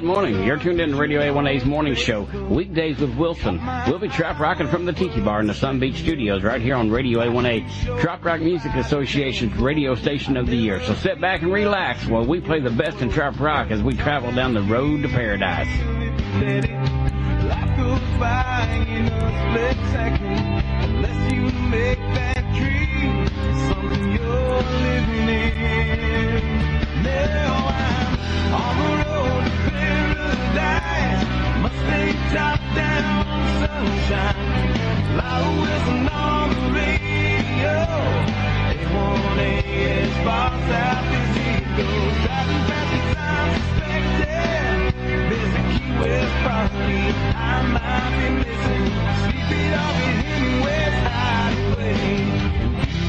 Good morning. You're tuned in to Radio A1A's morning show, weekdays with Wilson. We'll be trop rocking from the Tiki Bar in the Sun Beach Studios right here on Radio A1A, Trop Rock Music Association's radio station of the year. So sit back and relax while we play the best in trop rock as we travel down the road to paradise. Now I'm paradise. Top down sunshine. On the radio. A1A as far south as goes. Driving. There's a Key property I might be missing.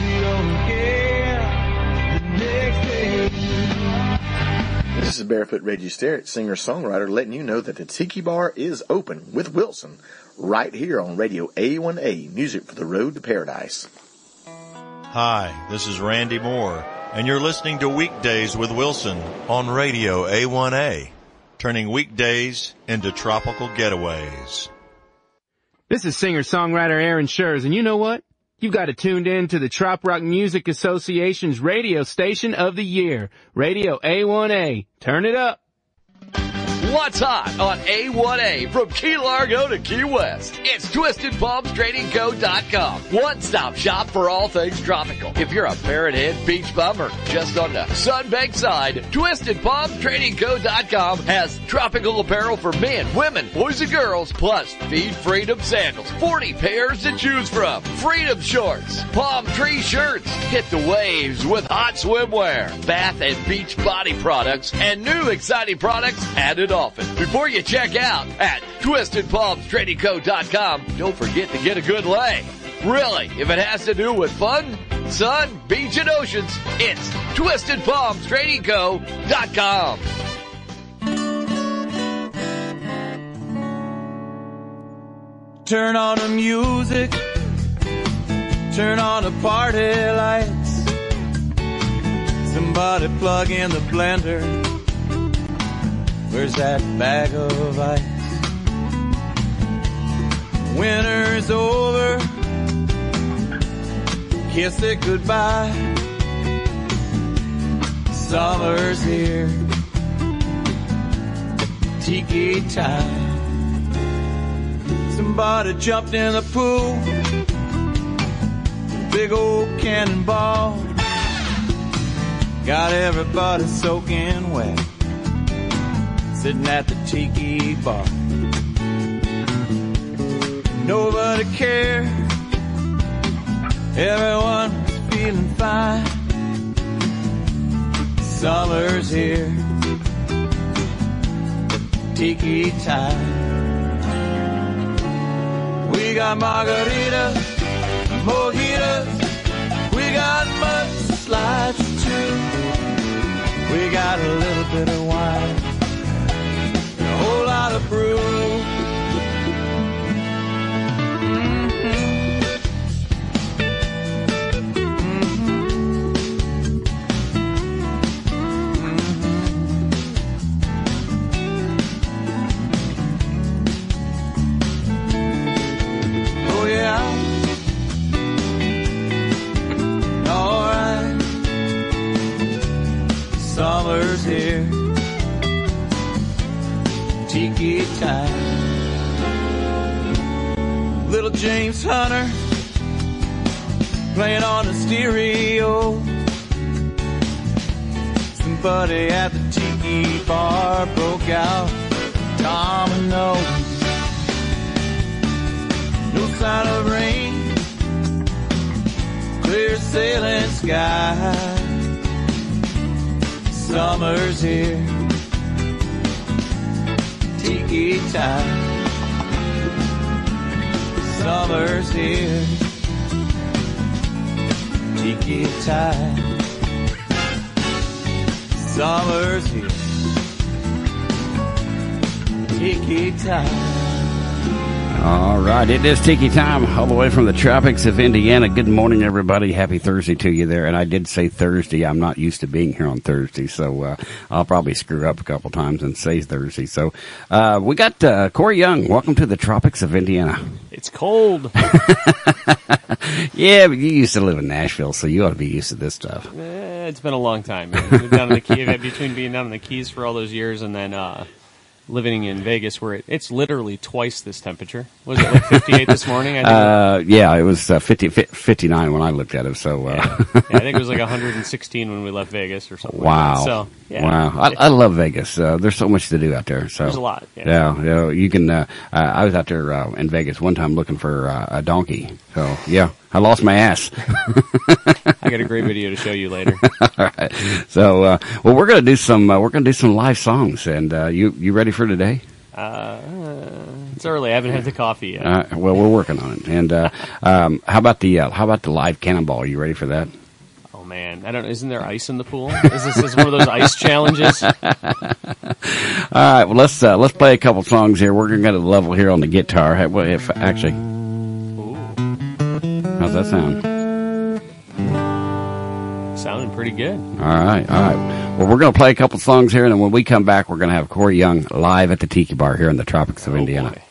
You don't care the next day. This is Barefoot Reggie Sterrett, singer-songwriter, letting you know that the Tiki Bar is open with Wilson right here on Radio A1A, music for the road to paradise. Hi, this is Randy Moore, and you're listening to Weekdays with Wilson on Radio A1A, turning weekdays into tropical getaways. This is singer-songwriter Aaron Scherz, and you know what? You've got it tuned in to the Trop Rock Music Association's radio station of the year, Radio A1A. Turn it up. What's hot on A1A from Key Largo to Key West? It's TwistedPalmsTradingCo.com. One-stop shop for all things tropical. If you're a Parrot Head beach bum or just on the sunbanked side, TwistedPalmsTradingCo.com has tropical apparel for men, women, boys and girls, plus Feed Freedom sandals. 40 pairs to choose from. Freedom shorts, palm tree shirts. Hit the waves with hot swimwear, bath and beach body products, and new exciting products added Before you check out at TwistedPalmsTradingCo.com, don't forget to get a good lay. Really, if it has to do with fun, sun, beach, and oceans, it's TwistedPalmsTradingCo.com. Turn on the music. Turn on the party lights. Somebody plug in the blender. Where's that bag of ice? Winter's over. Kiss it goodbye. Summer's here. Tiki time. Somebody jumped in the pool. Big old cannonball. Got everybody soaking wet. Sitting at the tiki bar. Nobody cared. Everyone was feeling fine. Summer's here. Tiki time. We got margaritas, mojitos. We got mudslides too. We got a little bit of wine, a whole lot of brew. James Hunter playing on the stereo. Somebody at the tiki bar broke out dominoes. No sign of rain, clear sailing sky. Summer's here, tiki time. Summer's here, tiki time. Summer's here, tiki time. All right, it is Tiki time, all the way from the tropics of Indiana. Good morning, everybody. Happy Thursday to you there. And I did say Thursday. I'm not used to being here on Thursday, so uh, I'll probably screw up a couple times and say Thursday. So uh, we got uh, Corey Young. Welcome to the tropics of Indiana. It's cold. Yeah, but you used to live in Nashville, so you ought to be used to this stuff. Eh, it's been a long time. man. Down in the Key, between being down in the Keys for all those years and then uh, living in Vegas, where it, it's literally twice this temperature. Was it like 58 this morning? I think, Uh, yeah, it was uh, 50, 59 when I looked at it. So, uh, yeah. Yeah, I think it was like 116 when we left Vegas or something. wow, Like. So yeah, wow, I, I love Vegas. Uh, there's so much to do out there. So There's a lot, yeah. Yeah, you, know, you can. Uh, uh, I was out there uh, in Vegas one time looking for uh, a donkey. So yeah, I lost my ass. I got a great video to show you later. All right. So uh, well, we're gonna do some. Uh, we're gonna do some live songs, and uh, you you ready for today? Uh, it's early. I haven't had the coffee yet. Uh, well, we're working on it. And uh, um, how about the uh, how about the live cannonball? Are you ready for that? oh man, I don't. Isn't there ice in the pool? Is this is one of those ice challenges? All right. Well, let's uh, let's play a couple songs here. We're gonna get a level here on the guitar. Well, If actually, how's that sound? Sounding pretty good. All right, all right. Well, we're going to play a couple songs here, and then when we come back, we're going to have Corey Young live at the Tiki Bar here in the tropics of Oh, Indiana. boy.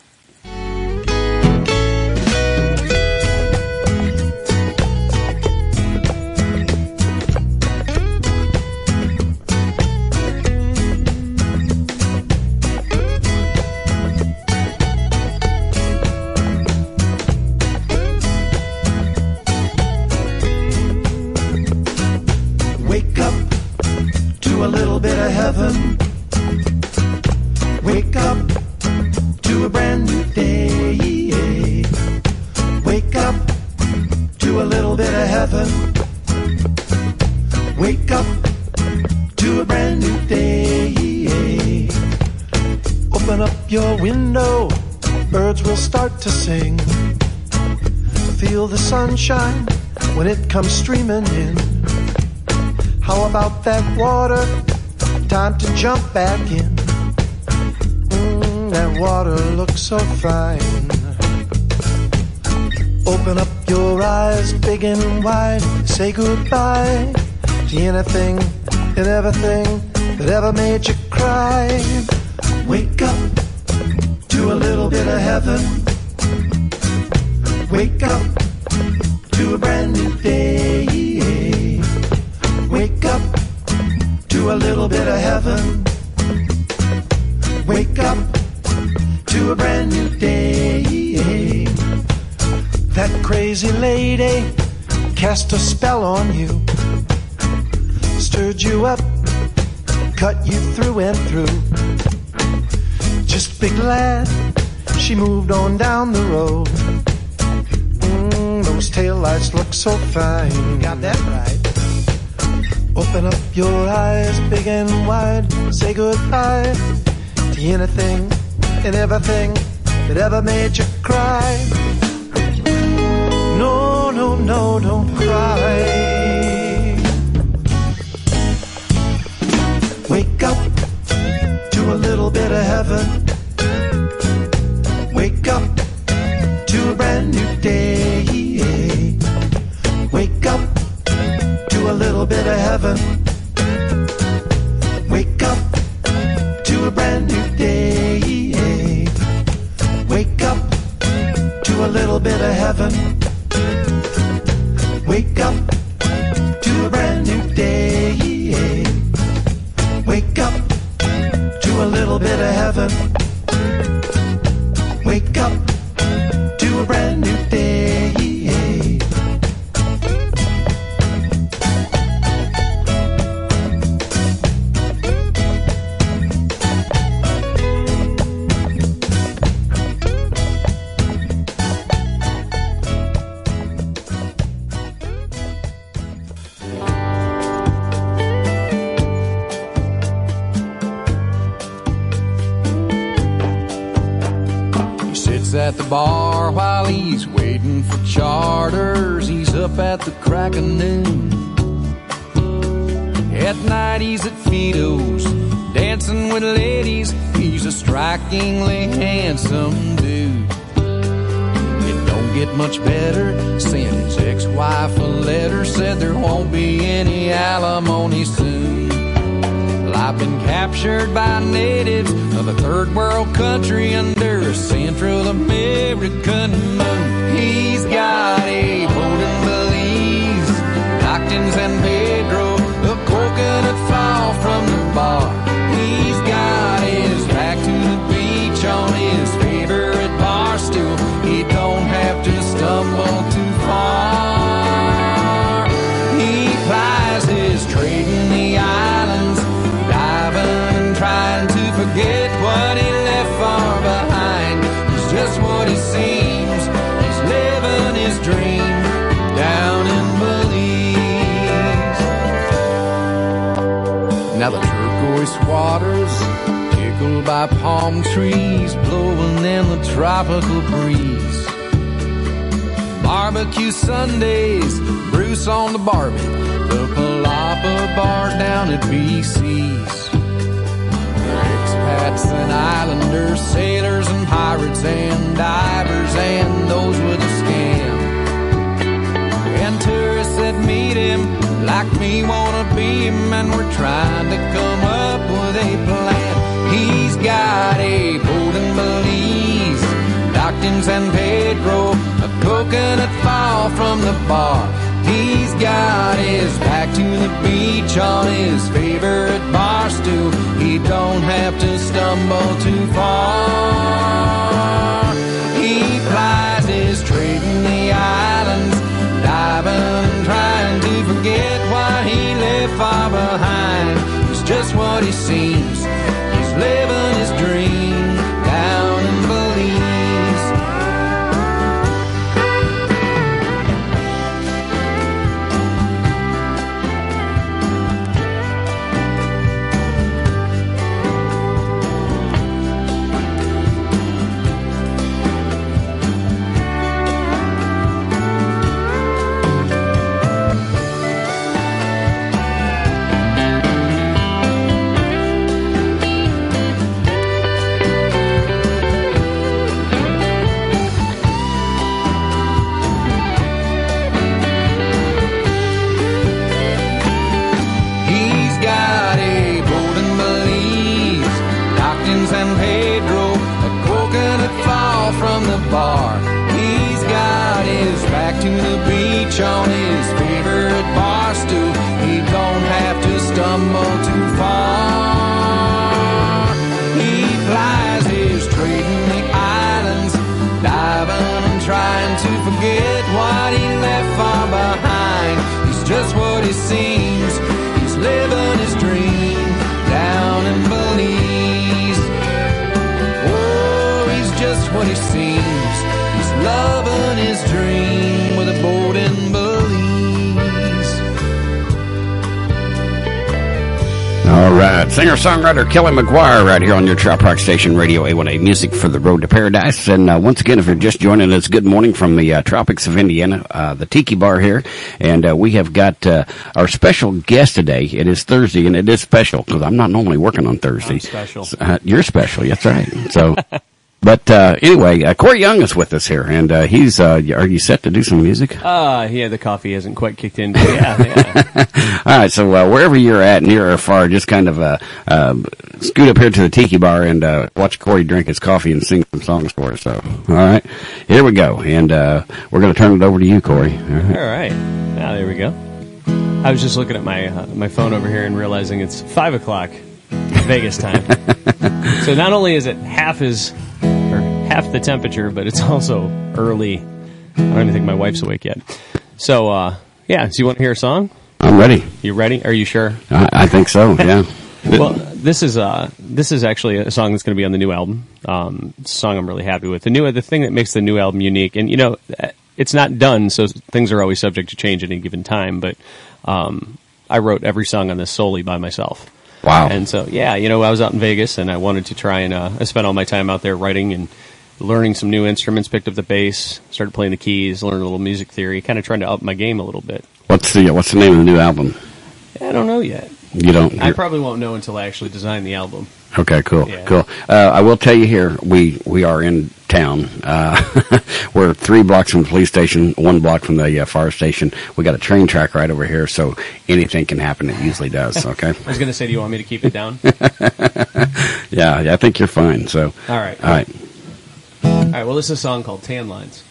11. Wake up to a brand new day. Wake up to a little bit of heaven. Wake up to a brand new day. Open up your window, birds will start to sing. Feel the sunshine when it comes streaming in. How about that water? Time to jump back in. Mm, that water looks so fine. Open up your eyes big and wide. Say goodbye to anything and everything that ever made you cry. Wake up to a little bit of heaven. Wake up to a brand new day. Wake up a little bit of heaven. Wake up to a brand new day. That crazy lady cast a spell on you, stirred you up, cut you through and through. Just be glad she moved on down the road. Mm, those taillights look so fine. You Got that right. Open up your eyes big and wide. Say goodbye to anything and everything that ever made you cry. No, no, no, don't cry. Wake up to a little bit of heaven. Heaven. Wake up to a brand new day. Wake up to a little bit of heaven. Palm trees, blowing in the tropical breeze. Barbecue Sundays, Bruce on the Barbie, the Palapa bar down at BC's. Expats and islanders, sailors and pirates and divers, and those with a scam. And tourists that meet him, like me, wanna be him, and we're trying to come up with a plan. He's got a boat in Belize, docked in San Pedro, a coconut fall from the bar. He's got his back to the beach on his favorite bar stool. He don't have to stumble too far. He plies his trade in the islands, diving, trying to forget what he left far behind. He's just what he seems. All right, singer-songwriter Kelly McGuire right here on your Trop Rock Station Radio A1A Music for the Road to Paradise. And uh, once again, if you're just joining us, good morning from the uh, tropics of Indiana, uh, the Tiki Bar here. And uh, we have got uh, our special guest today. It is Thursday, and it is special because I'm not normally working on Thursday. I'm special. Uh, you're special, that's right. So... But uh, anyway, uh, Corey Young is with us here, and uh, he's. Uh, are you set to do some music? Uh, yeah, the coffee hasn't quite kicked in. But yeah, yeah. All right, so uh, wherever you're at, near or far, just kind of uh, uh, scoot up here to the tiki bar and uh, watch Corey drink his coffee and sing some songs for us. So, all right, here we go, and uh, we're going to turn it over to you, Corey. All right. All right. Now there we go. I was just looking at my uh, my phone over here and realizing it's five o'clock Vegas time. so not only is it half as half the temperature, but it's also early. I don't even think my wife's awake yet. So uh, yeah, so you want to hear a song? I'm ready. You ready? Are you sure? I, I think so. Yeah. Well, this is uh, this is actually a song that's going to be on the new album. Um, it's a song I'm really happy with. The new the thing that makes the new album unique, and you know, it's not done, so things are always subject to change at any given time. But um, I wrote every song on this solely by myself. Wow. And so, yeah, you know, I was out in Vegas and I wanted to try and uh, I spent all my time out there writing and learning some new instruments. Picked up the bass, started playing the keys, learned a little music theory, kind of trying to up my game a little bit. What's the What's the name of the new album? I don't know yet. You don't. I probably won't know until I actually design the album. Okay, cool, Yeah. cool. Uh, I will tell you here, we we are in town. Uh, we're three blocks from the police station, one block from the uh, fire station. We got a train track right over here, so anything can happen. It usually does. Okay. I was going to say, do you want me to keep it down? yeah, I think you're fine. So. All right. All right. All right. Well, this is a song called Tan Lines.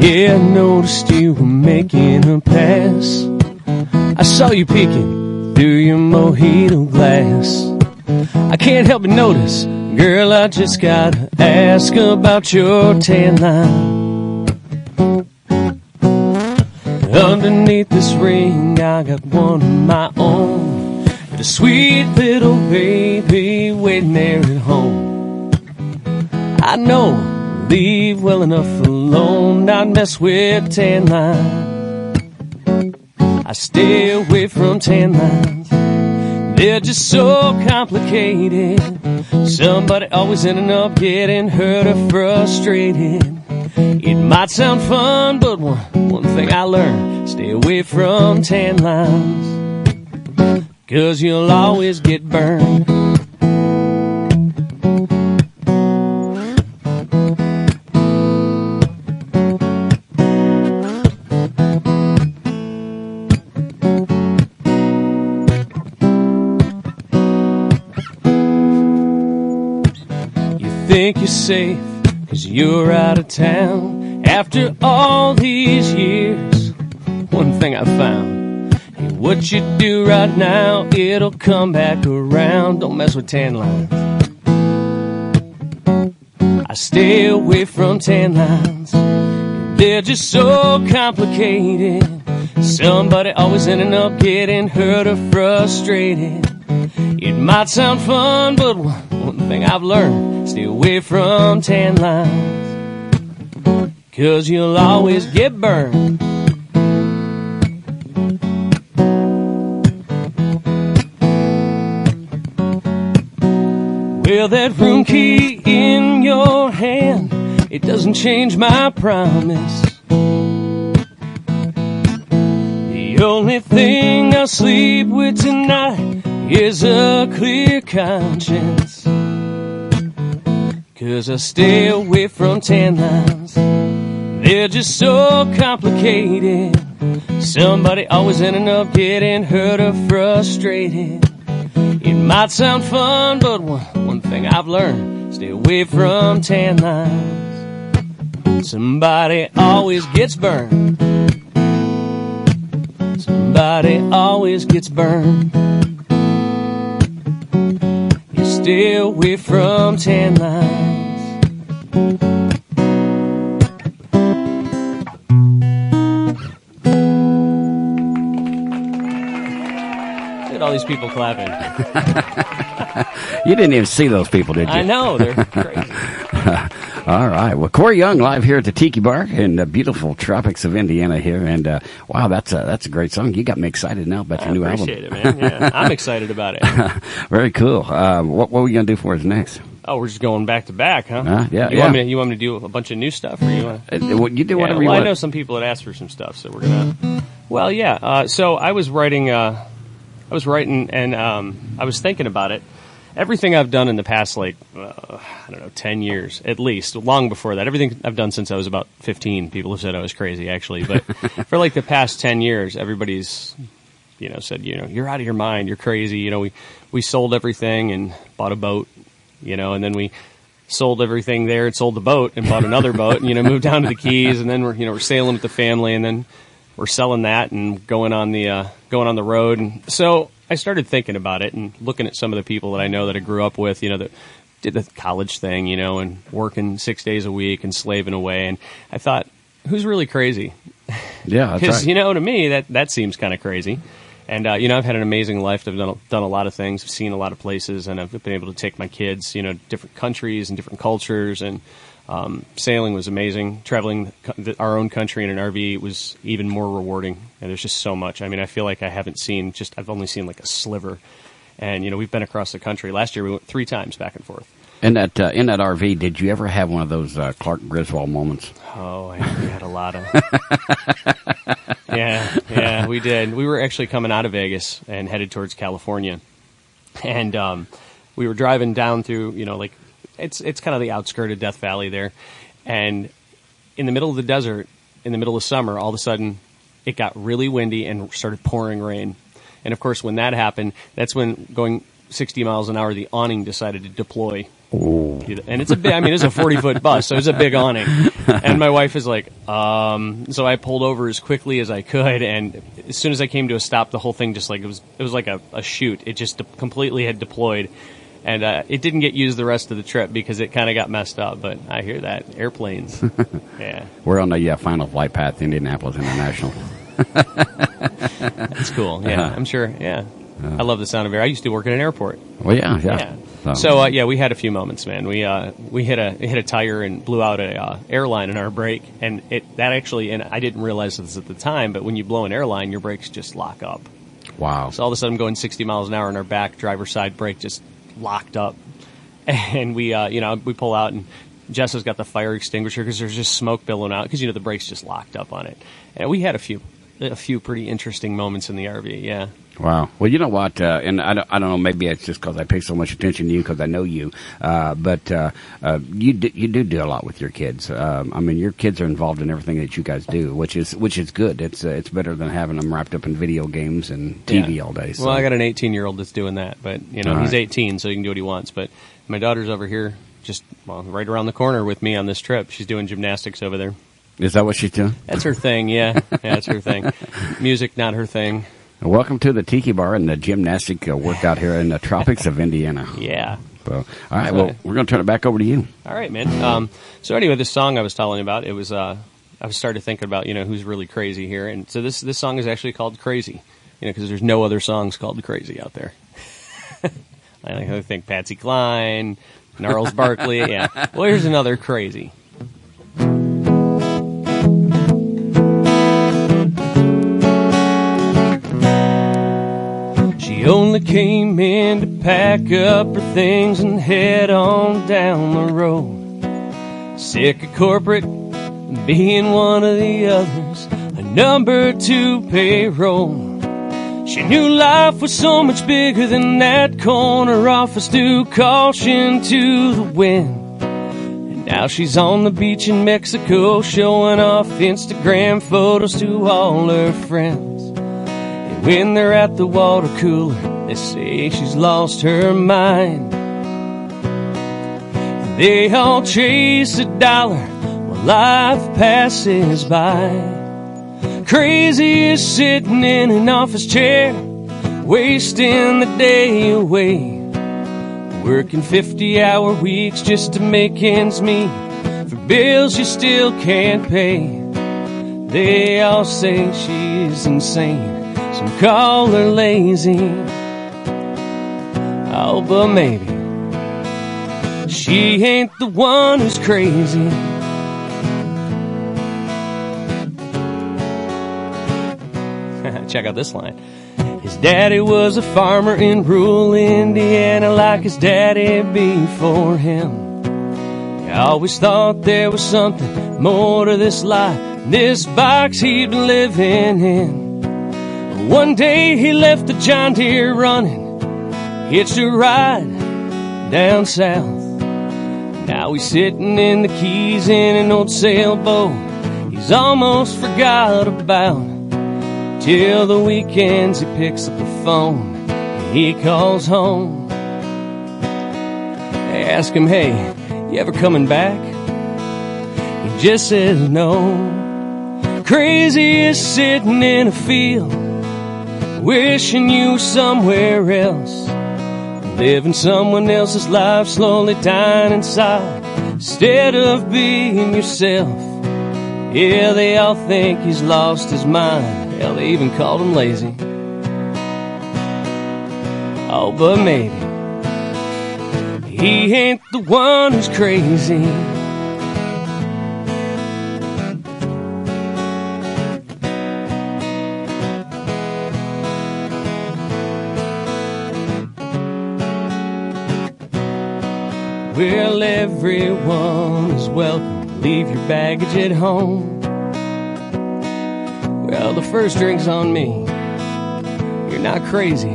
Yeah, I noticed you were making a pass. I saw you peeking through your mojito glass. I can't help but notice, girl, I just gotta ask about your tan line. Underneath this ring, I got one of my own. And a sweet little baby waiting there at home. I know, leave well enough alone, not mess with tan line. I stay away from tan lines. They're just so complicated. Somebody always ending up getting hurt or frustrated. It might sound fun, but one, one thing I learned, stay away from tan lines. Cause you'll always get burned. Safe cause you're out of town. After all these years, one thing I found. Hey, what you do right now, it'll come back around. Don't mess with tan lines. I stay away from tan lines. They're just so complicated. Somebody always ending up getting hurt or frustrated. It might sound fun, but one, one thing I've learned, stay away from tan lines. Cause you'll always get burned. Well, that room key in your hand, it doesn't change my promise. The only thing I'll sleep with tonight is a clear conscience. Cause I stay away from tan lines. They're just so complicated. Somebody always ending up getting hurt or frustrated. It might sound fun, but one, one thing I've learned, stay away from tan lines. Somebody always gets burned. Somebody always gets burned. You stay away from tan lines. Look at all these people clapping. You didn't even see those people, did you? I know, they're crazy. All right. Well, Corey Young live here at the Tiki Bar in the beautiful tropics of Indiana here, and uh, wow, that's a that's a great song. You got me excited now about your I new appreciate album. it, man. Yeah, I'm excited about it. Very cool. Uh, what what are we gonna do for us next? Oh, we're just going back to back, huh? Uh, yeah, You yeah. want me to, you want me to do a bunch of new stuff, or you want? Uh, what- you do whatever yeah, you well, I know some people had asked for some stuff, so we're gonna. Well, yeah. Uh, so I was writing. Uh, I was writing, and um, I was thinking about it. Everything I've done in the past, like uh, I don't know, ten years at least, long before that. Everything I've done since I was about fifteen. People have said I was crazy, actually, but for like the past ten years, everybody's you know said you know you're out of your mind, you're crazy. You know we we sold everything and bought a boat, you know, and then we sold everything there and sold the boat and bought another boat and you know moved down to the Keys and then we're you know we're sailing with the family and then we're selling that and going on the uh, going on the road and so I started thinking about it and looking at some of the people that I know that I grew up with you know that did the college thing you know and working six days a week and slaving away. And I thought who's really crazy? Yeah, because right. you know to me that that seems kind of crazy. And uh, you know i've had an amazing life. I've done, done a lot of things. I've seen a lot of places and i've been able to take my kids you know different countries and different cultures and Um, sailing was amazing. Traveling the- our own country in an RV was even more rewarding. And there's just so much. I mean, I feel like I haven't seen just I've only seen like a sliver. And you know, we've been across the country. Last year we went three times back and forth. In that uh, in that RV, did you ever have one of those uh, Clark Griswold moments? Oh, I we had a lot of. yeah, yeah, we did. We were actually coming out of Vegas and headed towards California, and um, we were driving down through, you know, like it's it's kind of the outskirt of Death Valley there, and in the middle of the desert, in the middle of summer, all of a sudden, it got really windy and started pouring rain, and of course, when that happened, that's when going 60 miles an hour, the awning decided to deploy. And it's a big, I mean, it's a 40 foot bus, so it's a big awning. And my wife is like, um, so I pulled over as quickly as I could. And as soon as I came to a stop, the whole thing just like, it was, it was like a, a shoot. It just de- completely had deployed. And, uh, it didn't get used the rest of the trip because it kind of got messed up. But I hear that. Airplanes. yeah. We're on the uh, final flight path to Indianapolis International. That's cool. Yeah. Uh-huh. I'm sure. Yeah. I love the sound of air. I used to work at an airport. Well, yeah, yeah. Yeah. So- So uh, yeah, we had a few moments, man. We uh, we hit a hit a tire and blew out a uh, airline in our brake, and it that actually and I didn't realize this at the time, but when you blow an airline, your brakes just lock up. Wow. So all of a sudden, I'm going 60 miles an hour, and our back driver's side brake just locked up, and we uh, you know we pull out and. Jess has got the fire extinguisher because there's just smoke billowing out because you know the brakes just locked up on it, and we had a few, a few pretty interesting moments in the RV. Yeah, Wow. Well, you know what? Uh, and I don't, I don't know. Maybe it's just because I pay so much attention to you because I know you. Uh, but uh, uh, you do, you do do a lot with your kids. Um, I mean, your kids are involved in everything that you guys do, which is which is good. It's uh, it's better than having them wrapped up in video games and TV Yeah. all day. So. Well, I got an 18 year old that's doing that, but you know All he's right. 18, so he can do what he wants. But my daughter's over here, just well, right around the corner with me on this trip. She's doing gymnastics over there. is that what she's doing? That's her thing. Yeah, yeah, that's her thing. Music, not her thing. Welcome to the Tiki Bar and the gymnastic uh, workout here in the tropics of Indiana. Yeah. So, all right. Well, we're going to turn it back over to you. All right, man. Um, so anyway, this song I was telling you about, it was uh, I was started thinking about you know who's really crazy here, and so this this song is actually called Crazy, you know, because there's no other songs called Crazy out there. I I think Patsy Cline, Gnarls Barkley, yeah. Well, here's another crazy. Only came in to pack up her things and head on down the road. Sick of corporate being one of the others, a number two payroll. She knew life was so much bigger than that corner office to caution to the wind. And now she's on the beach in Mexico showing off Instagram photos to all her friends. When they're at the water cooler, they say she's lost her mind. They all chase a dollar while life passes by. Crazy is sitting in an office chair, wasting the day away. Working 50 hour weeks just to make ends meet for bills you still can't pay. They all say she's insane, some call her lazy. Oh, but maybe she ain't the one who's crazy. Check out this line. His daddy was a farmer in rural Indiana, like his daddy before him. I always thought there was something more to this life, this box he'd been living in. One day he left the John Deere running, hitched a ride down south. Now he's sitting in the keys in an old sailboat he's almost forgot about. Till the weekends he picks up the phone and he calls home. They ask him, hey, you ever coming back? He just says no. Crazy is sitting in a field, wishing you somewhere else. Living someone else's life, slowly dying inside, instead of being yourself. Yeah, they all think he's lost his mind. Hell, they even called him lazy. Oh, but maybe he ain't the one who's crazy. Well, everyone is welcome. Leave your baggage at home. Well, the first drink's on me. You're not crazy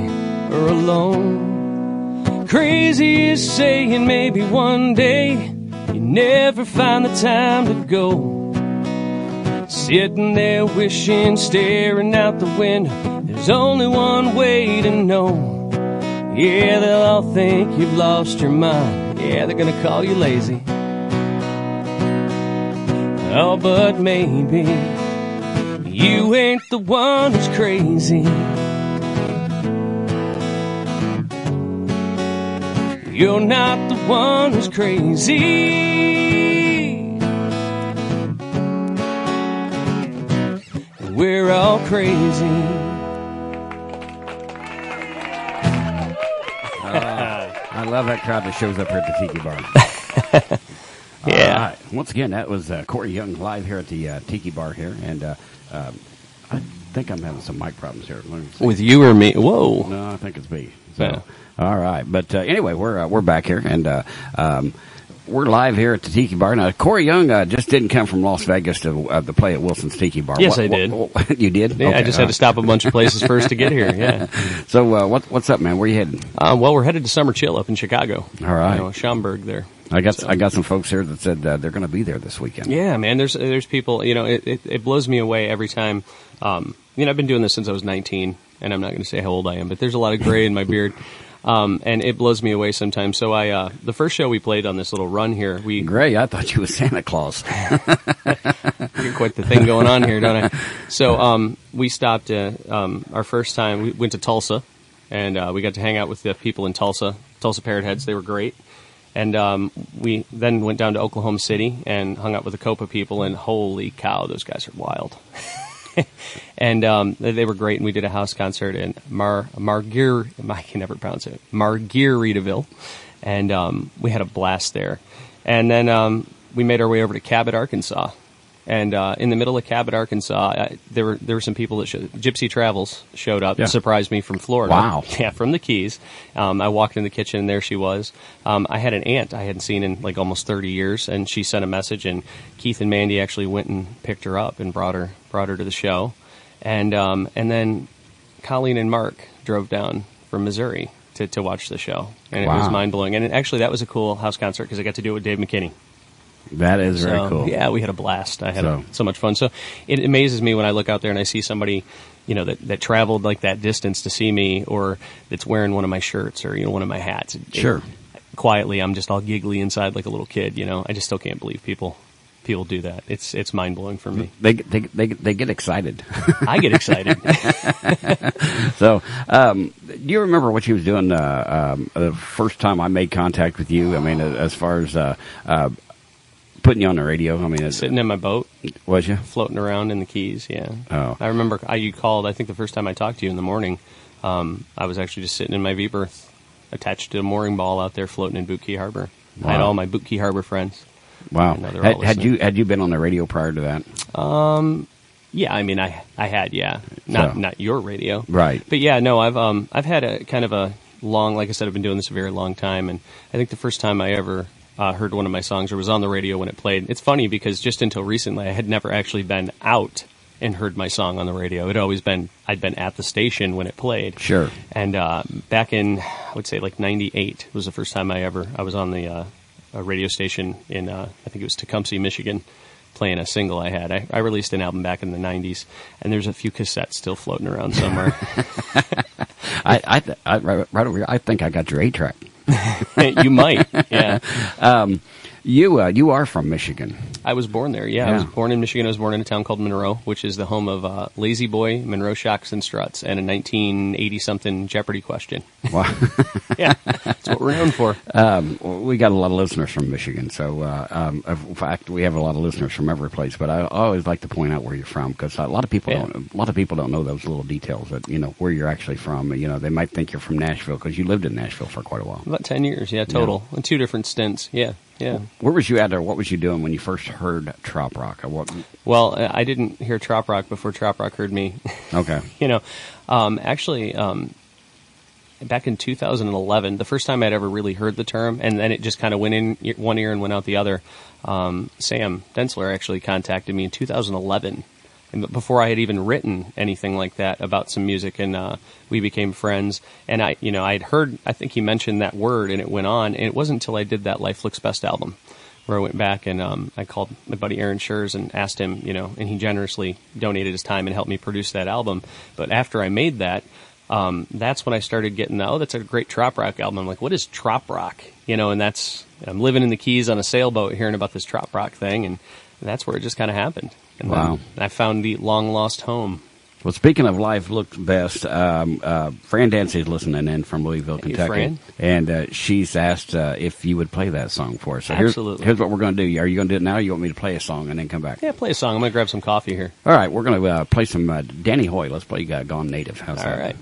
or alone. Crazy is saying maybe one day you never find the time to go. Sitting there wishing, staring out the window. There's only one way to know. Yeah, they'll all think you've lost your mind. Yeah, they're gonna call you lazy. Oh, but maybe you ain't the one who's crazy. You're not the one who's crazy. We're all crazy. Love that crowd that shows up here at the Tiki Bar. Yeah. Right. Once again, that was uh, Corey Young live here at the uh, Tiki Bar here, and uh, um, I think I'm having some mic problems here. Let me see. With you or me? Whoa. No, I think it's me. So, Yeah. all right. But uh, anyway, we're uh, we're back here, and uh, um, we're live here at the Tiki Bar. Now, Corey Young uh, just didn't come from Las Vegas to uh, to play at Wilson's Tiki Bar. Yes, What- I did. what- what- you did? Yeah, I just had to stop a bunch of places first to get here. Yeah. So, uh, what, what's up, man? Where you heading? Um, well, we're headed to Summer Chill up in Chicago. All right. You know, Schaumburg there. I got So- I got some folks here that said uh, they're going to be there this weekend. Yeah, man. There's there's people. You know, it, it, it blows me away every time. Um, you know, I've been doing this since I was 19, and I'm not going to say how old I am, but there's a lot of gray in my beard. Um, and it blows me away sometimes. So I, uh, the first show we played on this little run here, we Gray, I thought you was Santa Claus. Got quite the thing going on here, don't I? So um, we stopped uh, um, our first time. We went to Tulsa, and uh, we got to hang out with the people in Tulsa, Tulsa Parrot Heads. They were great. And um, we then went down to Oklahoma City and hung out with the Copa people. And holy cow, those guys are wild. and um, they, were great. And we did a house concert in Mar Marguer. I can never pronounce it. Margaritaville, and um, we had a blast there. And then um, we made our way over to Cabot, Arkansas. And uh, in the middle of Cabot, Arkansas, I, there were there were some people that showed, Gypsy Travels showed up Yeah. and surprised me from Florida. Wow. Yeah, from the Keys. Um, I walked in the kitchen and there she was. Um, I had an aunt I hadn't seen in like almost 30 years, and she sent a message, and Keith and Mandy actually went and picked her up and brought her brought her to the show, and um, and then Colleen and Mark drove down from Missouri to, to watch the show, and it was mind blowing. And it, actually, that was a cool house concert because I got to do it with Dave McKinney. That is very So, cool. Yeah, we had a blast. I had So- so much fun. So it amazes me when I look out there and I see somebody, you know, that, that traveled like that distance to see me, or that's wearing one of my shirts or you know one of my hats. It- Sure. quietly, I'm just all giggly inside like a little kid. You know, I just still can't believe people people do that. It's it's mind blowing for me. They, they they they get excited. I get excited. so, um, do you remember what you was doing uh, um, the first time I made contact with you? I mean, as far as uh, uh, putting you on the radio. I mean, it, Sitting in my boat, was you? floating around in the Keys. Yeah. Oh. I remember I, you called. I think the first time I talked to you in the morning, um, I was actually just sitting in my Viper, attached to a mooring ball out there, floating in Boot Key Harbor. I had all my Boot Key Harbor friends. Wow. I know they're Had, had you had you been on the radio prior to that? Um, Yeah, I mean, I I had yeah, not So- not your radio, Right. But yeah, no, I've um I've had a kind of a long, like I said, I've been doing this a very long time, and I think the first time I ever uh, heard one of my songs or was on the radio when it played. It's funny because just until recently, I had never actually been out and heard my song on the radio. It always been I'd been at the station when it played. Sure. And uh, back in I would say like '98 was the first time I ever I was on the uh, a radio station in uh, I think it was Tecumseh, Michigan, playing a single I had. I, I released an album back in the '90s, and there's a few cassettes still floating around somewhere. I, I, th- I right, right over here. I think I got your eight track. you might, yeah. Um, You uh, you are from Michigan. I was born there. Yeah, I was born in Michigan. I was born in a town called Monroe, which is the home of uh, La-Z-Boy, Monroe Shocks and Struts, and a 1980 something Jeopardy question. Wow. yeah, that's what we're known for. um, we got a lot of listeners from Michigan, so uh, um, in fact, we have a lot of listeners from every place. But I always like to point out where you're from because a lot of people Yeah. don't. A lot of people don't know those little details that you know where you're actually from. You know, they might think you're from Nashville because you lived in Nashville for quite a while. About 10 years, yeah, total. In two different stints. Yeah, yeah. Where was you at, or what was you doing when you first heard trop rock? What? Well, I didn't hear Trop Rock before Trop Rock heard me. Okay, you know, um, actually, um, back in 2011, the first time I'd ever really heard the term, and then it just kind of went in one ear and went out the other. Um, Sam Densler actually contacted me in 2011, and before I had even written anything like that about some music, and uh, we became friends. And I, you know, I had heard, I think he mentioned that word, and it went on. And it wasn't until I did that Life Looks Best album where I went back and um, I called my buddy Aaron Scherz and asked him, you know, and he generously donated his time and helped me produce that album. But after I made that, um, that's when I started getting, oh, that's a great trop rock album. I'm like, what is trop rock? You know, and that's, I'm living in the Keys on a sailboat hearing about this trop rock thing, and that's where it just kind of happened. And Wow. I found the long lost home. Well, speaking of life looks best, um, uh, Fran Dancy's listening in from Louisville, Hey, Kentucky, Fran. and uh, she's asked uh, if you would play that song for us. So here's, Absolutely. here's what we're going to do. Are you going to do it now? Or you want me to play a song and then come back? Yeah, play a song. I'm going to grab some coffee here. All right, we're going to uh, play some uh, Danny Hoy. Let's play uh, Gone Native. How's All that? right.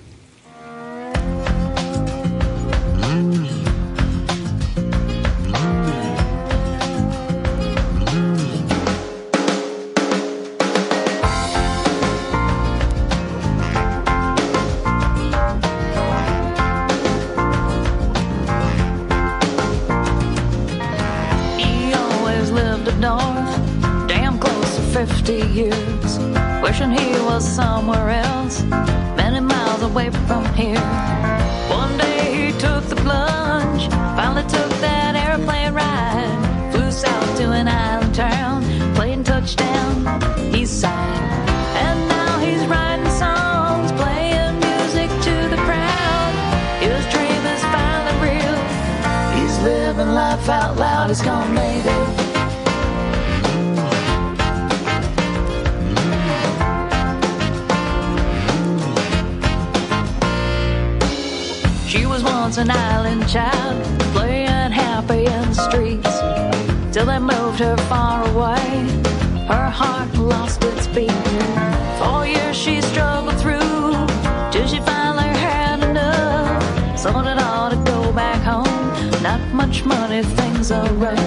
Much money, things are rough.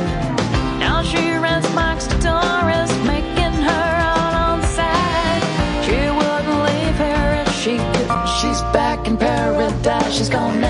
Now she rents mics to tourists, making her out on side. She wouldn't leave here if she could. She's back in paradise, she's gone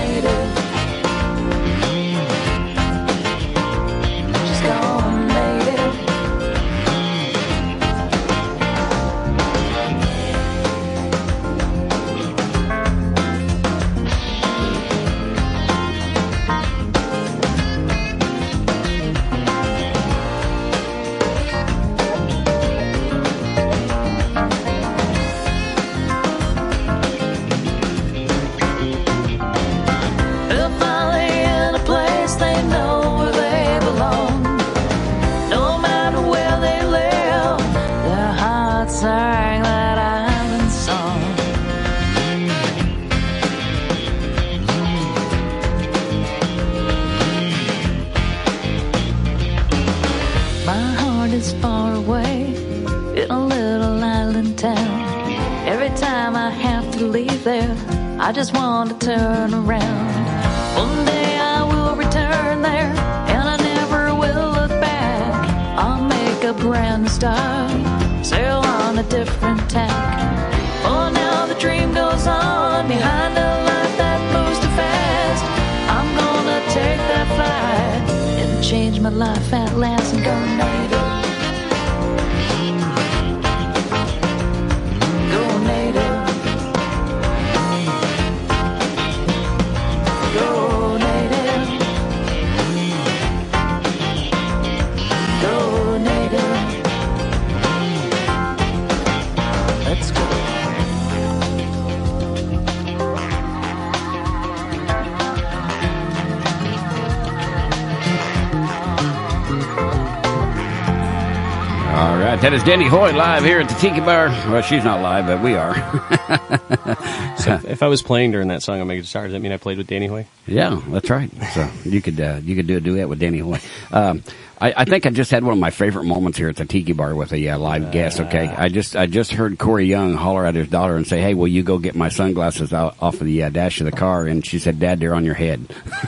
that is Danny Hoy live here at the Tiki Bar. Well, she's not live, but we are. So if, if I was playing during that song on Make It Star, does that mean I played with Danny Hoy? Yeah, that's right. So you could uh, you could do a duet with Danny Hoy. Um, I, I think I just had one of my favorite moments here at the Tiki Bar with a uh, live guest. Okay, I just I just heard Corey Young holler at his daughter and say, "Hey, will you go get my sunglasses out, off of the uh, dash of the car?" And she said, "Dad, they're on your head."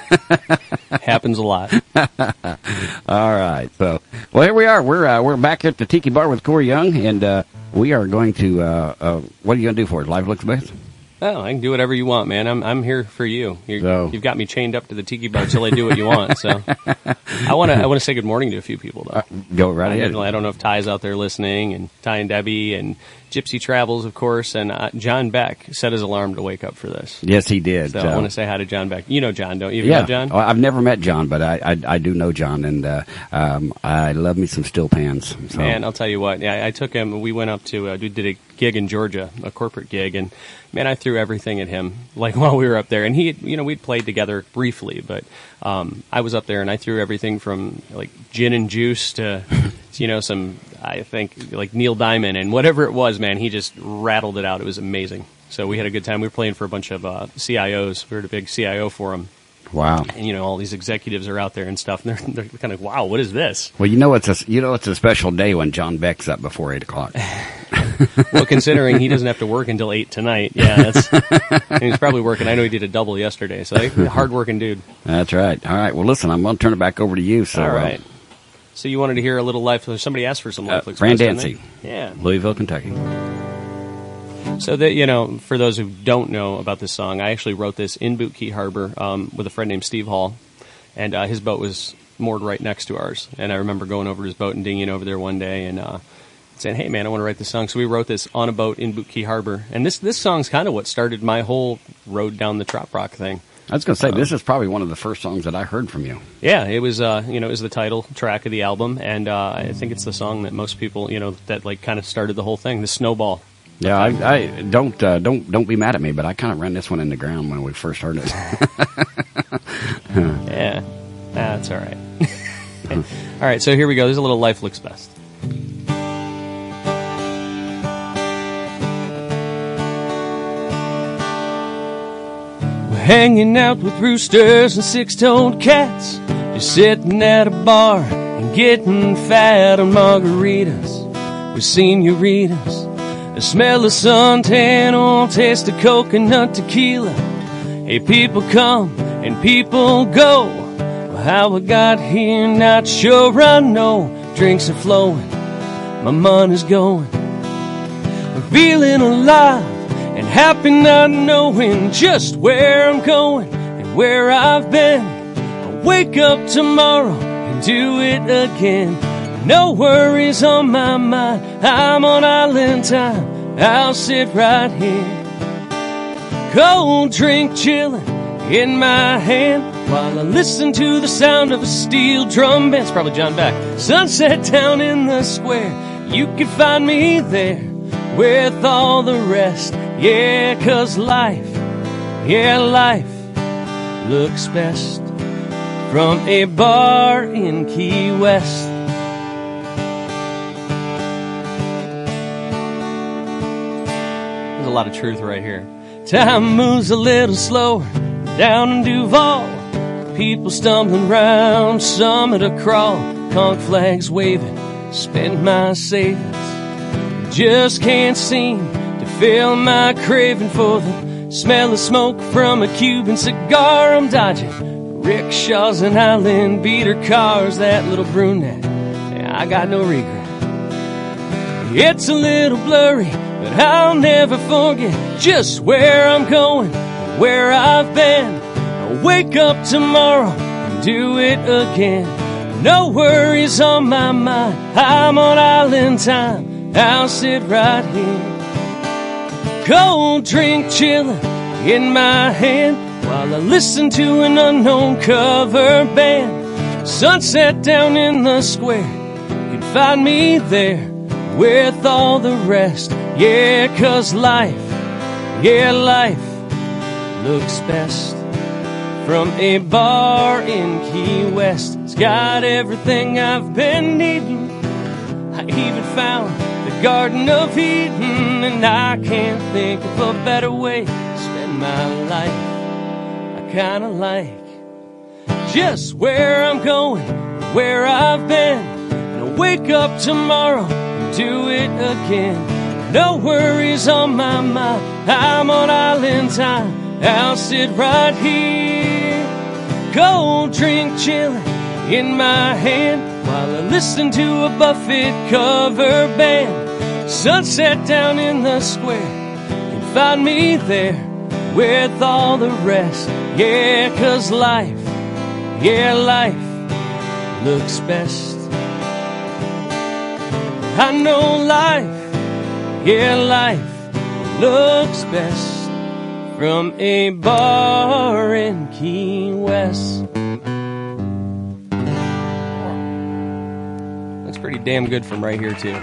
Happens a lot. All right. So, well, here we are. We're uh, we're back at the Tiki Bar with Corey Young, and uh, we are going to. Uh, uh, what are you going to do for us? Live looks best. Oh, I can do whatever you want, man. I'm I'm here for you. You're, So- You've got me chained up to the tiki bar till I do what you want. So I want to I want to say good morning to a few people though. Go right I, ahead. I don't know if Ty's out there listening, and Ty and Debbie, and Gypsy Travels, of course, and uh, John Beck set his alarm to wake up for this. Yes, he did. So I Uh, want to say hi to John Beck. You know John, don't you? You yeah, John? Oh, I've never met John, but I I, I do know John, and uh, um, I love me some steel pans. So. Man, I'll tell you what. Yeah, I took him. We went up to uh, we did a gig in Georgia, a corporate gig, and man, I threw everything at him. Like while we were up there, and he, you know, we'd played together briefly, but um, I was up there and I threw everything from like gin and juice to, you know, some I think like Neil Diamond and whatever it was. Man, he just rattled it out. It was amazing. So we had a good time. We were playing for a bunch of uh, CIOs. We were at a big CIO forum. wow. And, you know, all these executives are out there and stuff, and they're, they're kind of, wow, what is this? Well, you know it's a you know it's a special day when John Beck's up before eight o'clock. Well, considering he doesn't have to work until eight tonight, yeah, that's. and he's probably working. I know he did a double yesterday, so he's a hard-working dude. That's right. All right. Well, listen, I'm going to turn it back over to you. So, all right. uh, right. So you wanted to hear a little life? Somebody asked for some life. Uh, Fran Dancy. Yeah. Louisville, Kentucky. So that you know, for those who don't know about this song, I actually wrote this in Boot Key Harbor um, with a friend named Steve Hall, and uh, his boat was moored right next to ours. And I remember going over to his boat and dinging over there one day and uh, saying, "Hey, man, I want to write this song." So we wrote this on a boat in Boot Key Harbor, and this this song's kind of what started my whole road down the trop rock thing. I was going to say this is probably one of the first songs that I heard from you. Yeah, it was uh, you know it was the title track of the album, and uh, I think it's the song that most people you know that like kind of started the whole thing, the snowball. Yeah, I, I don't uh, don't don't be mad at me, but I kind of ran this one in the ground when we first heard it. Yeah, that's all right. all right, so here we go. There's a little life looks best. Hanging out with roosters and six-toned cats, just sitting at a bar and getting fat on margaritas with senoritas. The smell of suntan or taste of coconut tequila. Hey, people come and people go. Well, how I got here, not sure I know. Drinks are flowing, my money's going. I'm feeling alive happy not knowing just where I'm going and where I've been. I'll wake up tomorrow and do it again. No worries on my mind, I'm on island time. I'll sit right here cold drink chilling in my hand while I listen to the sound of a steel drum band. It's probably John Beck. Sunset down in the square. You can find me there with all the rest. Yeah, cause life, yeah, life looks best from a bar in Key West. There's a lot of truth right here. Time moves a little slower down in Duval. People stumbling round, some at a crawl, conch flags waving, spend my savings. Just can't seem to feel my craving for the smell of smoke from a Cuban cigar. I'm dodging rickshaws and island beater cars, that little brunette. I got no regret. It's a little blurry, but I'll never forget just where I'm going, where I've been. I'll wake up tomorrow and do it again. No worries on my mind, I'm on island time. I'll sit right here. Cold drink chillin' in my hand while I listen to an unknown cover band. Sunset down in the square, you can find me there with all the rest. Yeah, cause life, yeah, life looks best from a bar in Key West. It's got everything I've been needing. I even found Garden of Eden, and I can't think of a better way to spend my life. I kinda like just where I'm going, where I've been, and I'll wake up tomorrow and do it again. No worries on my mind, I'm on island time. I'll sit right here, cold drink chilling in my hand while I listen to a Buffett cover band. Sunset down in the square, you find me there with all the rest. Yeah, 'cause life, yeah, life looks best. I know life, yeah, life looks best from a bar in Key West. That's pretty damn good from right here, too.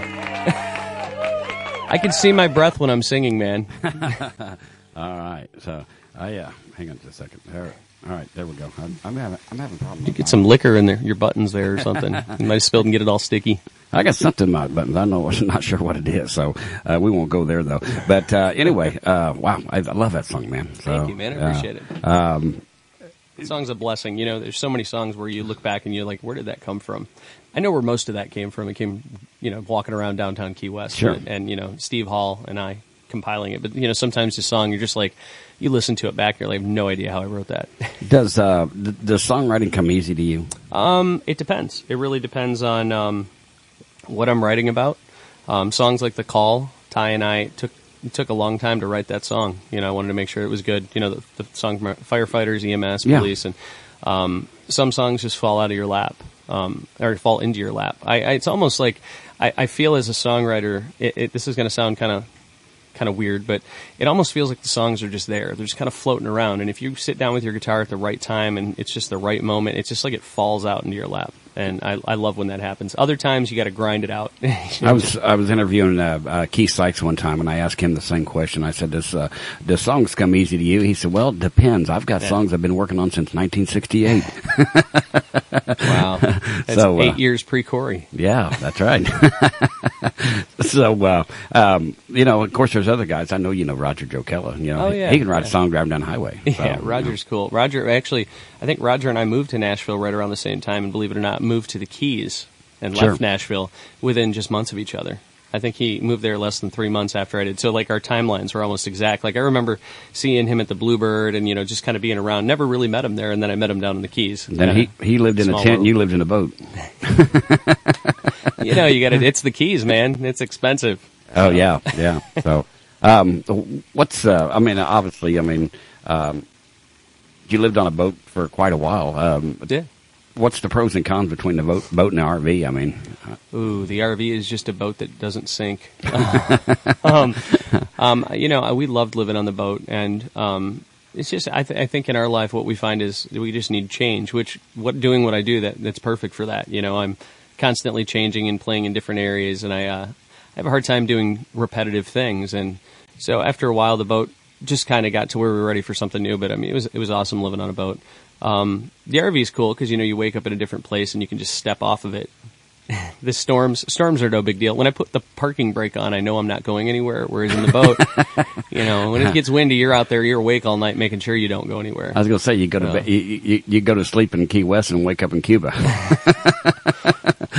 I can see my breath when I'm singing, man. All right. So, uh, yeah. Hang on just a second. There, all right. There we go. I'm, I'm having I'm having problems. You Get some liquor in there, your buttons there or something. you might have spilled and get it all sticky. I got something in my buttons. I know. I'm not sure what it is, so uh, we won't go there though. But uh, anyway, uh, wow, I, I love that song, man. So, Thank you, man. I appreciate it. it. Um, The song's a blessing. You know, there's so many songs where you look back and you're like, where did that come from? I know where most of that came from. It came, you know, walking around downtown Key West. Sure. And, and, you know, Steve Hall and I compiling it. But, you know, sometimes the song, you're just like, you listen to it back, you're like, I have no idea how I wrote that. does uh, th- does songwriting come easy to you? Um, it depends. It really depends on um, what I'm writing about. Um, songs like The Call, Ty and I took it took a long time to write that song. You know, I wanted to make sure it was good. You know, the, the song from firefighters, EMS, Yeah. police, and um, some songs just fall out of your lap um, or fall into your lap. I, I it's almost like I, I feel as a songwriter. It, it, this is going to sound kind of kind of weird, but it almost feels like the songs are just there. They're just kind of floating around. And if you sit down with your guitar at the right time and it's just the right moment, it's just like it falls out into your lap. And I, I love when that happens. Other times you got to grind it out. I was I was interviewing uh, uh, Keith Sykes one time, and I asked him the same question. I said, "Does uh, does songs come easy to you?" He said, "Well, it depends. I've got Yeah. songs I've been working on since 1968." wow, that's So, uh, eight years pre Corey. Yeah, that's right. so, uh, um, you know, of course, there's other guys. I know you know Roger Jokella. You know, Oh, he- yeah, he can write a song driving down the highway. So, Yeah, Roger's cool. Roger, actually, I think Roger and I moved to Nashville right around the same time, and believe it or not, moved to the Keys and Sure. left Nashville within just months of each other. I think he moved there less than three months after I did. So like our timelines were almost exact. Like I remember seeing him at the Bluebird and you know just kind of being around. Never really met him there, and then I met him down in the Keys. Then he he lived in a tent, and you lived in a boat. you know, you got to. It's the Keys, man. It's expensive. Oh yeah, yeah. So, um, what's uh, I mean, obviously, I mean, um, you lived on a boat for quite a while. Um, Yeah. What's the pros and cons between the boat, boat and the RV? I mean, Ooh, the RV is just a boat that doesn't sink. um, um, you know, we loved living on the boat, and um, it's just I, th- I think in our life what we find is we just need change. Which what doing what I do that that's perfect for that. You know, I'm constantly changing and playing in different areas, and I uh, I have a hard time doing repetitive things, and so after a while the boat just kind of got to where we were ready for something new. But I mean, it was it was awesome living on a boat. Um, the RV is cool because you know you wake up in a different place and you can just step off of it the storms storms are no big deal. When I put the parking brake on, I know I'm not going anywhere. Whereas in the boat, you know, when it gets windy, you're out there, you're awake all night, making sure you don't go anywhere. I was going to say you go to you, you, you go to sleep in Key West and wake up in Cuba.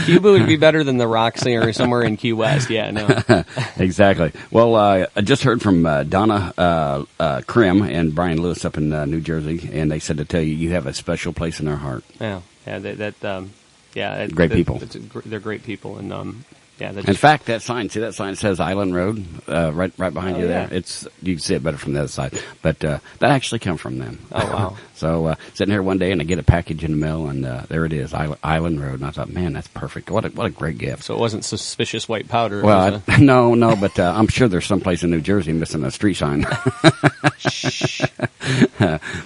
Cuba would be better than the rock singer somewhere in Key West. Yeah, no. exactly. Well, uh, I just heard from uh, Donna uh, uh, Krim and Brian Lewis up in uh, New Jersey, and they said to tell you you have a special place in their heart. Yeah, yeah, that, that um, yeah, Great that- people. gr- they're great people, and um, yeah, In just, fact, that sign, see that sign says Island Road, uh, right right behind Oh, you yeah. there. It's you can see it better from the other side, but uh, that actually come from them. Oh, wow. so uh, sitting here one day and I get a package in the mail, and uh, there it is, Island, Island Road, and I thought, man, that's perfect. What a what a great gift. so it wasn't suspicious white powder. Well, I, no, no, but uh, I'm sure there's someplace in New Jersey missing a street sign.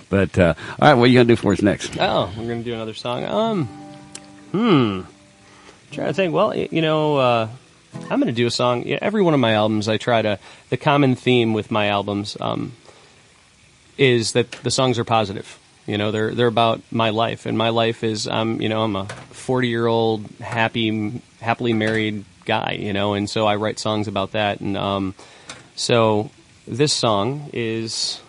but uh, all right, what are you gonna do for us next? oh, we're gonna do another song. Um, hmm, trying to think. Well, you know, uh, I'm gonna do a song. Yeah, every one of my albums, I try to. The common theme with my albums um, is that the songs are positive. You know, they're they're about my life, and my life is I'm you know I'm a 40 year old happy happily married guy. You know, and so I write songs about that, and um, so this song is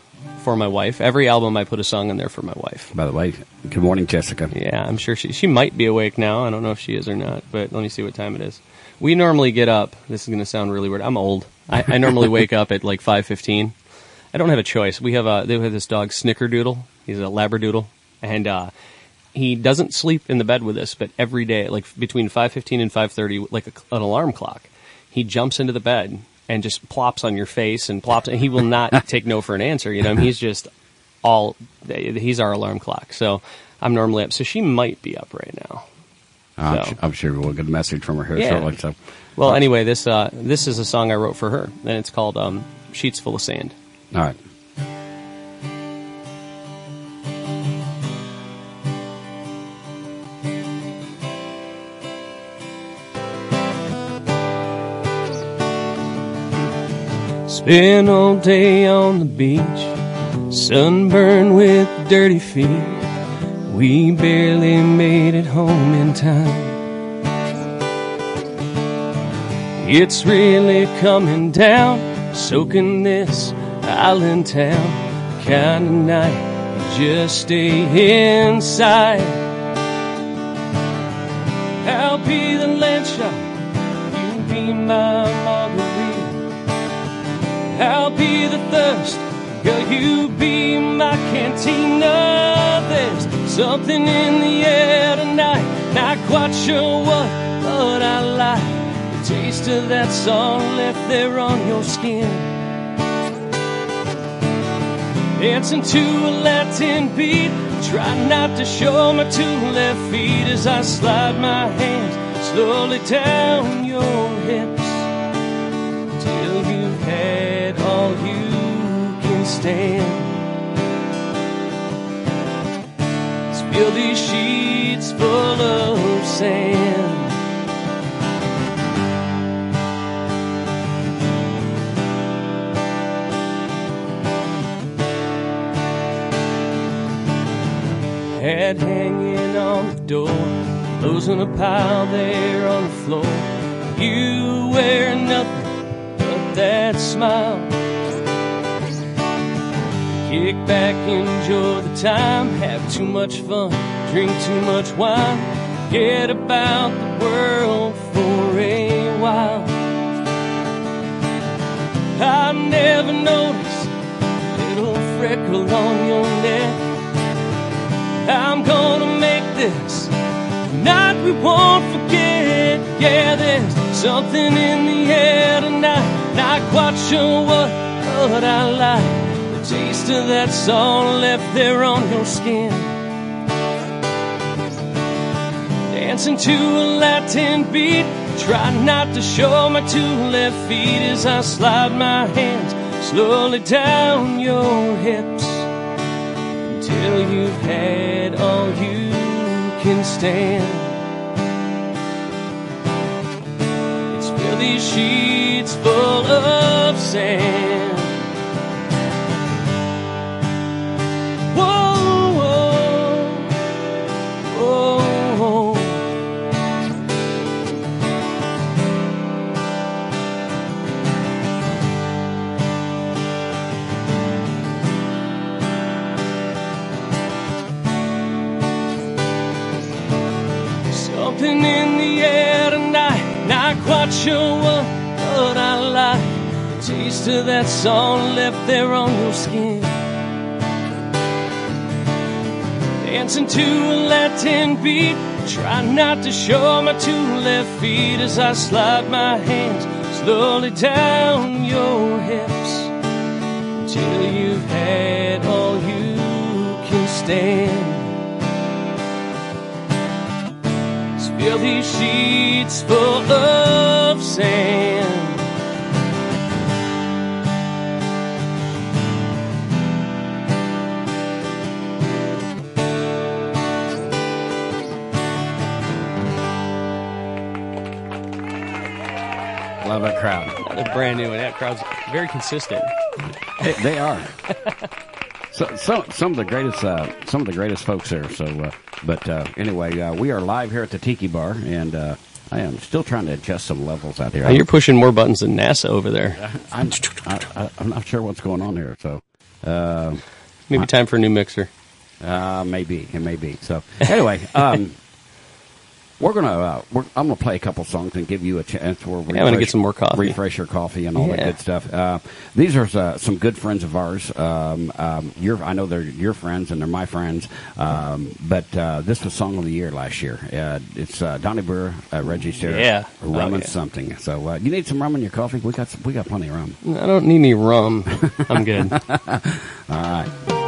for my wife. Every album I put a song in there for my wife. By the way, good morning, Jessica. Yeah, I'm sure she she might be awake now. I don't know if she is or not, but let me see what time it is. We normally get up. This is going to sound really weird. I'm old. I, I normally wake up at like 5:15. I don't have a choice. We have a they have this dog Snickerdoodle. He's a Labradoodle, and uh, he doesn't sleep in the bed with us, but every day, like between 5:15 and 5:30, like a, an alarm clock, he jumps into the bed and just plops on your face and plops, and he will not take no for an answer. You know, I mean, he's just all he's our alarm clock. So I'm normally up. So she might be up right now. I'm, So- I'm sure we'll get a message from her here Yeah. shortly. So, Well, anyway, this uh, this is a song I wrote for her, and it's called um, "Sheets Full of Sand." all right. Spent all day on the beach, sunburned with dirty feet. We barely made it home in time. It's really coming down, soaking this island town. Kind of night, just stay inside. I'll be the land shot, you be my margarita. I'll be the thirst, girl, you be my cantina. There's something in the air tonight, not quite sure what, but I like the taste of that song left there on your skin. Dancing to a Latin beat, try not to show my two left feet as I slide my hands slowly down your you've had all you can stand. Spill these sheets full of sand. Head hanging on the door, in a pile there on the floor. You wear nothing that smile. Kick back, enjoy the time, have too much fun, drink too much wine, get about the world for a while. I've never noticed a little freckle on your neck. I'm gonna make this night we won't forget. Yeah, there's something in the air tonight. Not quite sure what, I like the taste of that song left there on your skin. Dancing to a Latin beat. Try not to show my two left feet as I slide my hands slowly down your hips until you've had all you can stand. These sheets full of sand. Sure what, I like the taste of that song left there on your skin. Dancing to a Latin beat, try not to show my two left feet as I slide my hands slowly down your hips until you've had all you can stand. Spill these sheets full of sand. Love that crowd. Another brand new and That crowd's very consistent. They, they are. So, so some of the greatest, uh, some of the greatest folks there. So, uh, but uh, anyway, uh, we are live here at the Tiki Bar, and uh, I am still trying to adjust some levels out here. Oh, you're pushing more buttons than NASA over there. I'm, I, I, I'm not sure what's going on here. So, uh, Maybe time for a new mixer. uh, maybe it may be. So, anyway, um, We're gonna. Uh, we're, I'm gonna play a couple songs and give you a chance to I'm gonna get some more coffee. refresh your coffee, and all that good stuff. Uh, these are uh, some good friends of ours. Um, um, your, I know they're your friends and they're my friends. Um, but uh, this was song of the year last year. Uh, it's uh, Donny Brewer, uh, Reggie Stewart, Yeah. rum Oh, and yeah. something. So uh, you need some rum in your coffee. We got some, we got plenty of rum. I don't need any rum. I'm good. All right.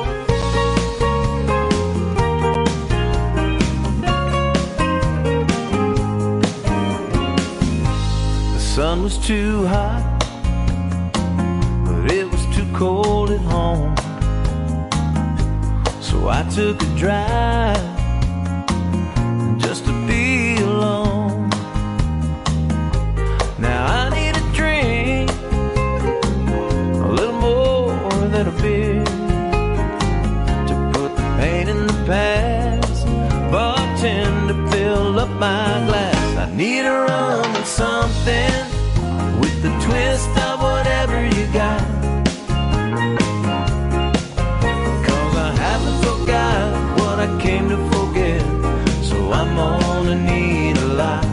Sun was too hot, but it was too cold at home. So I took a drive just to be alone. Now I need a drink, a little more than a beer, to put the pain in the past. Need a rum and something with the twist of whatever you got. Cause I haven't forgot what I came to forget. So I'm gonna need a lot.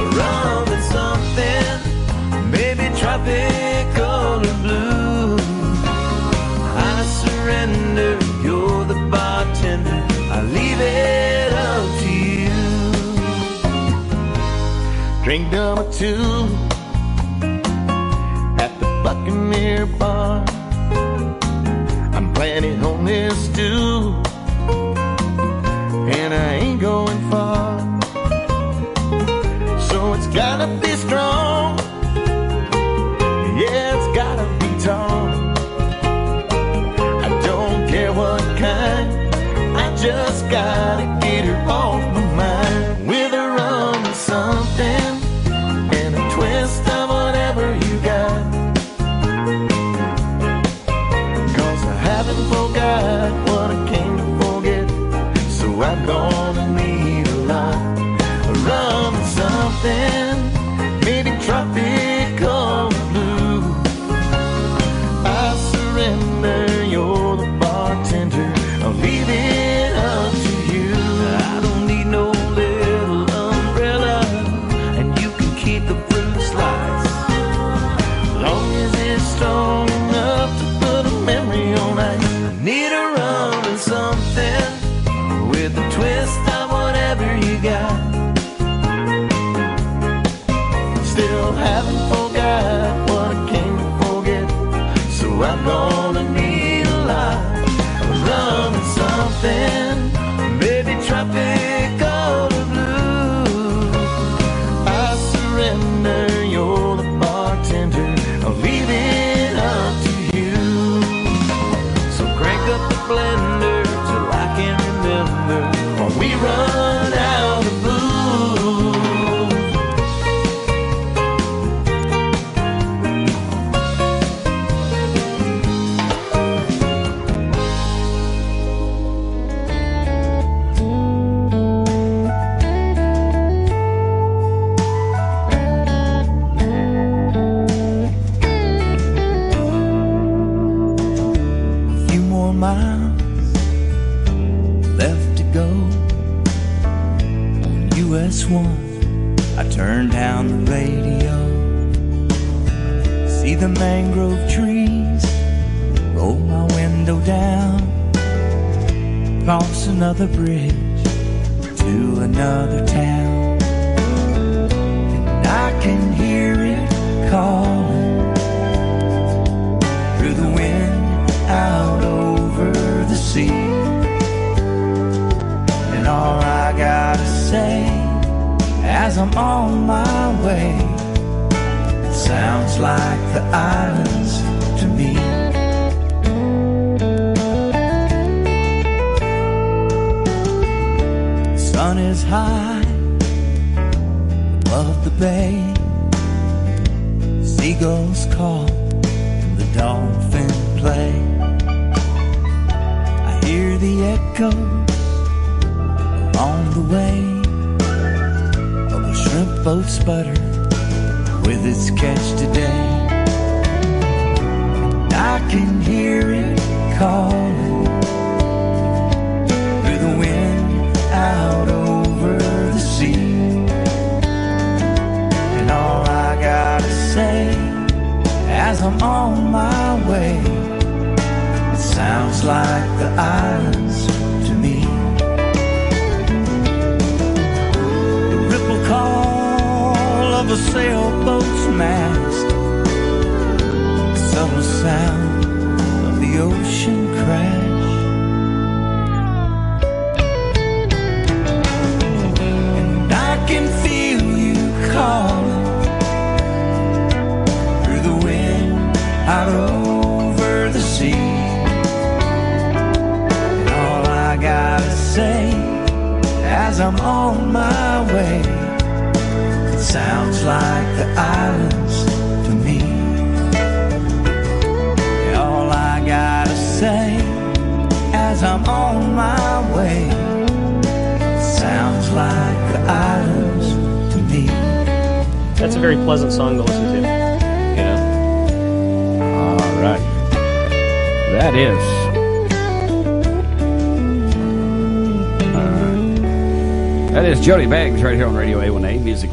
A rum and something, maybe tropical Drink number two. At the Buccaneer another bridge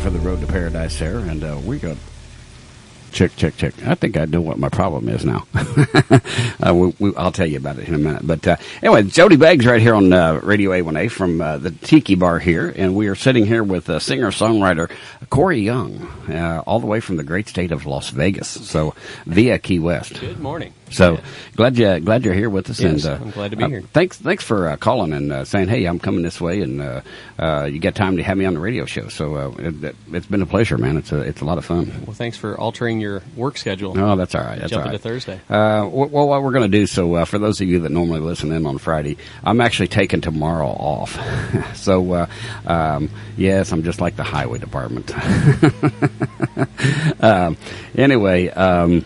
for the road to paradise there. And uh, we got. Check, check, check. I think I know what my problem is now. uh, we, we, I'll tell you about it in a minute. But uh, anyway, Jody Baggs right here on uh, Radio A1A from uh, the Tiki Bar here. And we are sitting here with uh, singer songwriter Corey Young, uh, all the way from the great state of Las Vegas. So via Key West. Good morning. So glad you glad you're here with us, Yes, and uh, I'm glad to be uh, here. Thanks thanks for uh, calling and uh, saying, hey, I'm coming this way, and uh, uh, you got time to have me on the radio show. So uh, it, it's been a pleasure, man. It's a it's a lot of fun. Well, thanks for altering your work schedule. No, that's all right. That's Jump all right. into Thursday. Uh, well, what we're going to do, so uh, for those of you that normally listen in on Friday, I'm actually taking tomorrow off. so, uh, um, yes, I'm just like the highway department. um, anyway, um,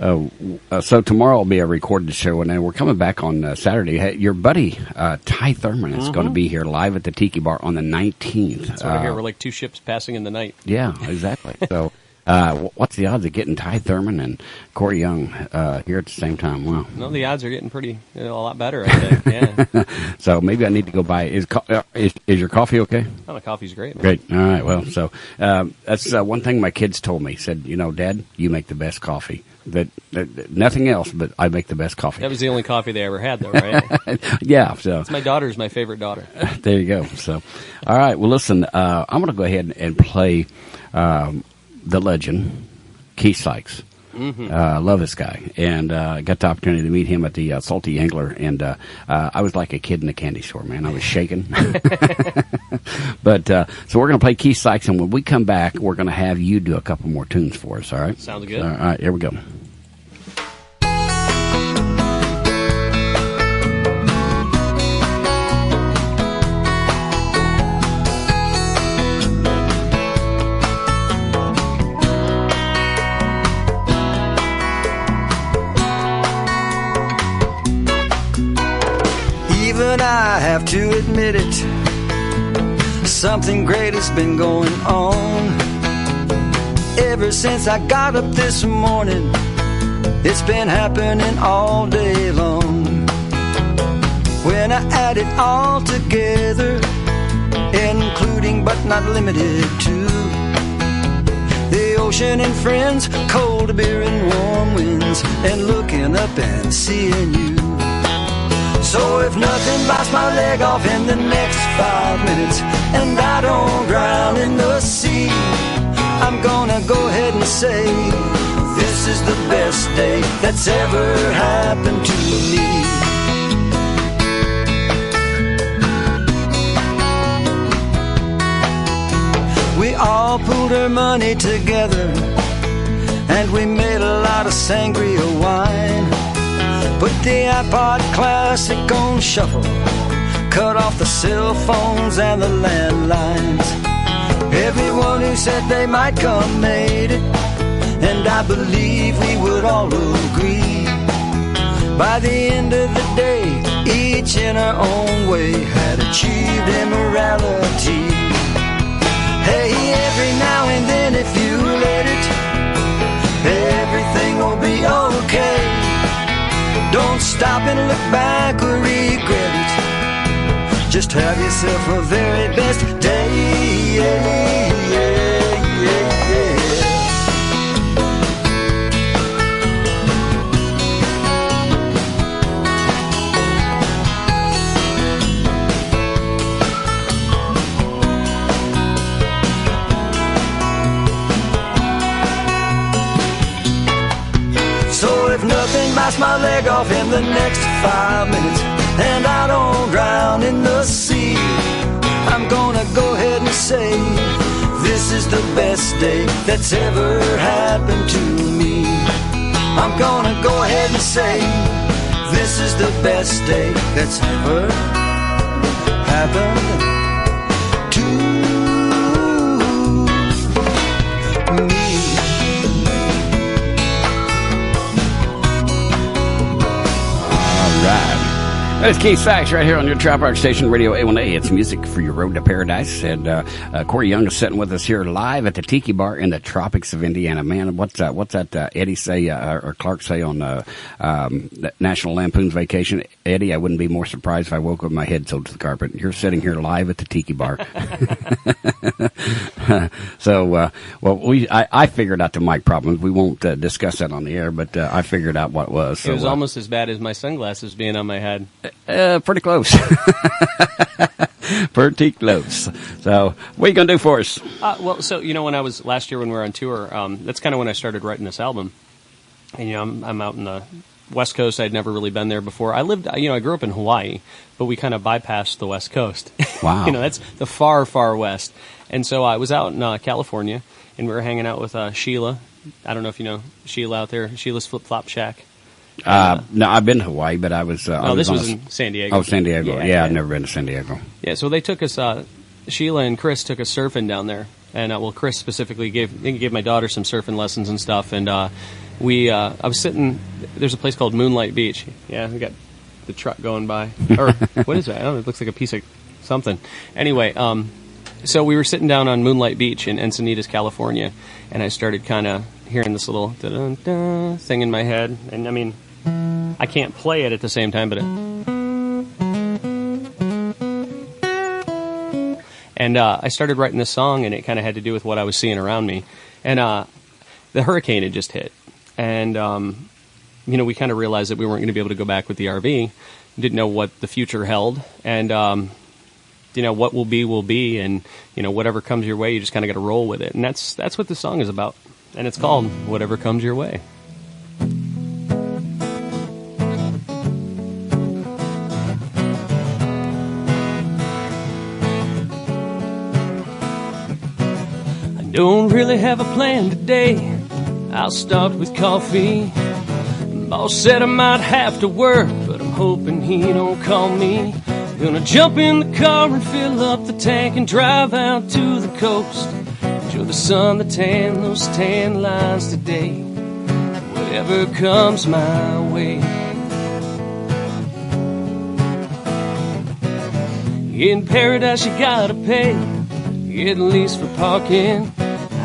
uh, uh, so tomorrow will be a recorded show, and then we're coming back on uh, Saturday. Hey, your buddy uh, Ty Thurman is going to be here live at the Tiki Bar on the 19th. That's what I hear. Uh, We're like two ships passing in the night. yeah, exactly. so, uh, what's the odds of getting Ty Thurman and Corey Young uh, here at the same time? Wow. No, the odds are getting pretty you know, a lot better. I think. Yeah. so maybe I need to go buy. Is co- is, is your coffee okay? oh, the coffee's great. Man. Great. All right. Well, so um, that's uh, one thing my kids told me. Said, you know, Dad, you make the best coffee. That, that, nothing else, but I make the best coffee. That was the only coffee they ever had, though, right? yeah. So my daughter's my favorite daughter. there you go. So, all right. Well, listen, uh, I'm going to go ahead and play um, the legend, Keith Sykes. Mhm. Uh, love this guy, and uh, got the opportunity to meet him at the uh, Salty Angler, and uh, uh, I was like a kid in a candy store, man. I was shaking. but uh, so we're going to play Keith Sykes, and when we come back, we're going to have you do a couple more tunes for us. All right? Sounds good. All right, here we go. Have to admit it. Something great has been going on. Ever since I got up this morning, it's been happening all day long. When I add it all together, including but not limited to the ocean and friends, cold beer and warm winds, and looking up and seeing you. So if nothing bites my leg off in the next five minutes and I don't drown in the sea, I'm gonna go ahead and say this is the best day that's ever happened to me. We all pooled our money together and we made a lot of sangria wine. Put the iPod Classic on shuffle. Cut off the cell phones and the landlines. Everyone who said they might come made it. And I believe we would all agree. By the end of the day, each in our own way had achieved immorality. Hey, every now and then, if you let it, everything will be okay. Don't stop and look back or regret it. Just have yourself a very best day. Blast my leg off in the next five minutes and I don't drown in the sea. I'm gonna go ahead and say this is the best day that's ever happened to me. I'm gonna go ahead and say this is the best day that's ever happened That is Keith Sachs right here on your Trop Rock Station, Radio A1A. It's music for your road to paradise. And uh, uh, Corey Young is sitting with us here live at the Tiki Bar in the tropics of Indiana. Man, what's that? What's that? Uh, Eddie say uh, or Clark say on uh, um, National Lampoon's Vacation? Eddie, I wouldn't be more surprised if I woke up with my head tilted to the carpet. You're sitting here live at the Tiki Bar. so, uh, well, we I, I figured out the mic problems. We won't uh, discuss that on the air, but uh, I figured out what was. So, it was uh, almost as bad as my sunglasses being on my head. Uh, pretty close. pretty close. So, what are you gonna do for us? Uh, well, so you know, when I was last year when we were on tour, um, that's kind of when I started writing this album. And you know, I'm, I'm out in the West Coast. I'd never really been there before. I lived, you know, I grew up in Hawaii, but we kind of bypassed the West Coast. Wow. you know, that's the far, far west. And so I was out in uh, California, and we were hanging out with uh, Sheila. I don't know if you know Sheila out there. Sheila's Flip Flop Shack. Uh, no, I've been to Hawaii, but I was. Uh, I No, this was a- in San Diego. Oh, San Diego. Yeah, Yeah, I've never been to San Diego. Yeah, so they took us. Uh, Sheila and Chris took us surfing down there, and uh, well, Chris specifically gave gave my daughter some surfing lessons and stuff. And uh, we, uh, I was sitting. There's a place called Moonlight Beach. Yeah, we got the truck going by, or what is that? I don't know. It looks like a piece of something. Anyway, um, so we were sitting down on Moonlight Beach in Encinitas, California, and I started kind of hearing this little thing in my head, and I mean, I can't play it at the same time, but. It, And uh, I started writing this song, and it kind of had to do with what I was seeing around me. And uh, the hurricane had just hit, and um, you know we kind of realized that we weren't going to be able to go back with the RV. Didn't know what the future held, and um, you know what will be will be, and you know whatever comes your way, you just kind of got to roll with it. And that's that's what the song is about, and it's called "Whatever Comes Your Way." Don't really have a plan today. I'll start with coffee. Boss said I might have to work, but I'm hoping he don't call me. Gonna jump in the car and fill up the tank and drive out to the coast. Show the sun the tan, those tan lines today. Whatever comes my way. In paradise, you gotta pay, at least for parking.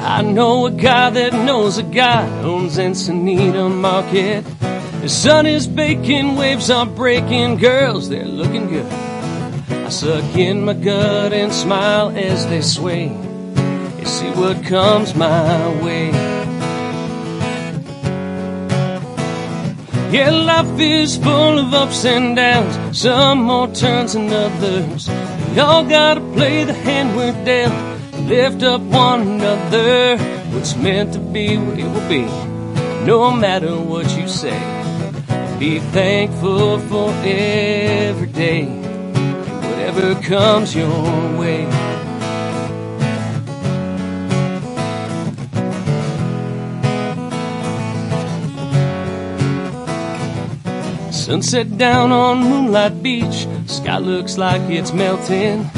I know a guy that knows a guy owns Encinita Market. The sun is baking, waves are breaking, girls, they're looking good. I suck in my gut and smile as they sway. You see what comes my way. Yeah, life is full of ups and downs, some more turns than others. We all gotta play the hand we're dealt, lift up one another. What's meant to be, it will be, no matter what you say. Be thankful for every day, whatever comes your way. Sunset down on Moonlight Beach, sky looks like it's melting.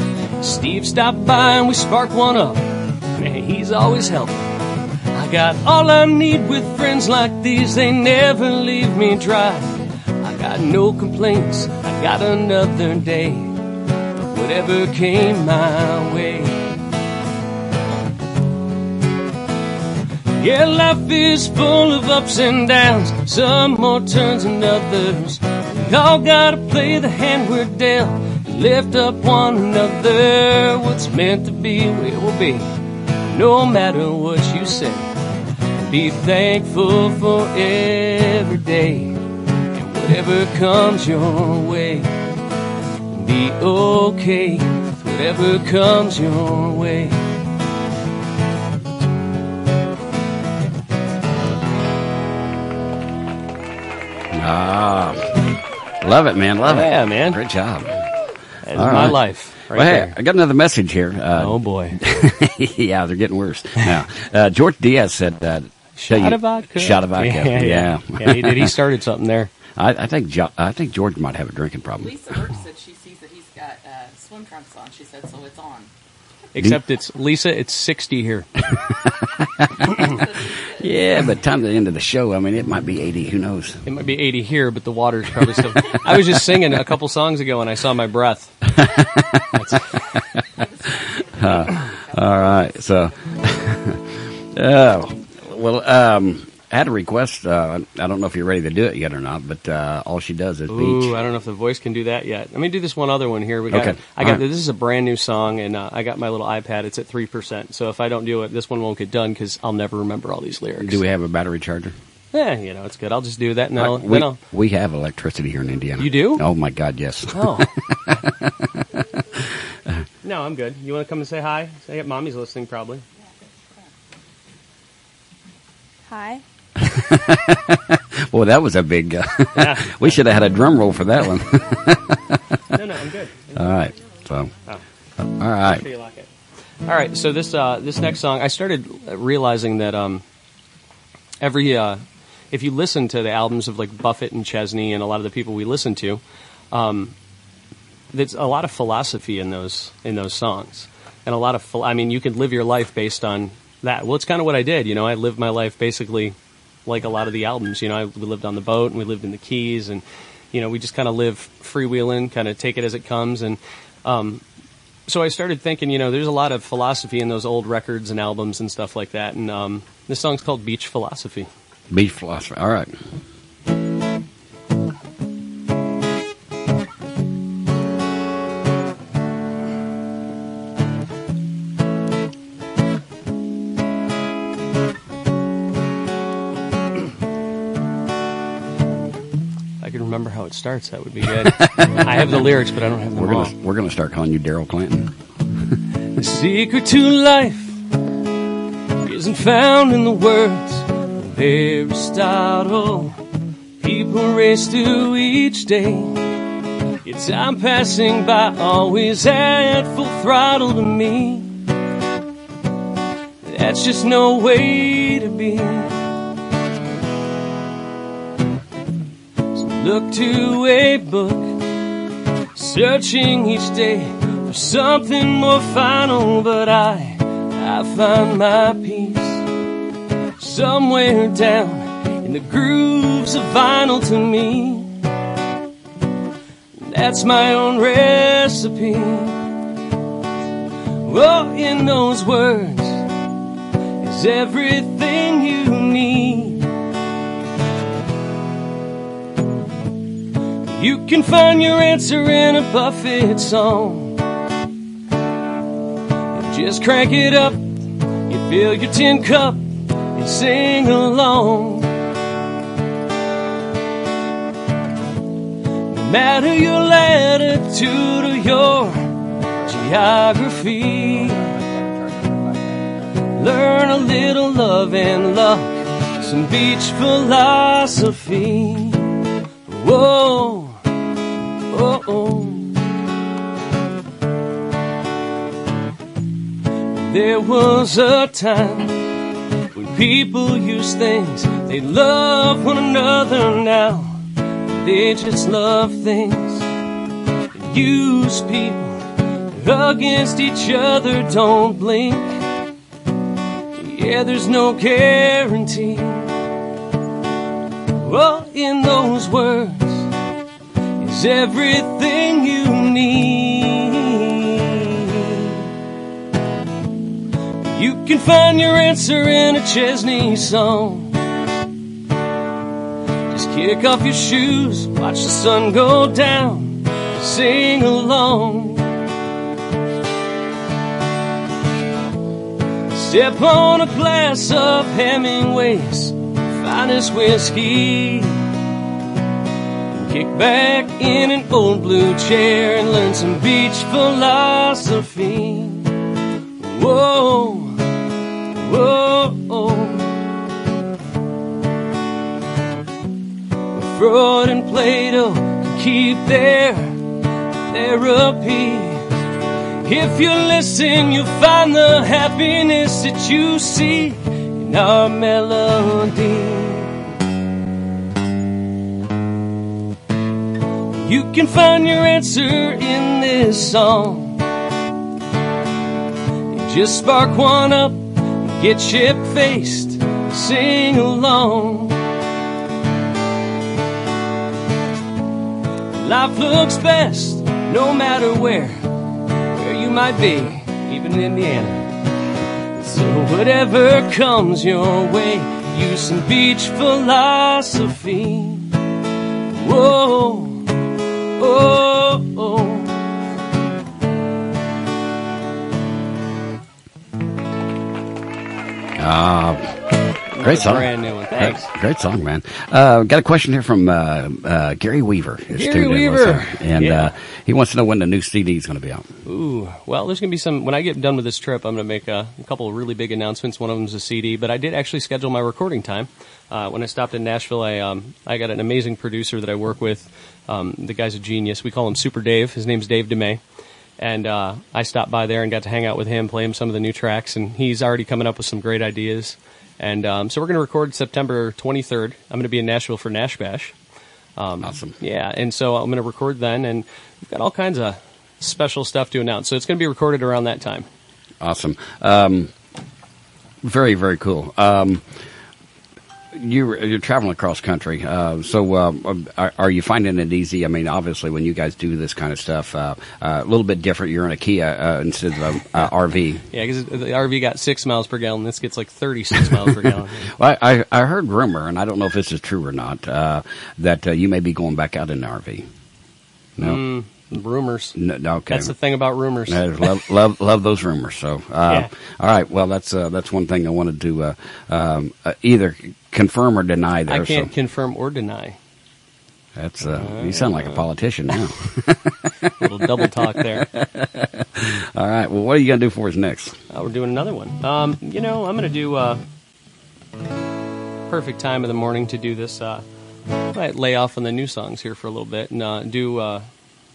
Steve stopped by and we sparked one up. Man, he's always helping. I got all I need with friends like these, they never leave me dry. I got no complaints, I got another day whatever came my way. Yeah, life is full of ups and downs, some more turns than others. We all gotta play the hand we're dealt, lift up one another. What's meant to be, it will be, no matter what you say. Be thankful for every day, and whatever comes your way. Be okay with whatever comes your way. Ah, love it, man. Love it. Yeah, man. Great job. That's All my right. life. Right well, hey, there. I got another message here. Uh, Oh boy. yeah, they're getting worse. Now, uh, George Diaz said that. Shot of vodka. Shot of vodka. Yeah, Yeah. yeah. Yeah, he did. He started something there. I, I think jo- I think George might have a drinking problem. Lisa Burke said she sees that he's got uh, swim trunks on. She said, so it's on. Except it's Lisa. It's sixty here. Yeah, but time to the end of the show, I mean, it might be 80. Who knows? It might be eighty here, but the water's probably still. I was just singing a couple songs ago, and I saw my breath. Uh, all right. So, uh, well, um, I had a request. Uh, I don't know if you're ready to do it yet or not, but uh, all she does is beach. Ooh, I don't know if the voice can do that yet. Let me do this one other one here. We got. Okay. I got. All right. This is a brand new song, and uh, I got my little iPad. It's at three percent. So if I don't do it, this one won't get done because I'll never remember all these lyrics. Do we have a battery charger? Yeah, you know, it's good. I'll just do that, and then I'll, Uh, we, then I'll we have electricity here in Indiana. You do? Oh my God, yes. Oh. no, I'm good. You want to come and say hi? Say mommy's listening, probably. Hi. Boy, that was a big. Uh, Yeah. we should have had a drum roll for that one. No, no, I'm good. all right. So, oh. all right. Sure like all right. so this uh, this next song, I started realizing that um, every uh, if you listen to the albums of like Buffett and Chesney and a lot of the people we listen to, um, there's a lot of philosophy in those in those songs, and a lot of I mean, you can live your life based on that. Well, it's kind of what I did. You know, I lived my life basically like a lot of the albums. You know, I, we lived on the boat and we lived in the Keys, and you know, we just kind of live freewheeling, kind of take it as it comes, and um, so I started thinking, you know, there's a lot of philosophy in those old records and albums and stuff like that. And um, this song's called Beach Philosophy. Beach philosophy. All right. How it starts, that would be good. I have the lyrics, but I don't have them We're gonna we're gonna start calling you Daryl Clinton. The secret to life isn't found in the words of Aristotle. People race through each day. Your time passing by always at full throttle to me. That's just no way to be. Look to a book, searching each day for something more final, but I, I find my peace somewhere down in the grooves of vinyl to me. That's my own recipe. Oh, in those words is everything you You can find your answer in a Buffett song. Just crank it up, you fill your tin cup and sing along. No matter your latitude or your geography, learn a little love and luck, some beach philosophy. Whoa, oh, oh. There was a time when people used things, they love one another now. They just love things use people against each other. Don't blink. Yeah, there's no guarantee. Well, in those words is everything you need. You can find your answer in a Chesney song. Just kick off your shoes, watch the sun go down, sing along. Step on a glass of Hemingway's finest whiskey. Kick back in an old blue chair and learn some beach philosophy. Whoa, whoa. Freud and Plato keep their therapy. If you listen, you'll find the happiness that you seek in our melody. You can find your answer in this song. Just spark one up, get shit faced, sing along. Life looks best no matter where, where you might be, even in Indiana. So whatever comes your way, use some beach philosophy. Whoa, oh, oh. Ah, great song. Brand new one. Thanks. Uh, great song, man. Uh, got a question here from uh, uh, Gary Weaver. Gary tuned in with Weaver. and Yeah. uh, he wants to know when the new CD is going to be out. Ooh, well, there's going to be some. When I get done with this trip, I'm going to make a, a couple of really big announcements. One of them is a CD, but I did actually schedule my recording time. Uh, when I stopped in Nashville, I um, I got an amazing producer that I work with. Um, the guy's a genius. We call him Super Dave. His name's Dave DeMay. And uh, I stopped by there and got to hang out with him, play him some of the new tracks, and he's already coming up with some great ideas. And um, so we're going to record September 23rd. I'm going to be in Nashville for Nash Bash. Um, Awesome. Yeah, and so I'm going to record then, and we've got all kinds of special stuff to announce. So it's going to be recorded around that time. Awesome. Um, very, very cool. You, you're traveling across country, uh, so uh, are, are you finding it easy? I mean, obviously, when you guys do this kind of stuff, uh, uh, a little bit different. You're in a Kia uh, instead of a uh, RV. Yeah, because the RV got six miles per gallon. This gets like 36 miles per gallon. Well, I, I I heard rumor, and I don't know if this is true or not, uh, that uh, you may be going back out in an RV. No, Mm, rumors. no, okay. That's the thing about rumors. Love, love, love those rumors. So, uh, Yeah. all right. Well, that's uh, that's one thing I wanted to uh, um, uh, either confirm or deny. There, I can't so confirm or deny. that's uh, you sound like a politician now. little double talk there. all right. Well, what are you gonna do for us next? Uh, we're doing another one. Um, you know, I'm going to do uh, perfect time of the morning to do this. Uh, might lay off on the new songs here for a little bit and uh, do uh,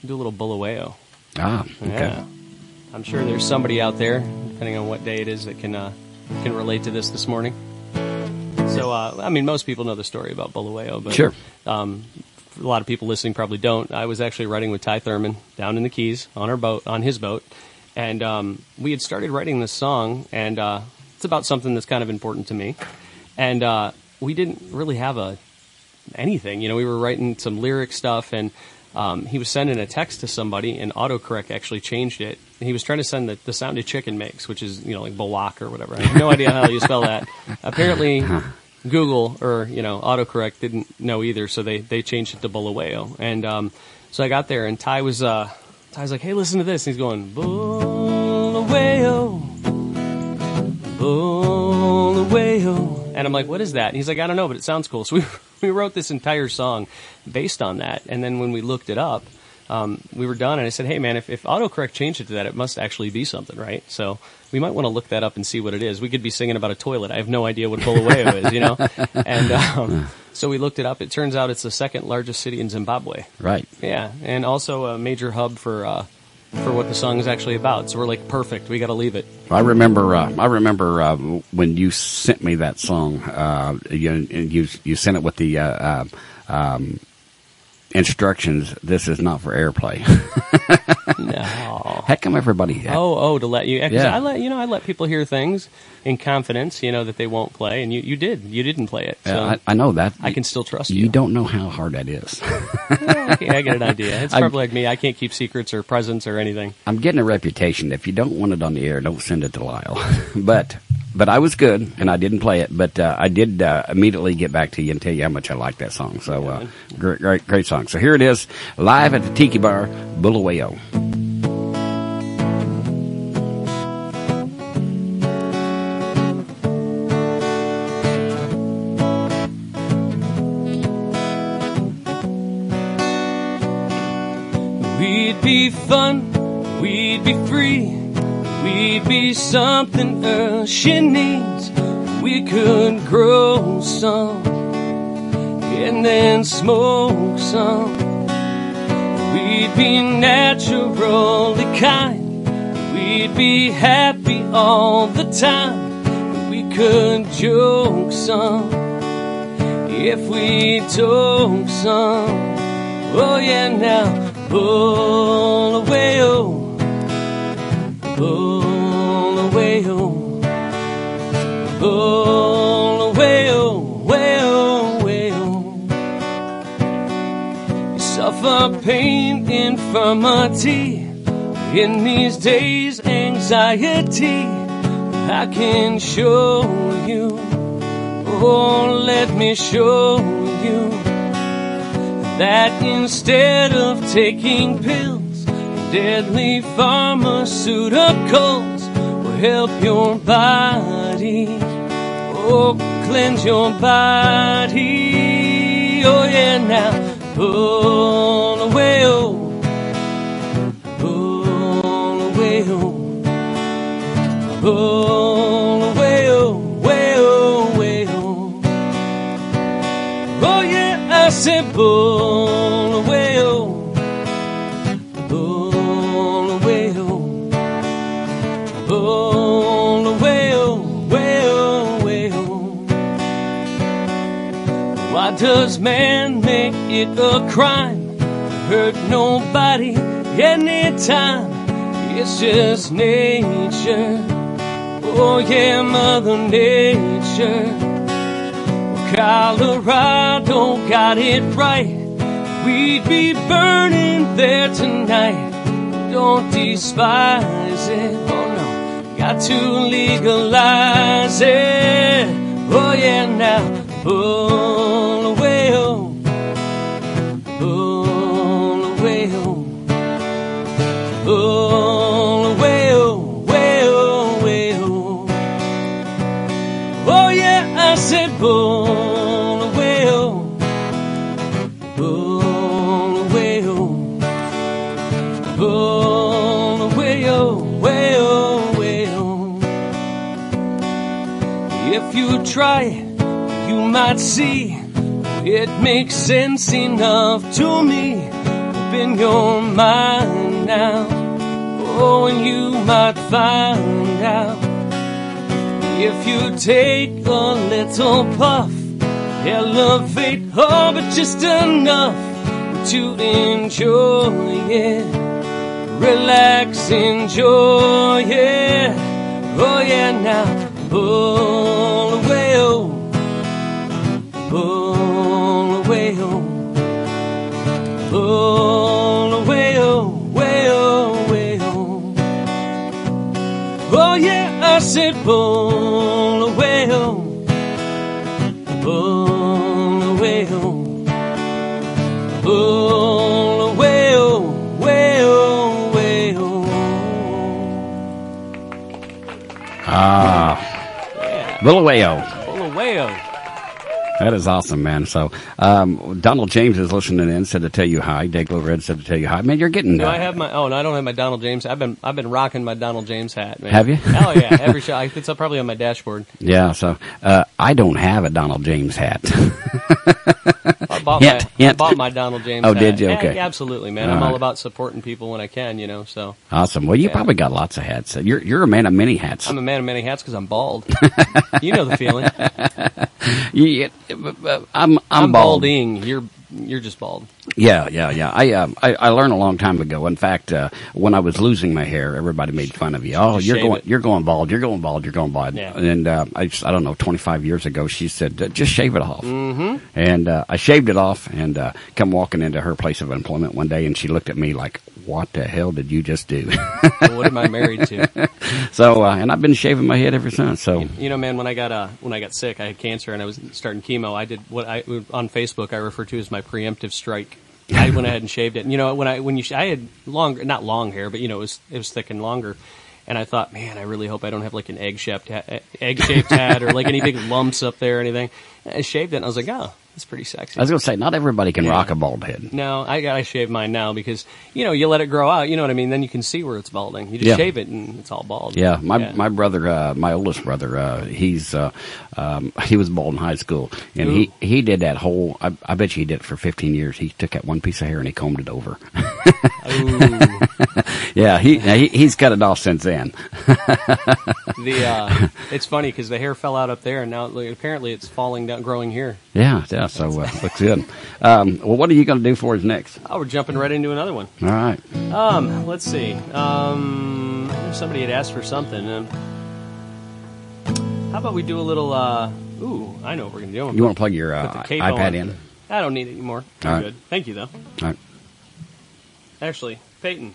do a little Bulawayo. Ah, okay. Yeah. I'm sure there's somebody out there, depending on what day it is, that can uh, can relate to this this morning. So, uh, I mean, most people know the story about Bulawayo, but Sure. um, a lot of people listening probably don't. I was actually writing with Ty Thurman down in the Keys on our boat, on his boat, and um, we had started writing this song, and uh, it's about something that's kind of important to me, and uh, we didn't really have a anything. You know, we were writing some lyric stuff, and um, he was sending a text to somebody, and autocorrect actually changed it. He was trying to send the, the sound a chicken makes, which is you know like Balak or whatever. I have no idea how you spell that. Apparently, Google or you know autocorrect didn't know either, so they they changed it to Bulawayo. And um, so I got there, and Ty was uh, like, "Hey, listen to this." And he's going Bulawayo, Bulawayo, and I'm like, "What is that?" And he's like, "I don't know, but it sounds cool." So we we wrote this entire song based on that, and then when we looked it up. Um, we were done, and I said, "Hey, man, if, if autocorrect changed it to that, it must actually be something, right?" So we might want to look that up and see what it is. We could be singing about a toilet. I have no idea what Bulawayo is, you know. And um, so we looked it up. It turns out it's the second largest city in Zimbabwe. Right. Yeah, and also a major hub for uh, for what the song is actually about. So we're like, perfect. We got to leave it. I remember. Uh, I remember uh, when you sent me that song. Uh, you, you you sent it with the uh, uh, um, instructions. This is not for airplay. No. Heck, come everybody. Oh, oh, to let you. Yeah. I let you know. I let people hear things in confidence. You know that they won't play, and you, you did. You didn't play it. So Yeah, I, I know that. I can still trust You you. don't know how hard that is. Yeah, okay, I get an idea. It's I- probably like me. I can't keep secrets or presents or anything. I'm getting a reputation. If you don't want it on the air, don't send it to Lyle. but but I was good, and I didn't play it. But uh, I did uh, immediately get back to you and tell you how much I like that song. So uh, great, great, great song. So here it is, live at the Tiki Bar, Bulawayo. We'd be fun, we'd be free, we'd be something else she needs. We could grow some and then smoke some. We'd be naturally kind. We'd be happy all the time. We could joke some if we took some. Oh yeah, now pull away, oh, pull away, oh, pull away, oh, way, oh, way, oh. You suffer pain, infirmity. In these days, anxiety. I can show you. Oh, let me show you that instead of taking pills, deadly pharmaceuticals will help your body. Oh, cleanse your body. Oh, yeah, now pull away, oh, pull away, oh, pull away, oh, way, oh, way, oh. Oh yeah, I said pull does man make it a crime? to Hurt nobody anytime. It's just nature. Oh yeah, Mother Nature. Colorado don't got it right. We'd be burning there tonight. Don't despise it. Oh no, got to legalize it. Oh yeah, now pull try, you might see it makes sense enough to me. Open your mind now, oh, and you might find out. If you take a little puff, elevate, oh, but just enough to enjoy it. Relax, enjoy it. Oh, yeah, now pull pull away, oh, way, oh, way, oh. Oh yeah, I said pull away, oh, pull away, oh, pull away, oh, way, oh, way, oh. Ah, Little Wayo. Pull away, oh. That is awesome, man. So, um, Donald James is listening in, said to tell you hi. Dayglow Red said to tell you hi. Man, you're getting Do uh, I have my? Oh, no, I don't have my Donald James. I've been I've been rocking my Donald James hat. Man. Have you? Oh yeah, every show. It's up probably on my dashboard. Yeah, so uh, I don't have a Donald James hat. I bought Hint, my I bought my Donald James. Oh, hat. did you? Okay. yeah, absolutely, man. All I'm all about supporting people when I can. You know, so awesome. Well, you Yeah. probably got lots of hats. You're you're a man of many hats. I'm a man of many hats because I'm bald. you know the feeling. Yeah, uh, uh, I'm I'm, I'm bald. balding. You're you're just bald. Yeah, yeah, yeah. I, um, I I learned a long time ago. In fact, uh, when I was losing my hair, everybody made fun of you. Oh, Just you're going, it. you're going bald. You're going bald. You're going bald. Yeah. And uh, I, just, I don't know, 25 years ago, she said, just shave it off. Mm-hmm. And uh, I shaved it off, and uh, come walking into her place of employment one day, and she looked at me like, "What the hell did you just do?" Well, what am I married to? so, uh, and I've been shaving my head ever since. So, You know, man, when I got uh, when I got sick, I had cancer and I was starting chemo. I did what I on Facebook I refer to as my preemptive strike. I went ahead and shaved it. And, you know, when I when you sh- I had long not long hair, but you know, it was it was thick and longer. And I thought, man, I really hope I don't have like an egg shaped egg shaped head or like any big lumps up there or anything. And I shaved it, and I was like, oh, It's pretty sexy. I was going to say, not everybody can Yeah. rock a bald head. No, I gotta shave mine now because you know you let it grow out. You know what I mean? Then you can see where it's balding. You just Yeah. shave it and it's all bald. Yeah, my my brother, uh, my oldest brother, uh, he's uh, um, he was bald in high school, and he he did that whole. I, I bet you he did it for 15 years. He took that one piece of hair and he combed it over. yeah, he, he he's cut it off since then. the uh, it's funny because the hair fell out up there and now apparently it's falling down, growing here. Yeah, yeah. So uh, looks good. Um, well, what are you going to do for us next? Oh, we're jumping right into another one. All right. Um, let's see. Um, somebody had asked for something. Um, how about we do a little? Uh, ooh, I know what we're gonna do. I'm You want to plug your uh, iPad on. in? I don't need it anymore. I'm All right. good. Thank you though. All right. Actually, Peyton,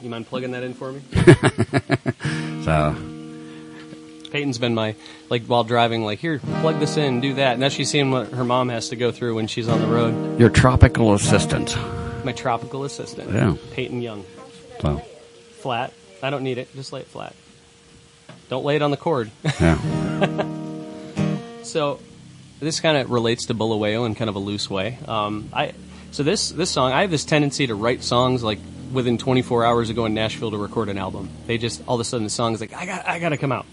you mind plugging that in for me? So Peyton's been my like while driving, like here, plug this in, do that. Now she's seeing what her mom has to go through when she's on the road. your tropical assistant. My tropical assistant, Yeah. Peyton Young, So flat. I don't need it. Just lay it flat. Don't lay it on the cord. yeah. So this kind of relates to Bulawayo in kind of a loose way. Um, I so this this song I have this tendency to write songs like within 24 hours of going to Nashville to record an album. They just all of a sudden the song is like I got I got to come out.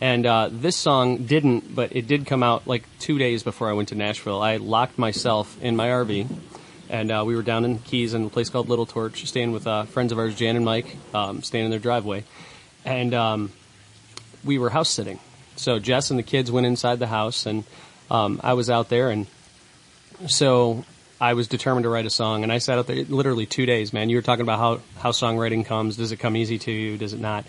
And uh, this song didn't, but it did come out like two days before I went to Nashville. I locked myself in my RV, and uh, we were down in Keys in a place called Little Torch, staying with uh, friends of ours, Jan and Mike, um, staying in their driveway, and um, we were house sitting. So Jess and the kids went inside the house, and um, I was out there, and so I was determined to write a song. And I sat out there literally two days, man. You were talking about how how songwriting comes. Does it come easy to you? Does it not?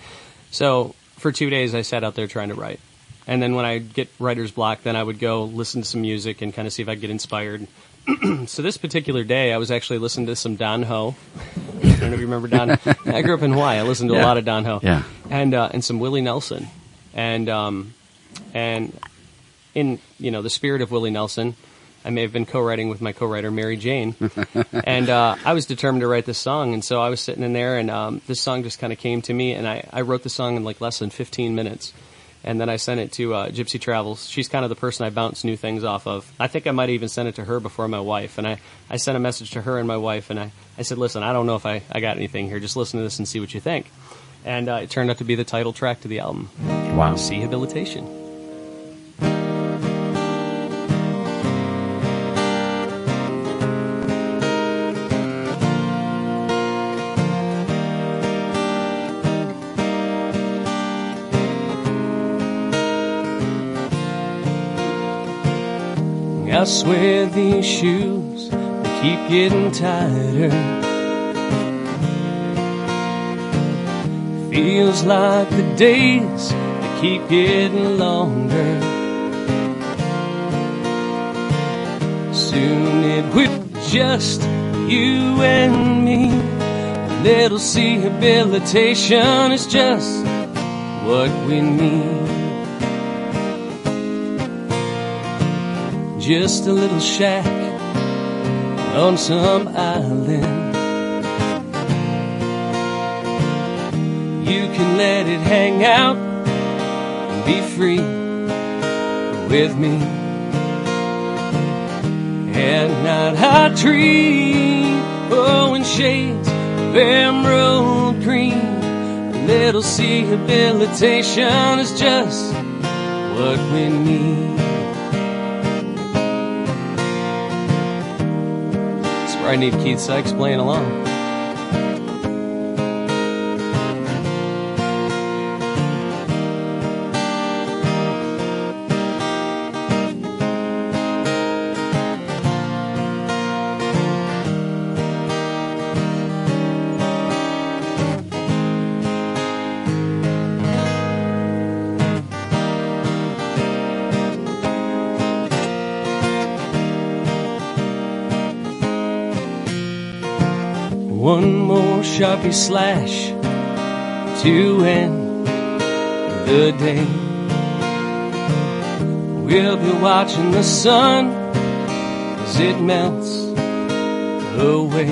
So for two days, I sat out there trying to write. And then when I get writer's block, then I would go listen to some music and kind of see if I get inspired. so this particular day, I was actually listening to some Don Ho. I don't know if you remember Don. I grew up in Hawaii. I listened to a lot of Don Ho. Yeah. And uh, and some Willie Nelson, and um, and in you know the spirit of Willie Nelson, I may have been co-writing with my co-writer Mary Jane, and uh, I was determined to write this song. And so I was sitting in there, and um, this song just kind of came to me, and I, I wrote the song in like less than 15 minutes. And then I sent it to uh, Gypsy Travels. She's kind of the person I bounce new things off of. I think I might even sent it to her before my wife. And I, I sent a message to her and my wife, and I, I said, listen, I don't know if I, I got anything here. Just listen to this and see what you think. And uh, it turned out to be the title track to the album. Wow. Rehabilitation. I swear these shoes they keep getting tighter. Feels like the days they keep getting longer. Soon it will just you and me. A little rehabilitation is just what we need. Just a little shack on some island. You can let it hang out and be free with me. And not I dream, oh, in shades of emerald green. A little rehabilitation is just what we need. I need Keith Sykes playing along. Sharpie slash to end the day. We'll be watching the sun as it melts away.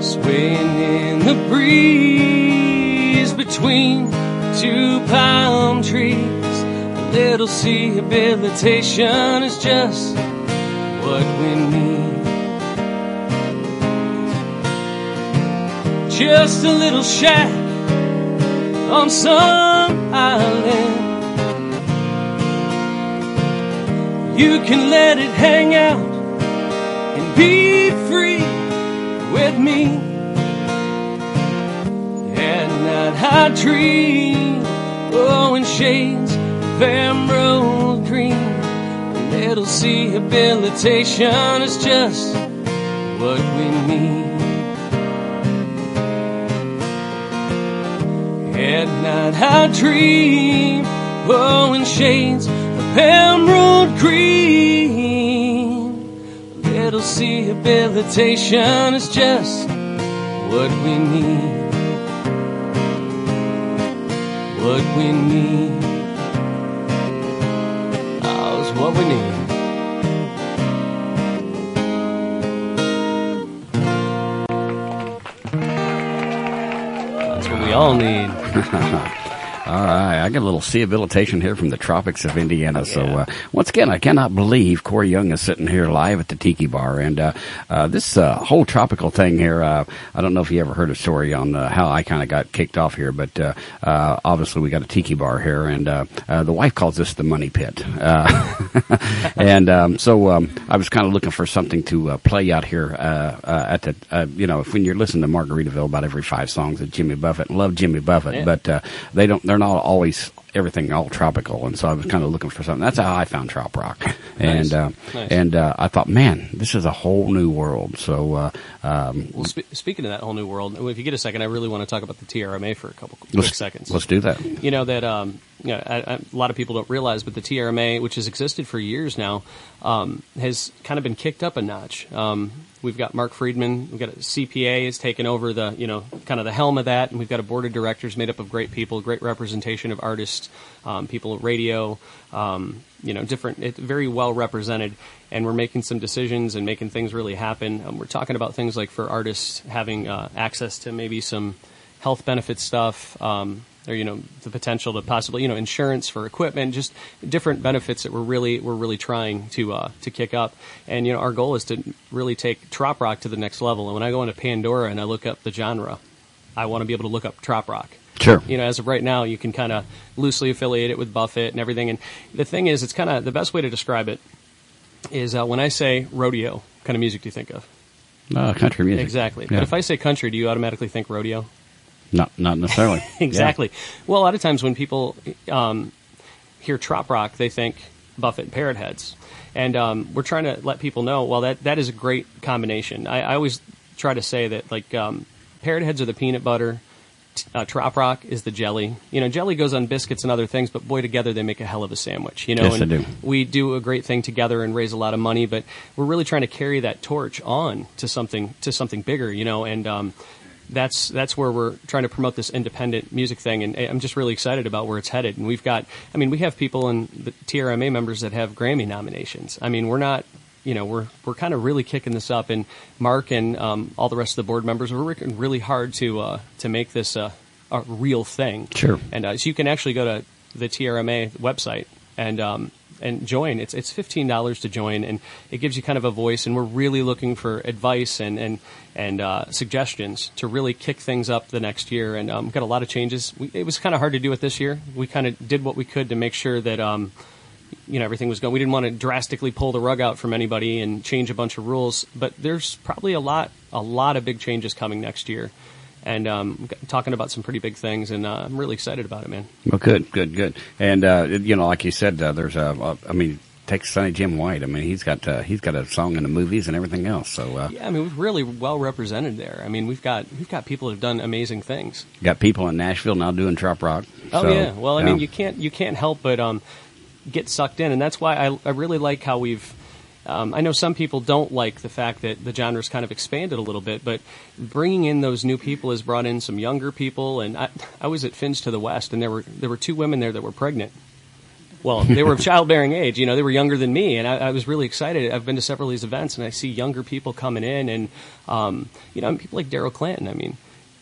Swaying in the breeze between two palm trees. A little rehabilitation is just what we need. Just a little shack on some island. You can let it hang out and be free with me. At night I dream, oh, in shades of emerald green. Little rehabilitation is just what we need. At night I dream, oh, in shades of emerald green. A little rehabilitation is just what we need. What we need. Oh, it's what we need. Ha ha ha. I got a little rehabilitation here from the tropics of Indiana. So uh, once again, I cannot believe Corey Young is sitting here live at the Tiki Bar, and uh, uh, this uh, whole tropical thing here. Uh, I don't know if you ever heard a story on uh, how I kind of got kicked off here, but uh, uh, obviously we got a Tiki Bar here, and uh, uh, the wife calls this the Money Pit, uh, and um, so um, I was kind of looking for something to uh, play out here uh, uh, at the uh, you know when you're listening to Margaritaville about every five songs of Jimmy Buffett, and love Jimmy Buffett, Yeah. but uh, they don't they're not always everything all tropical and so I was kind of looking for something that's how I found trop rock and Nice. uh, Nice. and uh, I thought man this is a whole new world so uh, um, Well, spe- speaking of that whole new world, if you get a second, I really want to talk about the TRMA for a couple quick seconds. let's do that You know that um, you know, I, I, a lot of people don't realize, but the TRMA, which has existed for years now, um, has kind of been kicked up a notch. Um, we've got Mark Friedman, we've got a CPA has taken over the you know kind of the helm of that, and we've got a board of directors made up of great people, great representation of artists, um, people at radio, um, you know, different, it, very well represented, and we're making some decisions and making things really happen. Um, we're talking about things like for artists having uh, access to maybe some health benefit stuff, um, or you know the potential to possibly you know insurance for equipment, just different benefits that we're really we're really trying to uh, to kick up. And you know our goal is to really take trop rock to the next level. And when I go into Pandora and I look up the genre, I want to be able to look up trop rock. Sure. You know, as of right now, you can kind of loosely affiliate it with Buffett and everything. And the thing is, it's kind of the best way to describe it is uh, when I say rodeo, what kind of music do you think of? uh, country music Exactly. Yeah. But if I say country, do you automatically think rodeo? Not not necessarily exactly. Well, a lot of times when people um, hear trop rock, they think Buffett and Parrot Heads, and um, we're trying to let people know. Well, that that is a great combination. I, I always try to say that like um, Parrot Heads are the peanut butter. Uh, trop rock is the jelly. You know, jelly goes on biscuits and other things, but boy, together they make a hell of a sandwich. You know, Yes, and do. we do a great thing together and raise a lot of money, but we're really trying to carry that torch on to something to something bigger. You know, and um, that's that's where we're trying to promote this independent music thing, and I'm just really excited about where it's headed. And we've got, I mean, we have people in the TRMA members that have Grammy nominations. I mean, we're not, you know, we're we're kind of really kicking this up, and Mark and um, all the rest of the board members, we're working really hard to uh, to make this a, a real thing. Sure. And uh, so you can actually go to the TRMA website and um, and join. It's it's fifteen dollars to join, and it gives you kind of a voice. And we're really looking for advice and and and uh, suggestions to really kick things up the next year. And um, got a lot of changes. We, it was kind of hard to do it this year. We kind of did what we could to make sure that. Um, you know everything was going. We didn't want to drastically pull the rug out from anybody and change a bunch of rules, but there's probably a lot, a lot of big changes coming next year, and um, talking about some pretty big things, and uh, I'm really excited about it, man. well good good good and uh, you know like you said uh, there's a, a I mean take Sonny Jim White I mean he's got uh, he's got a song in the movies and everything else so uh, Yeah, I mean, we're really well represented there. I mean, we've got we've got people that have done amazing things. got people in Nashville now doing trop rock Oh So, yeah. Well, I yeah. mean, you can't you can't help but um, get sucked in, and that's why I I really like how we've. Um, I know some people don't like the fact that the genre's kind of expanded a little bit, but bringing in those new people has brought in some younger people. And I, I was at Fins to the West, and there were there were two women there that were pregnant. Well, they were of childbearing age. You know, they were younger than me, and I, I was really excited. I've been to several of these events, and I see younger people coming in, and um, you know, people like Daryl Clanton. I mean,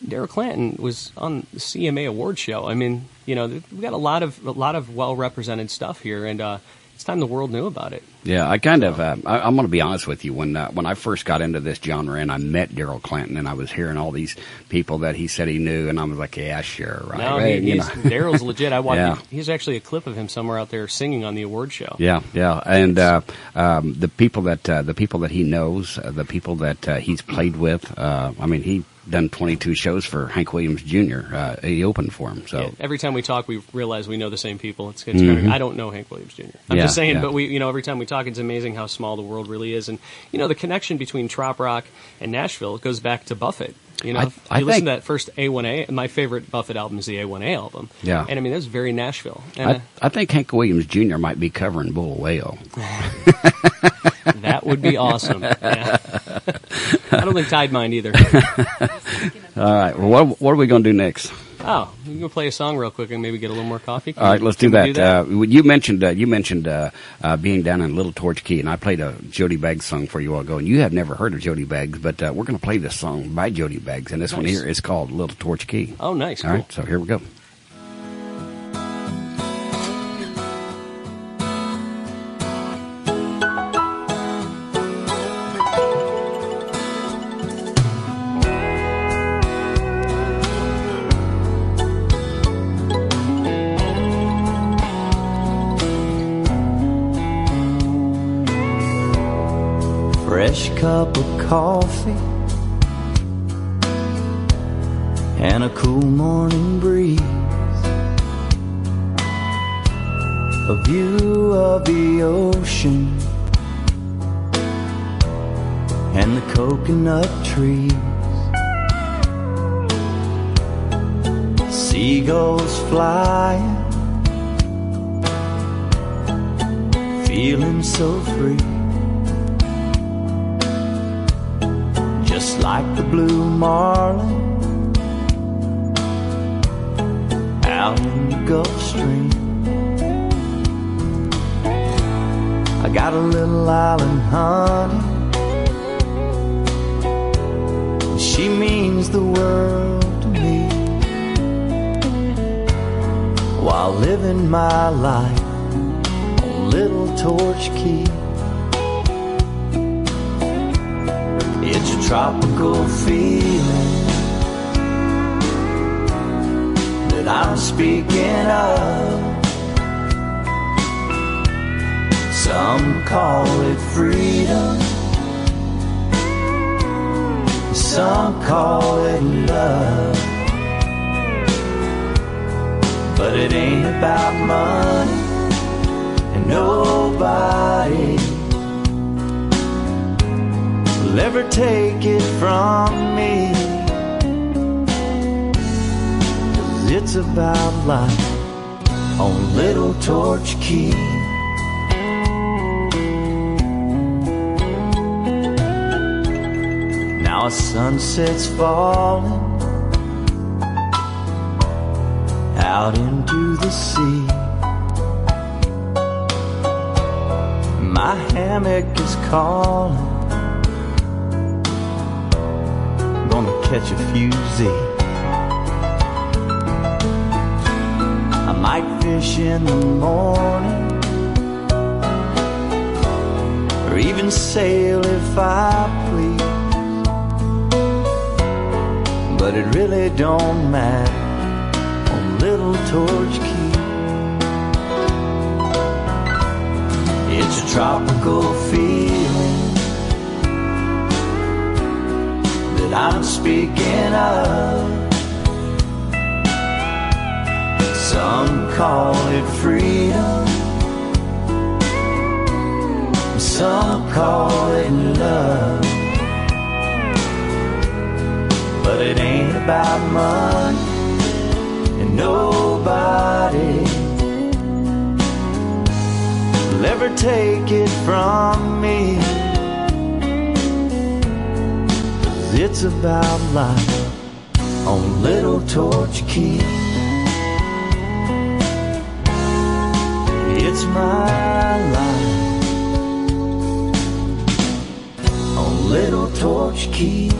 Daryl Clanton was on the CMA award show. I mean, you know, we've got a lot of a lot of well represented stuff here, and uh, it's time the world knew about it. Yeah, I kind of. Uh, I, I'm going to be honest with you. When uh, when I first got into this genre and I met Daryl Clanton and I was hearing all these people that he said he knew, and I was like, yeah, sure, right. No, right, he, you he's. Daryl's legit. I watched. Yeah. He's actually a clip of him somewhere out there singing on the award show. Yeah, yeah, and uh, um, the people that uh, the people that he knows, uh, the people that uh, he's played with. Uh, I mean, he done 22 shows for Hank Williams Jr. Uh, he opened for him, so Yeah, every time we talk, we realize we know the same people. It's, it's Mhm. of, I don't know Hank Williams Jr. I'm Yeah, just saying, yeah. but we, you know, every time we talk, it's amazing how small the world really is, and you know, the connection between trop rock and Nashville goes back to Buffett. You know, I- I you listen to that first A1A. My favorite Buffett album is the A1A album. Yeah. and I mean that's very Nashville. And uh, I, I think Hank Williams Jr. might be covering Bull Whale. that would be awesome. Yeah. I don't think Tide mind either. All right, well, what, what are we going to do next? Oh, you can play a song real quick and maybe get a little more coffee. Can All right, let's do can we that. Uh, you mentioned uh, you mentioned uh, uh, being down in Little Torch Key, and I played a Jody Baggs song for you all ago, and you have never heard of Jody Baggs, but uh, we're going to play this song by Jody Baggs, and this one here is called Little Torch Key. Oh, nice. All cool. right, so here we go. Cup of coffee and a cool morning breeze. A view of the ocean and the coconut trees. Seagulls flying, feeling so free. Just like the blue marlin out in the Gulf Stream. I got a little island honey. She means the world to me. While living my life on Little Torch Key. Tropical feeling that I'm speaking of. Some call it freedom, some call it love. But it ain't about money and nobody will ever take it from me. 'Cause it's about life on Little Torch Key. Now a sunset's falling out into the sea. My hammock is calling. Catch a few Z. I might fish in the morning, or even sail if I please. But it really don't matter on Little Torch Key. It's a tropical feeling I'm speaking of. Some call it freedom, some call it love. But it ain't about money and nobody will ever take it from me. It's about life on Little Torch Key. It's my life on Little Torch Key.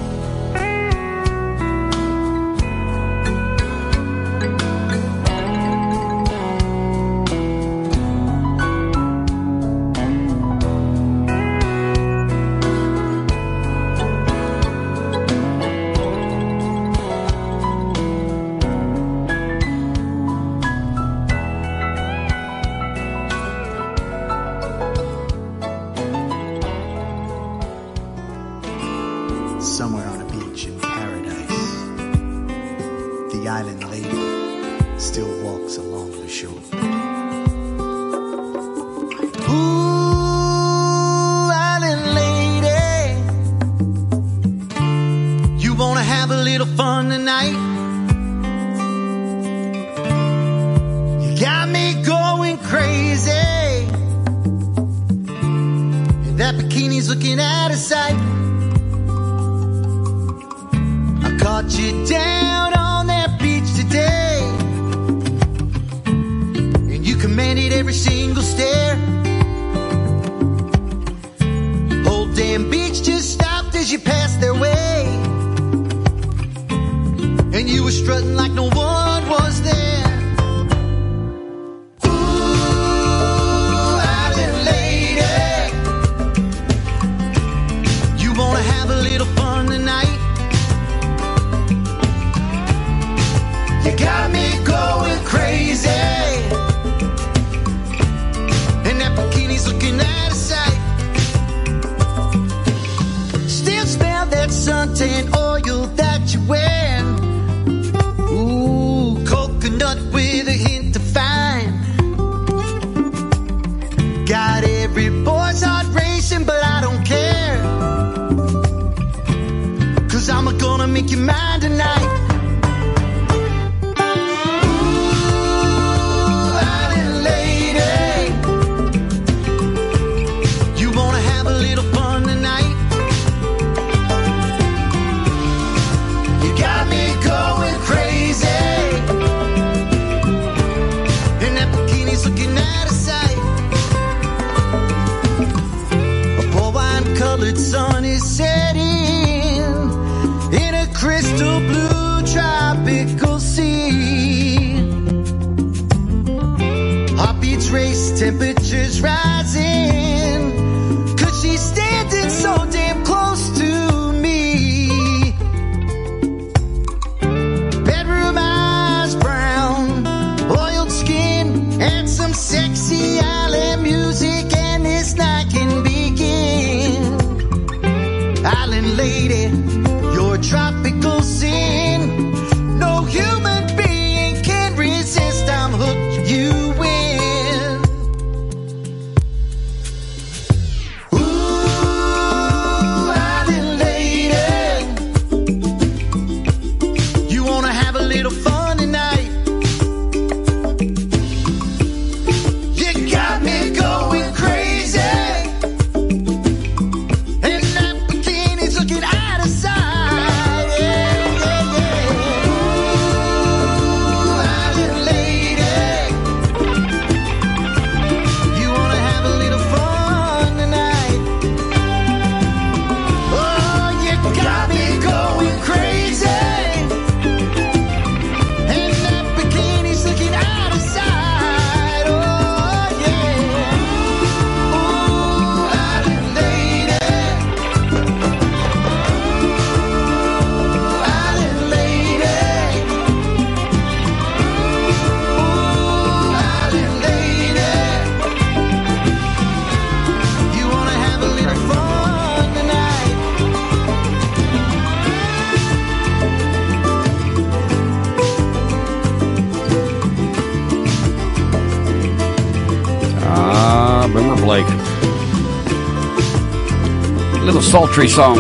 sultry song.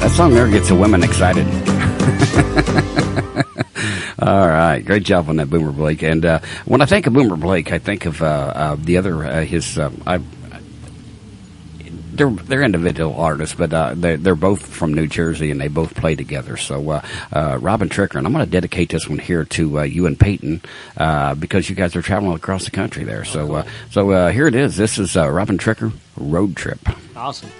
That song there gets the women excited. All right, great job on that, Boomer Blake. And uh, when I think of Boomer Blake, I think of uh, uh, the other uh, his. Um, I they're they're individual artists, but uh, they're, they're both from New Jersey and they both play together. So uh, uh, Robin Tricker, and I'm going to dedicate this one here to uh, you and Peyton uh, because you guys are traveling across the country there. So uh, so here it is. This is Robin Tricker Road Trip. Awesome.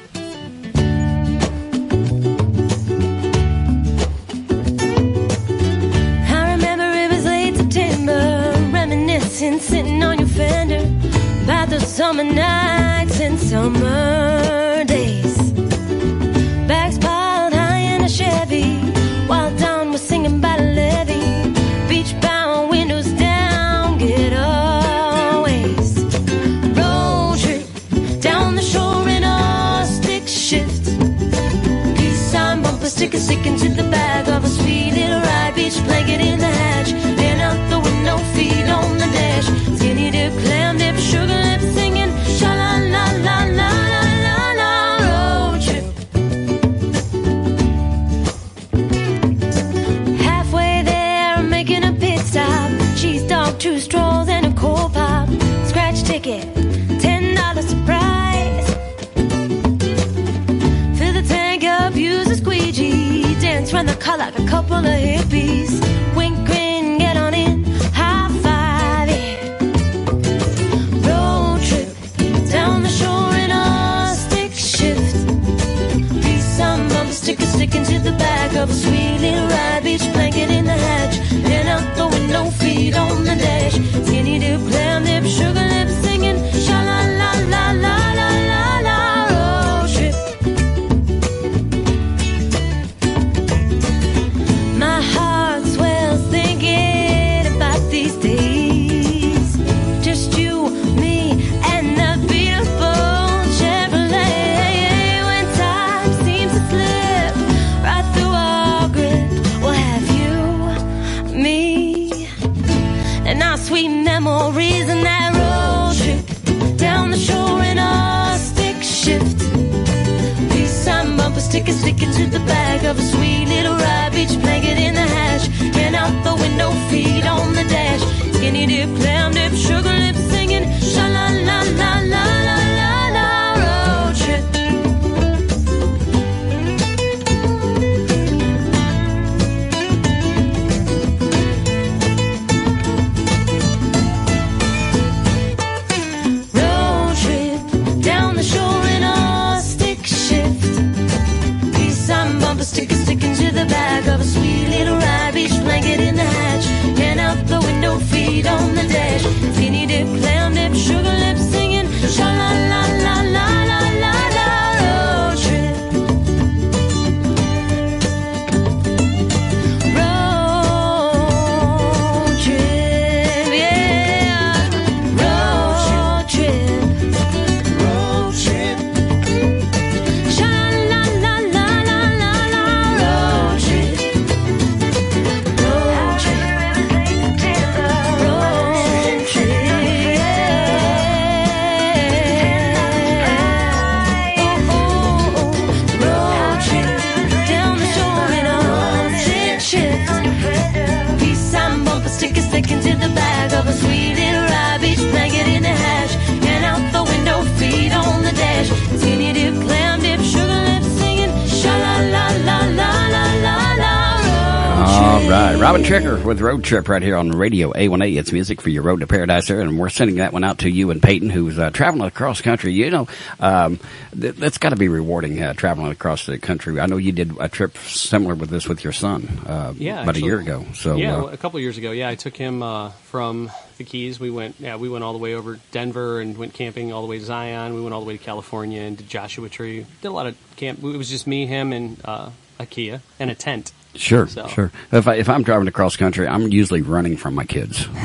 Road Trip right here on Radio A1A. It's music for your road to paradise there, and we're sending that one out to you and Peyton, who's uh, traveling across country. You know, um, th- that's got to be rewarding uh, traveling across the country. I know you did a trip similar with this with your son uh, Yeah, about actually- a year ago. So yeah, uh, well, a couple years ago. Yeah, I took him uh, from the Keys. We went, yeah, we went all the way over Denver and went camping all the way to Zion. We went all the way to California and did Joshua Tree. Did a lot of camp. It was just me, him, and uh, a Kia and a tent. Sure, So- sure. If I, if I'm driving across country, I'm usually running from my kids.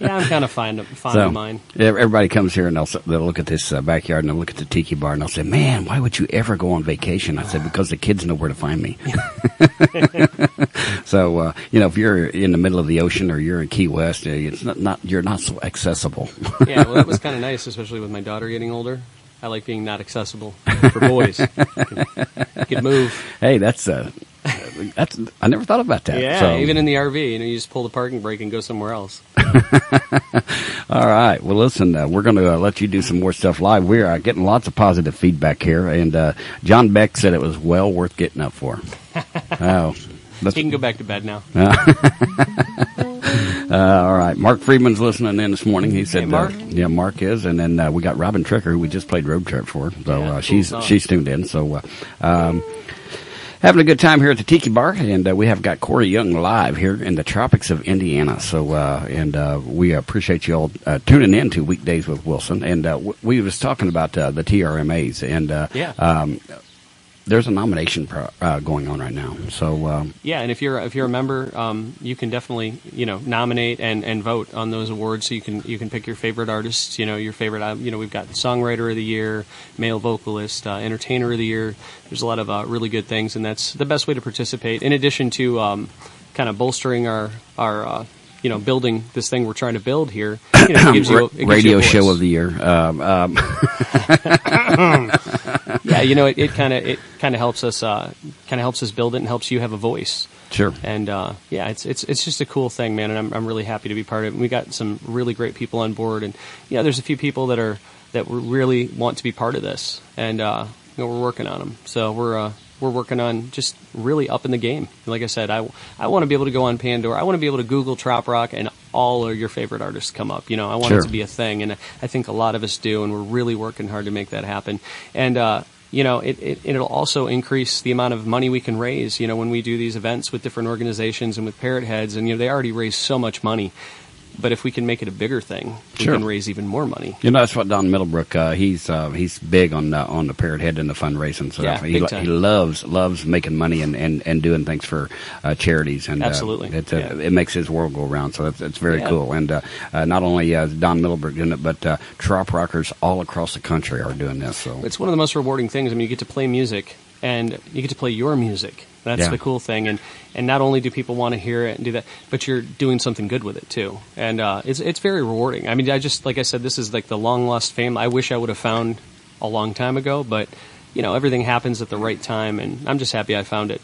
Yeah, I'm kind of of, fond So, mine. Everybody comes here and they'll, they'll look at this uh, backyard and they'll look at the tiki bar and they'll say, "Man, why would you ever go on vacation?" I said, "Because the kids know where to find me." so, uh, you know, if you're in the middle of the ocean or you're in Key West, uh, it's not, not you're not so accessible. yeah, well, that was kind of nice, especially with my daughter getting older. I like being not accessible for boys. you can, can move. hey, that's uh, that's I never thought about that. Yeah, So- even in the RV, you know, you just pull the parking brake and go somewhere else. All right. Well, listen, uh, we're going to uh, let you do some more stuff live. We're uh, getting lots of positive feedback here, and uh, John Beck said it was well worth getting up for. oh, He can go back to bed now. Uh, all right. Mark Friedman's listening in this morning. He said, Hey, Mark. Uh, "Yeah, Mark is." And then uh, we got Robin Tricker, who we just played road trip for. So Yeah, uh, cool she's song. she's tuned in. So uh, um, having a good time here at the Tiki Bar, and uh, we have got Corey Young live here in the tropics of Indiana. So uh, and uh, we appreciate you all uh, tuning in to weekdays with Wilson. And uh, w- we was talking about uh, the TRMAs and uh, Yeah. um, there's a nomination pro, uh, going on right now. So um, Yeah, and if you're if you're a member, um, you can definitely you know nominate and, and vote on those awards. So you can you can pick your favorite artists. You know your favorite. Uh, you know we've got songwriter of the year, male vocalist, uh, entertainer of the year. There's a lot of uh, really good things, and that's the best way to participate. In addition to um, kind of bolstering our our uh, you know building this thing we're trying to build here. You know, it gives you, it gives you a radio show of the year. Um, um, yeah, you know, it, it kind of it kind of helps us uh, kind of helps us build it and helps you have a voice. Sure. And uh, yeah, it's it's it's just a cool thing, man, and I'm I'm really happy to be part of it. We got some really great people on board, and you know, there's a few people that are that really want to be part of this, and uh, you know, we're working on them. So we're uh, we're working on just really up in the game. Like I said, I I want to be able to go on Pandora. I want to be able to Google Trop Rock and all of your favorite artists come up. You know, I want Sure. it to be a thing, and I think a lot of us do, and we're really working hard to make that happen. And uh, you know, it, it it'll also increase the amount of money we can raise. You know, when we do these events with different organizations and with Parrot Heads, and you know, they already raise so much money. But if we can make it a bigger thing, we Sure. can raise even more money. You know, that's what Don Middlebrook. Uh, he's uh, he's big on uh, on the Parrot Head and the fundraising stuff. Yeah, he, he loves loves making money and, and, and doing things for uh, charities. And uh, Absolutely, it, uh, yeah. it makes his world go around. So that's it's very Yeah. cool. And uh, uh, not only uh, Don Middlebrook doing it, but uh, trop rockers all across the country are doing this. So It's one of the most rewarding things. I mean, you get to play music, and you get to play your music. That's Yeah. the cool thing. And and not only do people want to hear it and do that, but you're doing something good with it too. And uh, it's it's very rewarding. I mean, I just like I said, this is like the long lost fame. I wish I would have found a long time ago, but you know, everything happens at the right time, and I'm just happy I found it.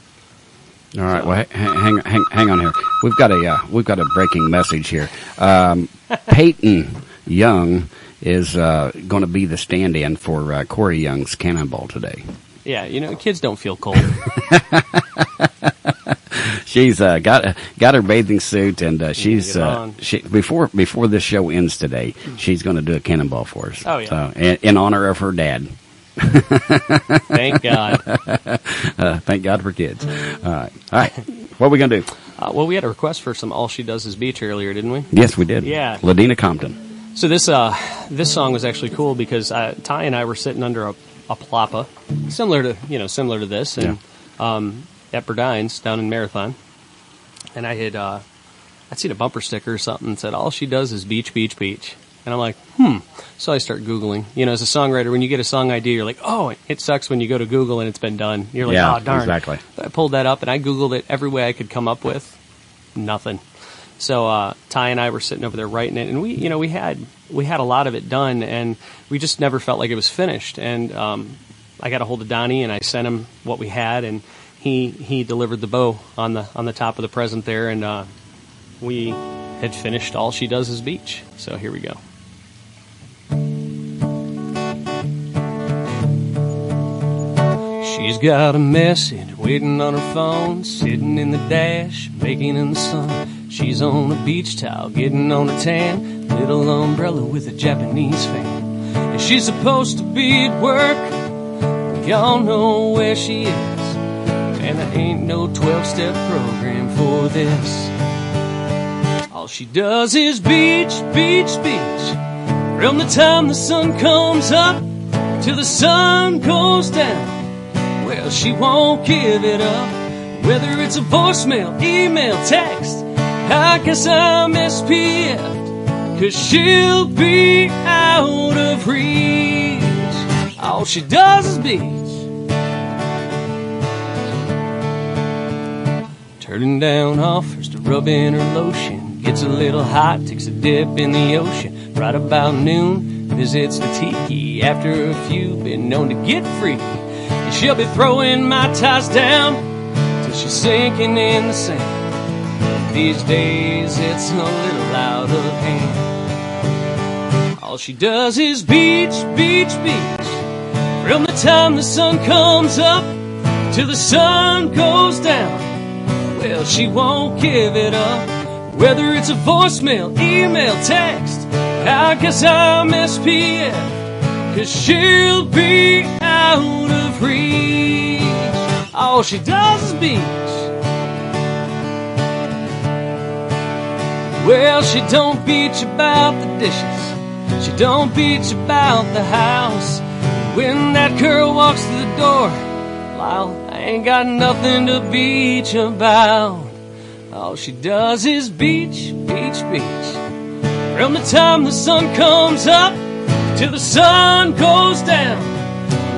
All right. Well, hang, hang, hang on here. We've got a uh, we've got a breaking message here. Um, Peyton Young is uh, going to be the stand-in for uh, Corey Young's Cannonball today. Yeah, you know, kids don't feel cold. She's uh, got got her bathing suit, and uh, she's uh, she, before before this show ends today. She's going to do a cannonball for us. Oh, yeah. So, in, in honor of her dad. Thank God. uh, thank God for kids. All right. All right. What are we going to do? Uh, well, we had a request for some "All She Does Is Beach" earlier, didn't we? Yes, we did. Yeah. Ladina Compton. So this uh this song was actually cool because uh, Ty and I were sitting under a, a palapa, similar to you know similar to this, and um, at Burdines down in Marathon, and I had uh, I'd seen a bumper sticker or something that said all she does is beach, beach, beach, and I'm like, hmm. So I start googling. You know, as a songwriter, when you get a song idea, you're like, oh, it sucks when you go to Google and it's been done. You're like, Yeah, oh darn. exactly. But I pulled that up and I googled it every way I could come up with, nothing. So uh, Ty and I were sitting over there writing it, and we, you know, we had we had a lot of it done, and we just never felt like it was finished. And um, I got a hold of Donnie, and I sent him what we had, and he he delivered the bow on the on the top of the present there, and uh, we had finished all she does is beach. So here we go. She's got a message waiting on her phone, sitting in the dash, baking in the sun. She's on a beach towel, getting on a tan, little umbrella with a Japanese fan. And she's supposed to be at work, y'all know where she is. And there ain't no 12 step program for this. All she does is beach, beach, beach. From the time the sun comes up till the sun goes down. Well, she won't give it up. Whether it's a voicemail, email, text, I guess I'm SPF. Cause she'll be out of reach. All she does is beach. Turning down offers to rub in her lotion. Gets a little hot, takes a dip in the ocean. Right about noon, visits the tiki. After a few, been known to get free. And she'll be throwing my ties down till she's sinking in the sand. These days, it's a little out of hand. All she does is beach, beach, beach. From the time the sun comes up till the sun goes down. Well, she won't give it up. Whether it's a voicemail, email, text, I guess I'm SPF. Cause she'll be out of reach. All she does is beach. Well, she don't beach about the dishes. She don't beach about the house. When that girl walks through the door, Lyle, I ain't got nothing to beach about. All she does is beach, beach, beach. From the time the sun comes up till the sun goes down.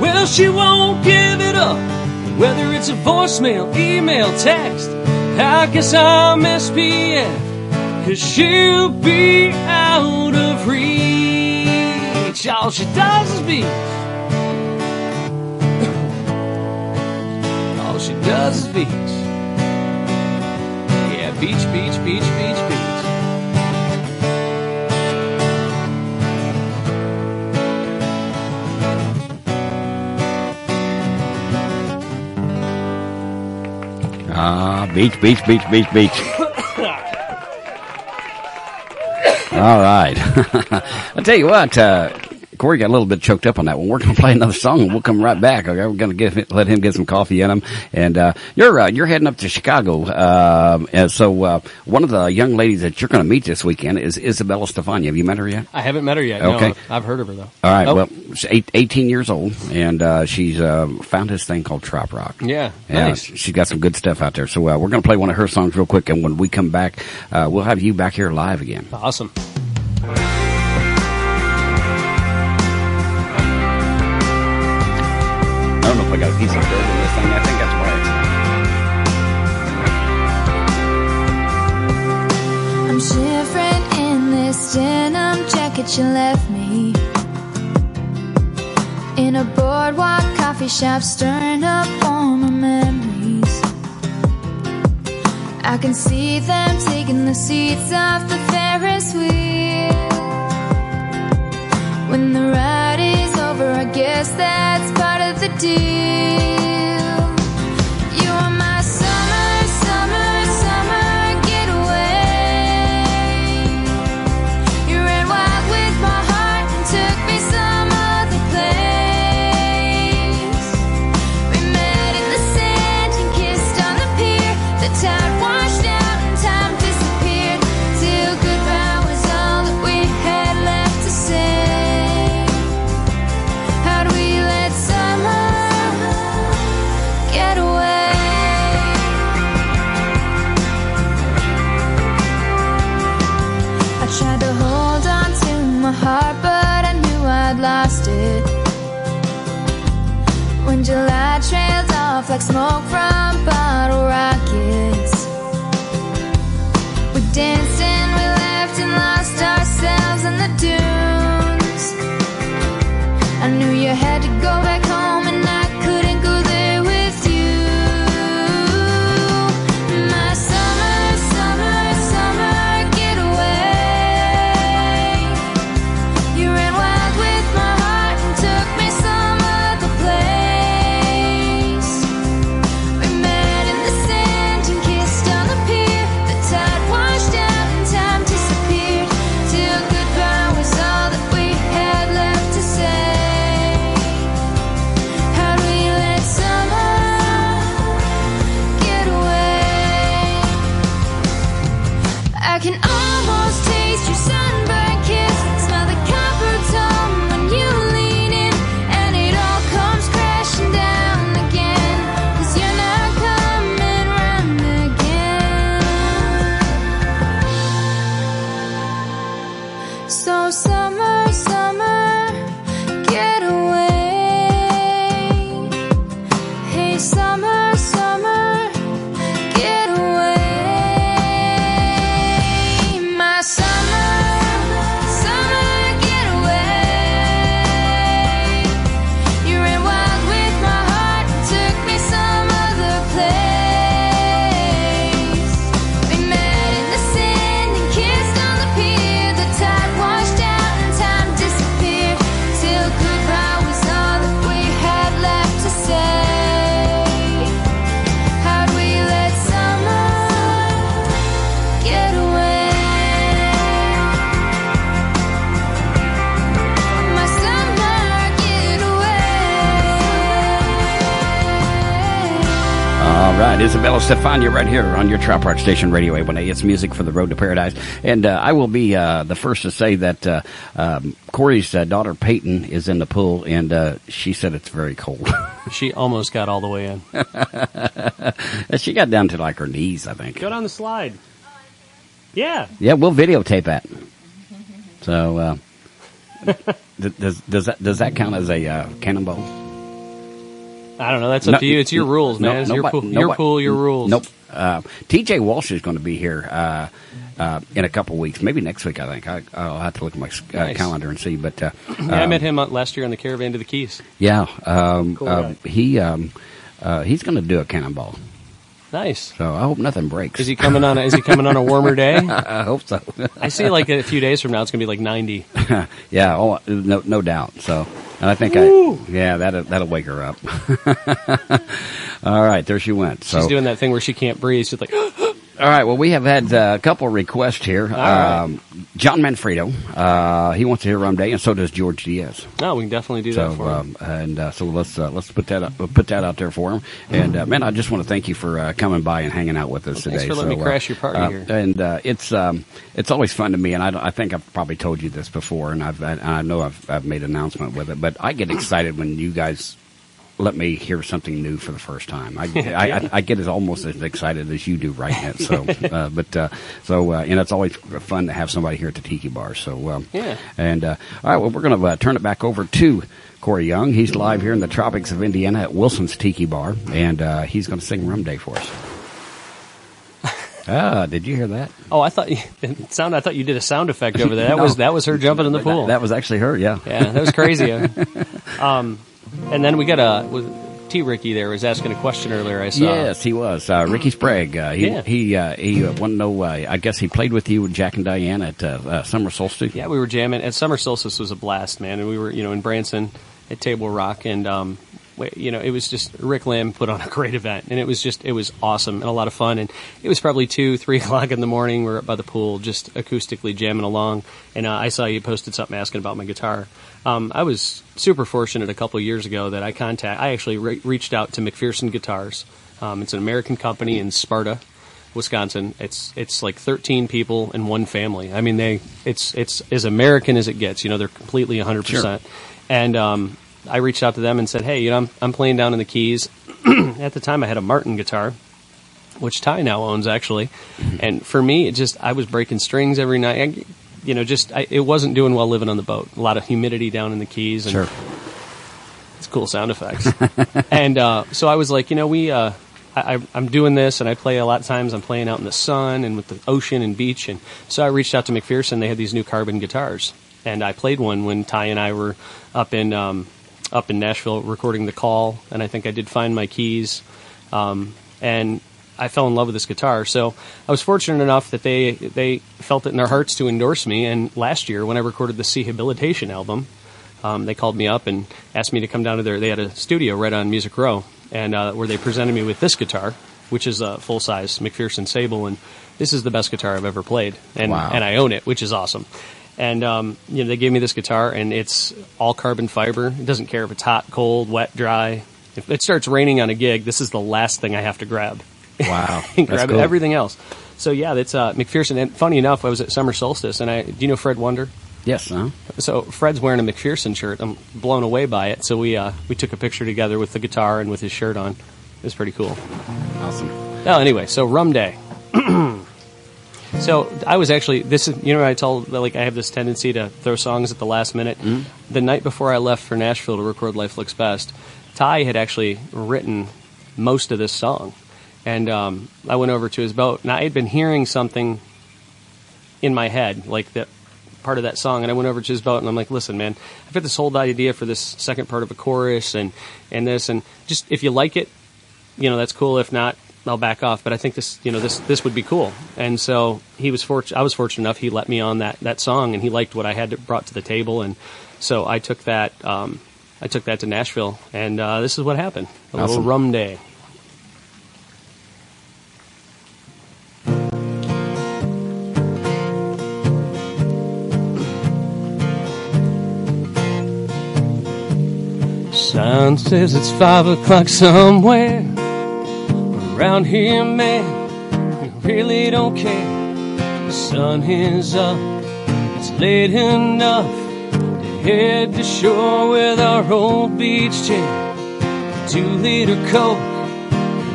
Well, she won't give it up. Whether it's a voicemail, email, text, I guess I'm SPF. Cause she'll be out of reach. All she does is beach. All she does is beach. Yeah, beach, beach, beach, beach, beach. Ah, beach, beach, beach, beach, beach. All right. I'll tell you what, uh, Corey got a little bit choked up on that one. We're going to play another song and we'll come right back. Okay, we're going to give let him get some coffee in him. And uh, you're uh, you're heading up to Chicago. Um, and so uh, one of the young ladies that you're going to meet this weekend is Isabella Stefani. Have you met her yet? I haven't met her yet. Okay. No, I've heard of her though. All right. Oh, Well, she's eight, 18 years old, and uh, she's uh, found this thing called Trop Rock. Yeah, Yeah, nice. she's got some good stuff out there. So uh, we're going to play one of her songs real quick, and when we come back, uh, we'll have you back here live again. Awesome. Don't know if I got a piece of dirt in this thing. I think that's right. I'm shivering in this denim jacket you left me. In a boardwalk coffee shop, stirring up my memories. I can see them taking the seats off the Ferris wheel. When the ride is over, I guess that's part of the off like smoke from bottle rockets, we danced and we laughed and lost ourselves in the dunes. I knew you had to go back Isabella Stefania right here on your Trop Rock Station Radio A1A. It's music for the road to paradise. And uh, I will be uh, the first to say that uh, um, Corey's uh, daughter Peyton is in the pool, and uh, she said it's very cold. She almost got all the way in. she got down to like her knees, I think. Go down the slide. Yeah. Yeah, we'll videotape that. So, uh, does does that does that count as a uh, cannonball? I don't know. That's up No, to you. It's your rules, no, man. It's your nobody- pool. Your pool. Your rules. Nope. Uh, TJ Walsh is going to be here uh, uh, in a couple weeks, maybe next week. I think I, I'll have to look at my uh, Nice. calendar and see. But uh, Yeah, I um, met him uh, last year on the caravan to the Keys. Yeah, um, Cool he um, uh, he's going to do a cannonball. Nice. So I hope nothing breaks. Is he coming on? A, is he coming on a warmer day? I hope so. I see. Like a few days from now, it's gonna be like ninety. yeah, oh, no, no doubt. So, and I think Woo! I, yeah, that'll that'll wake her up. All right, there she went. So, She's doing that thing where she can't breathe. She's like, All right. Well, we have had uh, a couple requests here. right. Um, John Manfredo, uh, he wants to hear Rum Day, and so does George Diaz. no, we can definitely do So, that for him. um, and uh, so let's uh, let's put that up, put that out there for him. And uh, man, I just want to thank you for uh, coming by and hanging out with us Thanks today. for letting So, me crash your party here. And uh, it's um, it's always fun to me, and I, I think I've probably told you this before, and I've and I know I've I've made an announcement with it, but I get excited when you guys. Let me hear something new for the first time. I, I, I, get as almost as excited as you do writing it. So, uh, but uh, so uh, and it's always fun to have somebody here at the Tiki Bar. So, um, Yeah. and uh, all right, well, we're going to uh, turn it back over to Corey Young. He's live here in the tropics of Indiana at Wilson's Tiki Bar, and uh, he's going to sing Rum Day for us. ah, did you hear that? Oh, I thought it sound. I thought you did a sound effect over there. That No. was that was her jumping in the pool. That, that was actually her. Yeah. yeah, that was crazy. um, and then we got a T. Ricky there was asking a question earlier. I saw. Yes, he was. Uh, Ricky Sprague. Uh, he Yeah. he uh, he uh, wanted to know. Uh, I guess he played with you with Jack and Diane at uh, uh, Summer Solstice. Yeah, we were jamming. At Summer Solstice was a blast, man. And we were, you know, in Branson at Table Rock, and um, you know, it was just Rick Lamb put on a great event, and it was just it was awesome and a lot of fun. And it was probably two, three o'clock in the morning. We are up by the pool, just acoustically jamming along. And uh, I saw you posted something asking about my guitar. Um, I was super fortunate a couple years ago that I contact. I actually re- reached out to McPherson Guitars. Um, it's an American company in Sparta. Wisconsin. It's it's like 13 people in one family. I mean, they it's it's as American as it gets. You know, they're completely 100. percent And um, I reached out to them and said, hey, you know, I'm I'm playing down in the Keys. At the time, I had a Martin guitar, which Ty now owns actually. And for me, it just I was breaking strings every night. I, you know, just I, it wasn't doing well living on the boat. A lot of humidity down in the Keys. And Sure. it's cool sound effects. and uh, so I was like, you know, we, uh, I, I- I'm doing this, and I play a lot of times. I'm playing out in the sun and with the ocean and beach, and so I reached out to McPherson. They had these new carbon guitars, and I played one when Ty and I were up in um, up in Nashville recording the call, and I think I did find my keys, um, and I fell in love with this guitar. So I was fortunate enough that they they felt it in their hearts to endorse me. And last year, when I recorded the C Rehabilitation album, um, they called me up and asked me to come down to their. They had a studio right on Music Row, and uh, where they presented me with this guitar, which is a full size McPherson Sable, and this is the best guitar I've ever played, and Wow. and I own it, which is awesome. And um, you know, they gave me this guitar, and it's all carbon fiber. It doesn't care if it's hot, cold, wet, dry. If it starts raining on a gig, this is the last thing I have to grab. Wow. grab cool. everything else. So yeah, that's uh, McPherson. And funny enough, I was at Summer Solstice, and I do you know Fred Wonder? Yes. Huh? So Fred's wearing a McPherson shirt. I'm blown away by it. So we uh, we took a picture together with the guitar and with his shirt on. It was pretty cool. Awesome. Oh, anyway, so Rum Day. so I was actually this is you know I told like I have this tendency to throw songs at the last minute. The night before I left for Nashville to record Life Looks Best, Ty had actually written most of this song, and um, I went over to his boat and I had been hearing something in my head like that part of that song. And I went over to his boat and I'm like listen man I've got this whole idea for this second part of a chorus and and this and just if you like it you know that's cool. If not I'll back off but I think this you know this this would be cool. And so he was fortunate I was fortunate enough he let me on that that song and he liked what I had to, brought to the table. And so I took that um, I took that to Nashville and uh, this is what happened. A little Awesome. rum day. Sign says it's five o'clock somewhere Around here, man, we really don't care. The sun is up, it's late enough to head to shore with our old beach chair. Two liter Coke,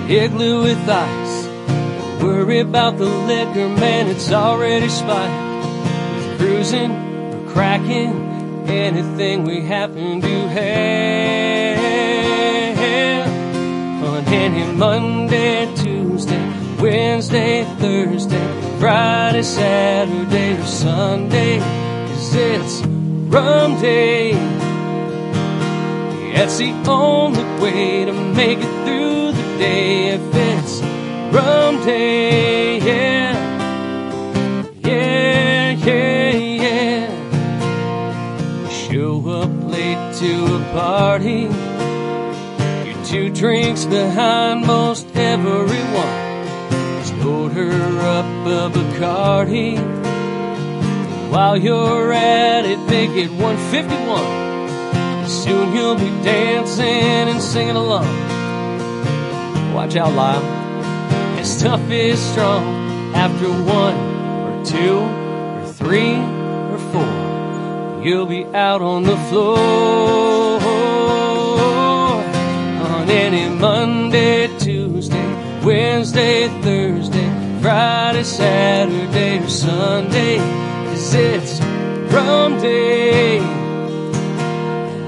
igloo with ice. Don't worry about the liquor, man, it's already spiked. We're cruising or cracking, anything we happen to have. Any Monday, Tuesday, Wednesday, Thursday, Friday, Saturday, or Sunday, 'cause it's rum day. That's the only way to make it through the day if it's rum day, yeah. Yeah, yeah, yeah. Show up late to a party. Two drinks behind most everyone. Just her up a Bacardi. While you're at it, make it 151. Soon you'll be dancing and singing along. Watch out, Lyle. As tough is strong. After one or two or three or four, you'll be out on the floor. On any Monday, Tuesday, Wednesday, Thursday, Friday, Saturday, or Sunday. 'Cause it's rum day.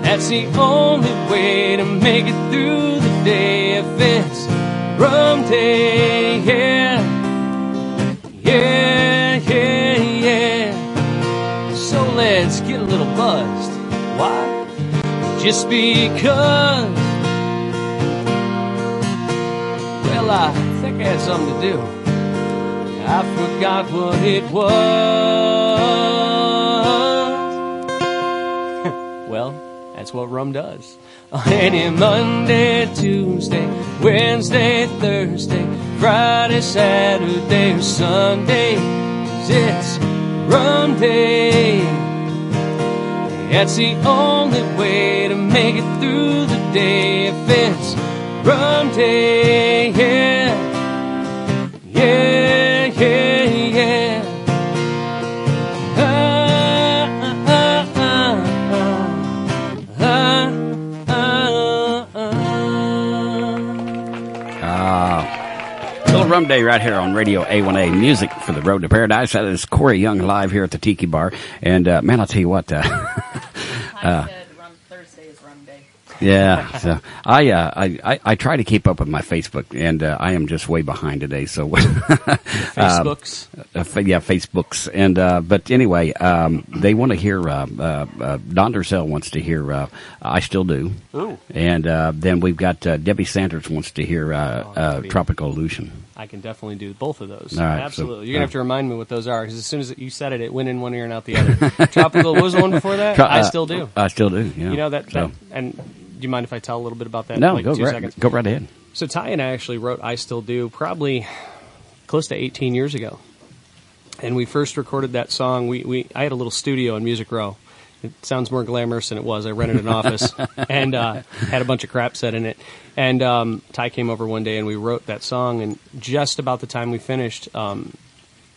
That's the only way to make it through the day if it's rum day, yeah. Yeah, yeah, yeah. So let's get a little buzzed. Why? Just because. Well, I think I had something to do. I forgot what it was. well, that's what rum does. Any Monday, Tuesday, Wednesday, Thursday, Friday, Saturday, or Sunday, it's rum day. That's the only way to make it through the day if it's rum day, yeah. Yeah, yeah, yeah. Ah, ah, ah, ah, ah, ah, ah. Ah, little rum day right here on Radio A1A Music for the Road to Paradise. That is Corey Young live here at the Tiki Bar. And uh, man, I'll tell you what. Uh, uh, yeah, so I, uh, I I I try to keep up with my Facebook, and uh, I am just way behind today. So Facebooks? uh, yeah, Facebooks, and uh, but anyway, um, they want to hear. Uh, uh, uh, Don Dersell wants to hear. Uh, I still do. Ooh. And uh, then we've got uh, Debbie Sanders wants to hear uh, Oh, uh, Tropical Illusion. I can definitely do both of those. All right, so- Absolutely. You're gonna have to remind me what those are because as soon as you said it, it went in one ear and out the other. Tropical. What was the one before that? I still do. I still do. Yeah. You know that, So- that. And do you mind if I tell a little bit about that? No, like go right, seconds. go right ahead. So Ty and I actually wrote "I Still Do" probably close to 18 years ago, and we first recorded that song. We, we I had a little studio in Music Row. It sounds more glamorous than it was. I rented an office and uh, had a bunch of crap set in it. And um, Ty came over one day and we wrote that song. And just about the time we finished, um,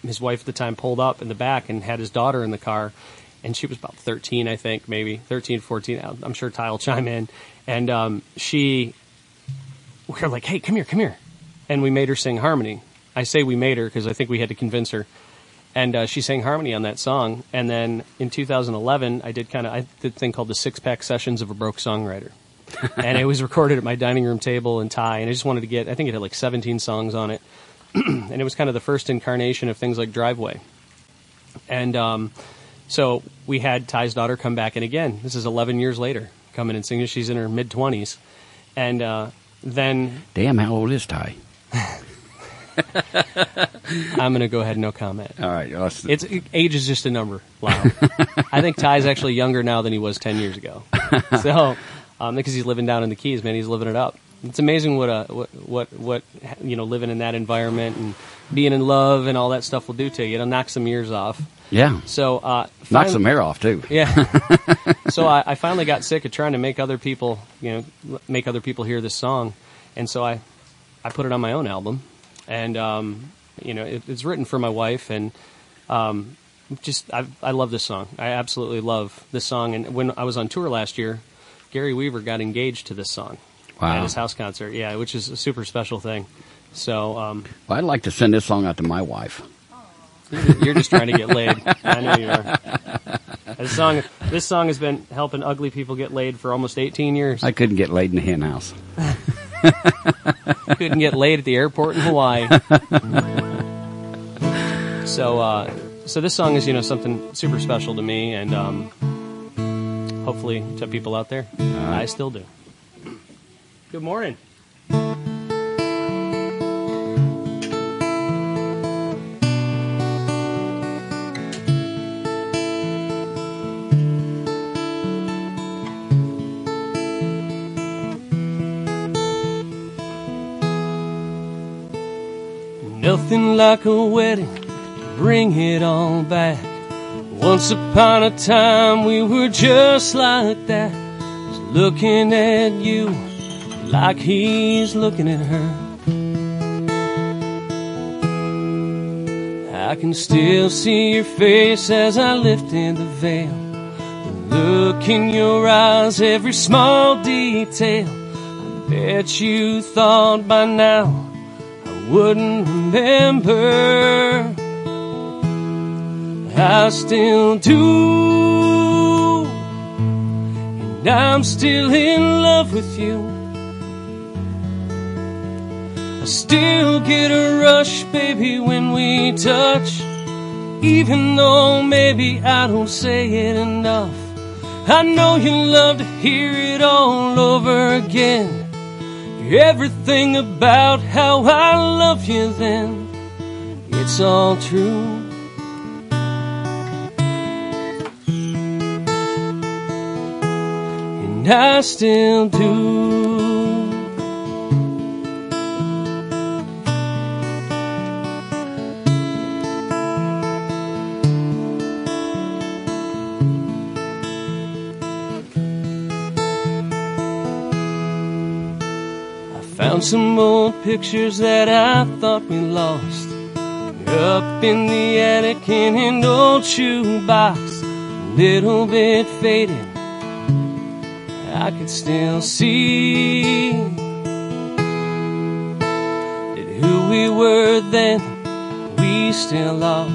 his wife at the time pulled up in the back and had his daughter in the car. And she was about 13, I think, maybe 13, 14. I'm sure Ty will chime in. And um, she we were like, hey, come here, come here. And we made her sing harmony. I say we made her because I think we had to convince her. And uh, she sang harmony on that song. And then in 2011, I did kind of I did a thing called the Six Pack Sessions of a Broke Songwriter. and it was recorded at my dining room table in Ty. And I just wanted to get, I think it had like 17 songs on it. and it was kind of the first incarnation of things like Driveway. And um, so we had Ty's daughter come back in again. This is 11 years later, coming and singing. She's in her mid 20s. And uh, then Damn, how old is Ty? I'm going to go ahead and no comment. All right. It's age is just a number. Wow. I think Ty's actually younger now than he was 10 years ago. So, um, because he's living down in the Keys, man, he's living it up. It's amazing what uh what what what you know living in that environment and being in love and all that stuff will do to you. It'll knock some years off. Yeah. So uh, Knock some hair off too. Yeah. so I, I finally got sick of trying to make other people, you know, make other people hear this song, and so I I put it on my own album, and um, you know it, it's written for my wife, and um, just I, I love this song. I absolutely love this song. And when I was on tour last year, Gary Weaver got engaged to this song Wow. at his house concert. Yeah, which is a super special thing. So um, Well, I'd like to send this song out to my wife. you're just trying to get laid. I know you are. This song, this song has been helping ugly people get laid for almost 18 years. I couldn't get laid in the hen house. couldn't get laid at the airport in Hawaii. so, uh, so this song is you know something super special to me, and um, hopefully to people out there. I still do. Good morning. Nothing like a wedding bring it all back. Once upon a time we were just like that. Just looking at you like he's looking at her. I can still see your face as I lifted the veil. The look in your eyes, every small detail. I bet you thought by now wouldn't remember. I still do. And I'm still in love with you. I still get a rush, baby, when we touch. Even though maybe I don't say it enough. I know you love to hear it all over again. Everything about how I love you then, it's all true. And I still do. Found some old pictures that I thought we lost. Up in the attic in an old shoebox, a little bit faded. I could still see that who we were then, we still are.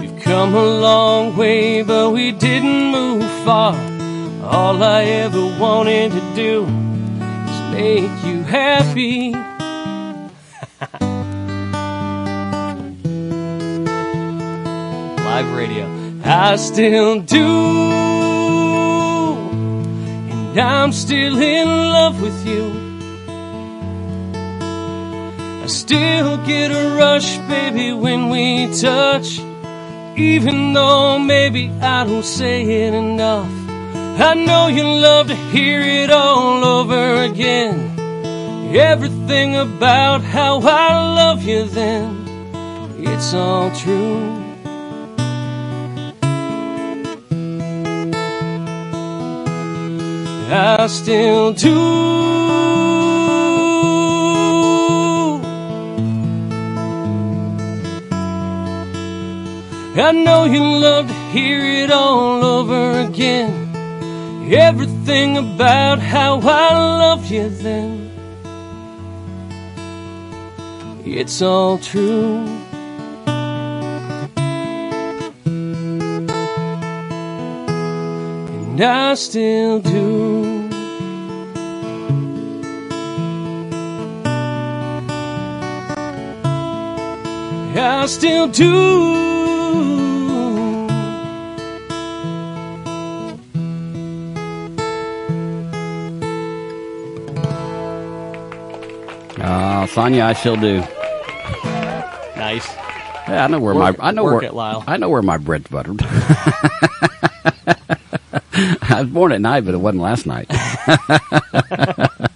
We've come a long way, but we didn't move far. All I ever wanted to do make you happy. Live radio. I still do. And I'm still in love with you. I still get a rush, baby, when we touch. Even though maybe I don't say it enough. I know you love to hear it all over again. Everything about how I love you then, it's all true. I still do. I know you love to hear it all over again. Everything about how I loved you then. It's all true. And I still do. I still do. Sonia, I still do. Nice. Yeah, I know where Work- my I know where it, Lyle. I know where my bread's buttered. I was born at night, but it wasn't last night.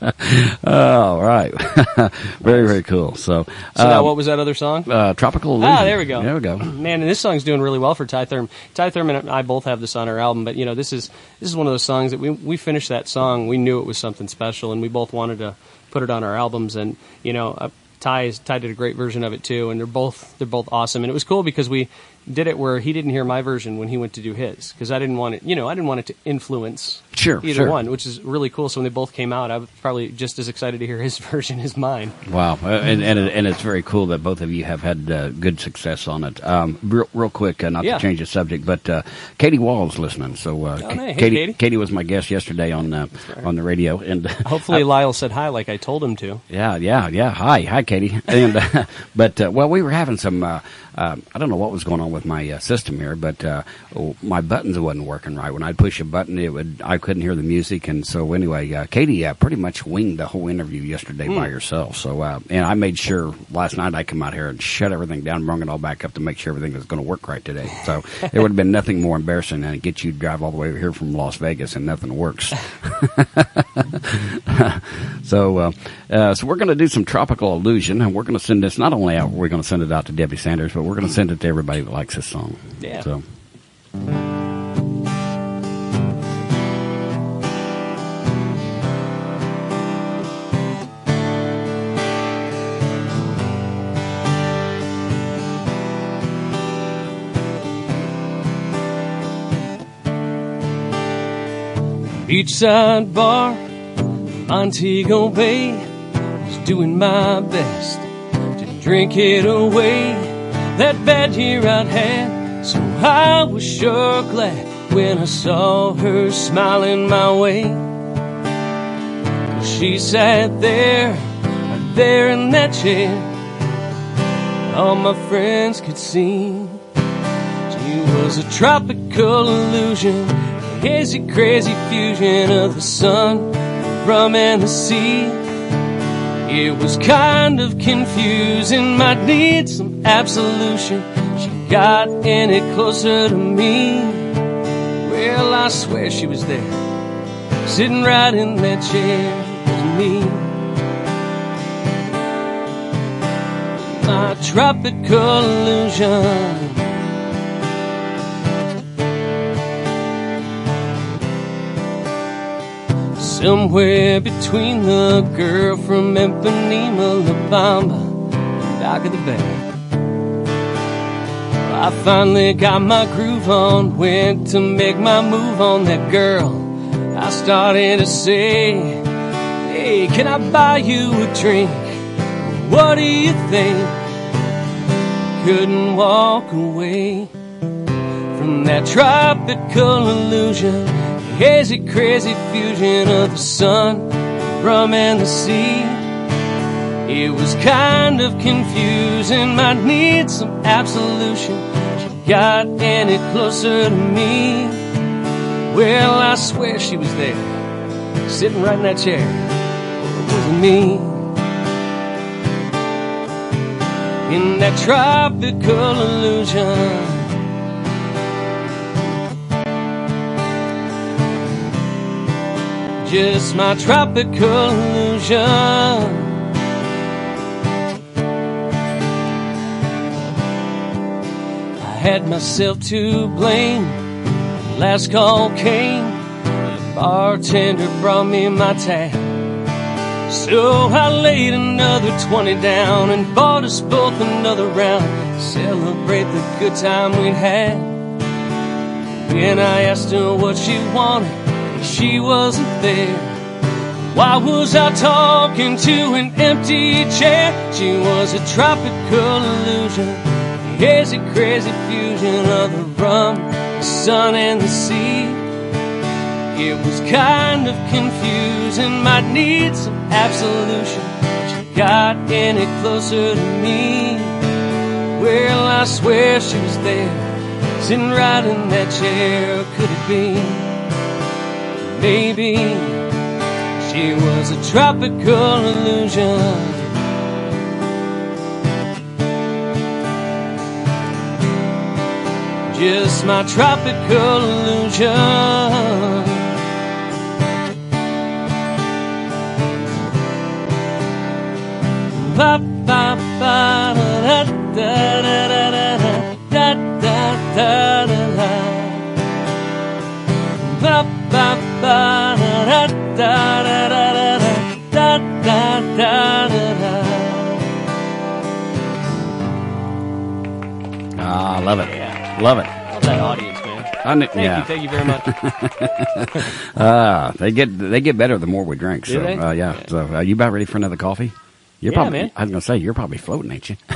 All right. very, very cool. So, So now, um, what was that other song? Uh, Tropical Illusion. Ah, there we go. There we go. Man, and this song's doing really well for Ty Thurman. Ty Thurman and I both have this on our album, but you know, this is this is one of those songs that we we finished that song, we knew it was something special, and we both wanted to put it on our albums. And you know, uh, Ty Ty did a great version of it too, and they're both they're both awesome. And it was cool because we did it where he didn't hear my version when he went to do his because I didn't want it. You know, I didn't want it to influence Sure, either sure. one, which is really cool. So when they both came out, I was probably just as excited to hear his version as mine. Wow, uh, and and, it, and it's very cool that both of you have had uh, good success on it. Um, real, real quick, uh, not Yeah. to change the subject, but uh, Katie Wall's listening. So uh, Oh, hey, hey, Katie, Katie. was my guest yesterday on uh, on the radio, and Hopefully, Lyle said hi like I told him to. Yeah, yeah, yeah. Hi, hi, Katie. And but uh, well, we were having some. Uh, uh, I don't know what was going on with my uh, system here, but uh, oh, my buttons wasn't working right. When I'd push a button, it would. I couldn't hear the music, and so anyway, uh, Katie uh, pretty much winged the whole interview yesterday by Hmm. herself. So uh, and I made sure last night I come out here and shut everything down, brought it all back up to make sure everything was going to work right today. So there would have been nothing more embarrassing than to get you to drive all the way over here from Las Vegas and nothing works. so, uh, uh, so we're going to do some tropical illusion, and we're going to send this. Not only out, we're going to send it out to Debbie Sanders, but we're going to send it to everybody that likes this song. Yeah. So. Beachside bar, Montego Bay, was doing my best to drink it away. That bad year I'd had, so I was sure glad when I saw her smiling my way. She sat there, right there in that chair. All my friends could see she was a tropical illusion, hazy, crazy fusion of the sun, the rum, and the sea. It was kind of confusing, might need some absolution. She got any closer to me. Well, I swear she was there, sitting right in that chair with me. My tropical illusion. Somewhere between the girl from Ipanema, La Bamba, and Dock of the Bay. I finally got my groove on, went to make my move on that girl. I started to say, Hey, can I buy you a drink? What do you think? Couldn't walk away from that tropical illusion, hazy, crazy fusion of the sun, rum, and the sea. It was kind of confusing, might need some absolution. She got any closer to me. Well, I swear she was there, sitting right in that chair. It wasn't me. In that tropical illusion. Just my tropical illusion. I had myself to blame. Last call came. The bartender brought me my tab. So I laid another 20 down and bought us both another round. Celebrate the good time we'd had. When I asked her what she wanted, she wasn't there. Why was I talking to an empty chair? She was a tropical illusion, a crazy fusion of the rum, the sun, and the sea. It was kind of confusing, might need some absolution. She got any closer to me. Well, I swear she was there, sitting right in that chair. Could it be? Maybe she was a tropical illusion. Just my tropical illusion. ba ba ba da da da da da da da da da Ah, love it. Love it. Love that audience, man. Kn- Thank yeah. you, thank you very much. Ah, they get they get better the more we drink. So? Uh, yeah. So uh, you about ready for another coffee? You're Yeah, probably. man. I was gonna say you're probably floating, ain't you?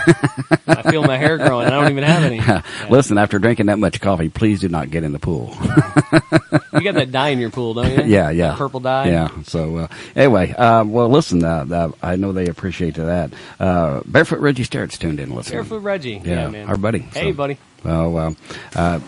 I feel my hair growing. I don't even have any. Listen, after drinking that much coffee, please do not get in the pool. You got that dye in your pool, don't you? yeah, yeah. That purple dye. Yeah. So uh, anyway, uh, well, listen. Uh, uh, I know they appreciate that. Uh, Barefoot Reggie Starrett's tuned in listening. Barefoot Reggie. Yeah, Yeah, man. our buddy. Hey, So- buddy. Well, uh,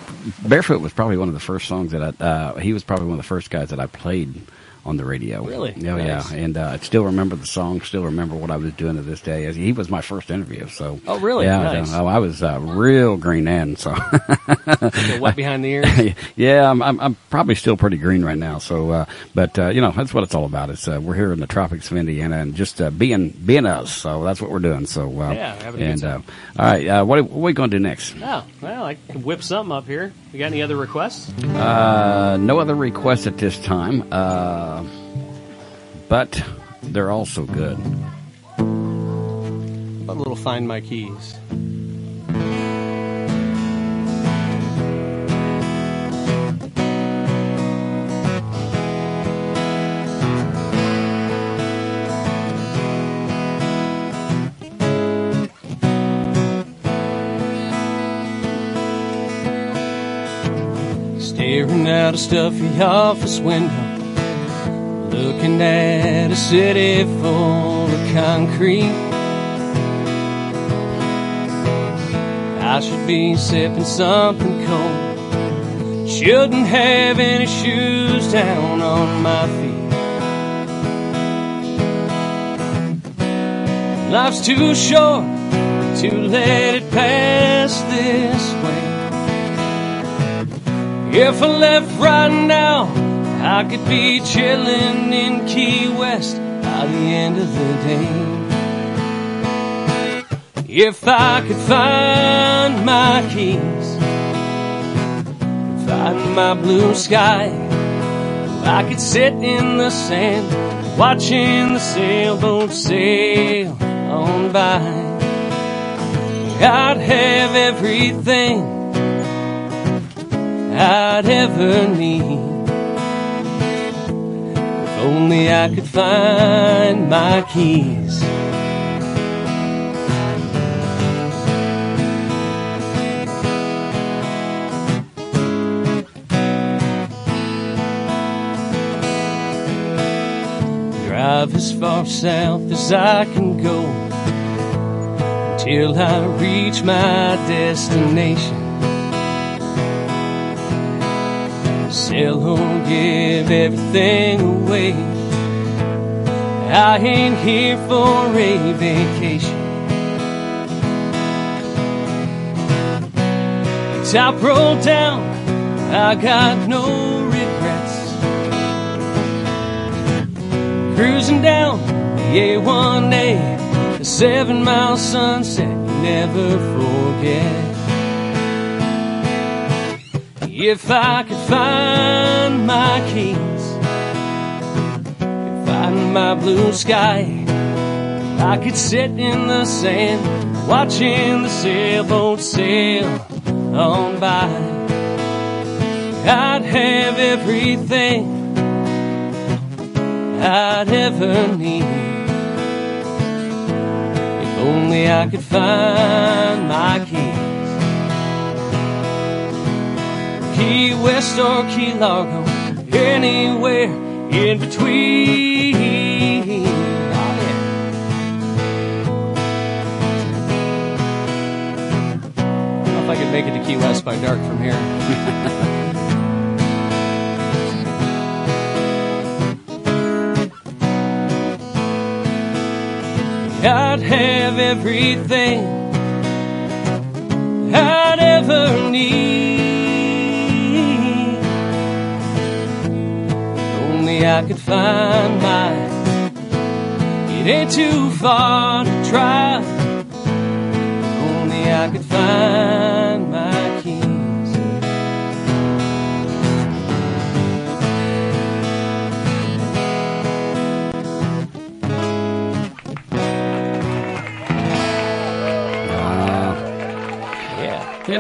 Barefoot was probably one of the first songs that I. Uh, he was probably one of the first guys that I played on the radio. Really? Yeah, Nice. yeah. And uh, I still remember the song. Still remember what I was doing to this day. He was my first interview. So. Oh, really? Yeah. Nice. uh, I was uh, real green then. So. Wet behind the ears. yeah, I'm, I'm I'm probably still pretty green right now. So, uh, but uh, you know that's what it's all about. It's uh, we're here in the tropics of Indiana and just uh, being being us. So that's what we're doing. So uh, Yeah, having a good and time. uh, all right, uh, what are, what are we going to do next? Oh, well, I can whip something up here. You got any other requests? Uh, no other requests at this time, uh, but they're also good. A little find my keys. Staring out a stuffy office window, looking at a city full of concrete. I should be sipping something cold. Shouldn't have any shoes down on my feet. Life's too short to let it pass this way. If I left right now, I could be chilling in Key West by the end of the day. If I could find my keys, find my blue sky, I could sit in the sand, watching the sailboat sail on by. I'd have everything I'd ever need. Only I could find my keys. Drive as far south as I can go until I reach my destination. Sell or give everything away. I ain't here for a vacation. Top rolled down, I got no regrets. Cruising down the A1A, the seven mile sunset never forget. If I could find my keys, find my blue sky, I could sit in the sand, watching the sailboat sail on by. I'd have everything I'd ever need. If only I could find my keys. Key West or Key Largo, anywhere in between. I don't know if I could make it to Key West by dark from here. I'd have everything I'd ever need. Only I could find mine. It ain't too far to try. If Only I could find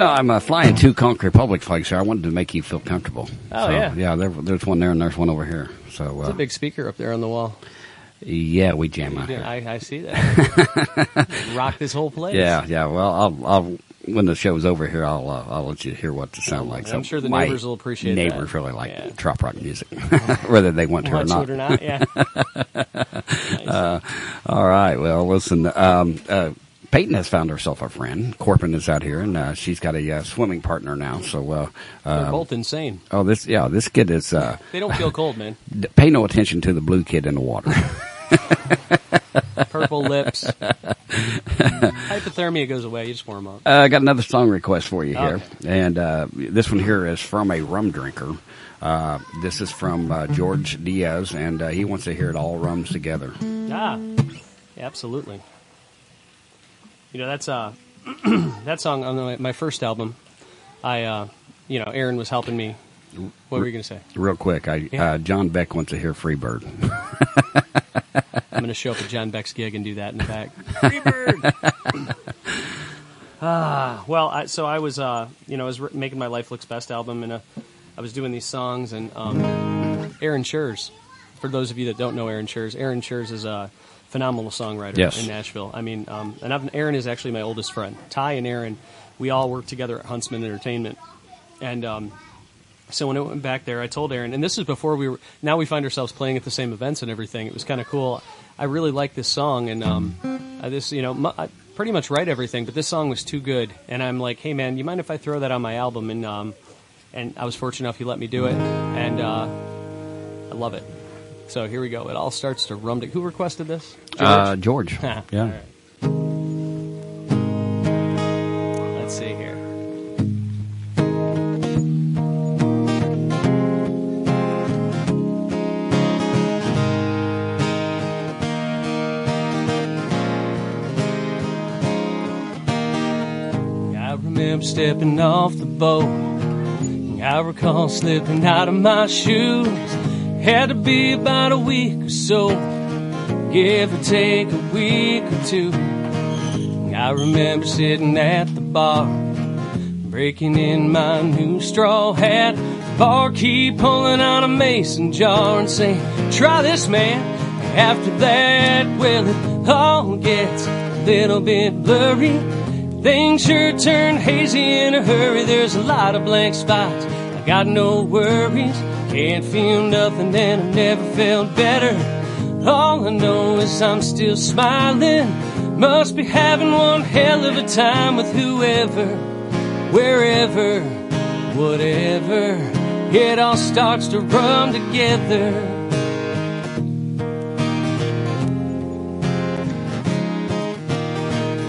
know, I'm uh, flying two Conch Republic flags here. I wanted to make you feel comfortable. Oh, So, yeah. Yeah, there, there's one there and there's one over here. So, It's uh, a big speaker up there on the wall. yeah, we jam out here. I, I see that. Rock this whole place. Yeah, yeah. Well, I'll, I'll when the show's over here, I'll uh, I'll let you hear what it sound like. So I'm sure the neighbors will appreciate that. Neighbors really like trop rock music, whether they want to or not. or not, yeah. uh, all right. Well, listen. Um, uh, Peyton has found herself a friend. Corbin is out here, and uh, she's got a uh, swimming partner now. So, uh, They're uh, both insane. oh, this yeah, this kid is. Uh, They don't feel cold, man. pay no attention to the blue kid in the water. Purple lips. Hypothermia goes away. You just warm up. Uh, I got another song request for you here, Okay. and uh, this one here is from a rum drinker. Uh, this is from uh, George Diaz, and uh, he wants to hear it all rums together. Ah, absolutely. You know that's uh that song on my, my first album. I uh you know Aaron was helping me. What were you gonna say? Real quick, I Yeah. uh, John Beck wants to hear Freebird. I'm gonna show up at John Beck's gig and do that in the back. Freebird. ah, well, I, so I was uh you know I was re- making my Life Looks Best album and uh, I was doing these songs and um Aaron Scherz. For those of you that don't know Aaron Scherz, Aaron Scherz is a phenomenal songwriter Yes. in Nashville. I mean, um, and I've, Aaron is actually my oldest friend. Ty and Aaron, we all work together at Huntsman Entertainment, and um, so when I went back there, I told Aaron, and this is before we were. Now we find ourselves playing at the same events and everything. It was kind of cool. I really like this song, and um, I this you know mu- I pretty much write everything, but this song was too good, and I'm like, hey man, you mind if I throw that on my album? And um, and I was fortunate enough he let me do it, and uh, I love it. So here we go. It all starts to rum. Who requested this? Uh, George. Yeah. right. Let's see here. I remember stepping off the boat. I recall slipping out of my shoes. Had to be about a week or so, give or take a week or two. I remember sitting at the bar, breaking in my new straw hat. Barkeep pulling out a mason jar and saying, Try this, man. After that, well, it all gets a little bit blurry. Things sure turn hazy in a hurry. There's a lot of blank spots. I got no worries. Can't feel nothing and I never felt better. All I know is I'm still smiling. Must be having one hell of a time with whoever, wherever, whatever. It all starts to run together.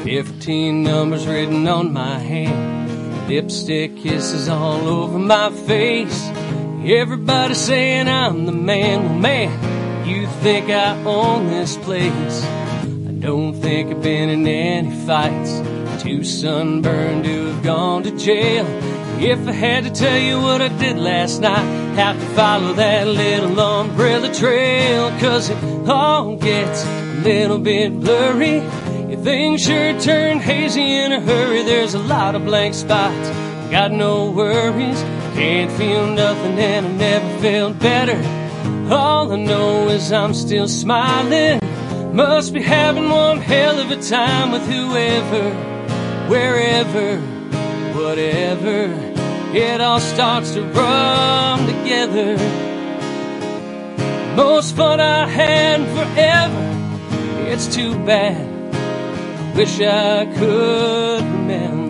Fifteen numbers written on my hand. Lipstick kisses all over my face. Everybody saying I'm the man. Well, man, you think I own this place. I don't think I've been in any fights. Too sunburned to have gone to jail. If I had to tell you what I did last night, have to follow that little umbrella trail. Cause it all gets a little bit blurry. Your things sure turn hazy in a hurry. There's a lot of blank spots. Got no worries. Can't feel nothing and I never felt better. All I know is I'm still smiling. Must be having one hell of a time with whoever, wherever, whatever. It all starts to run together. Most fun I had forever. It's too bad. Wish I could remember.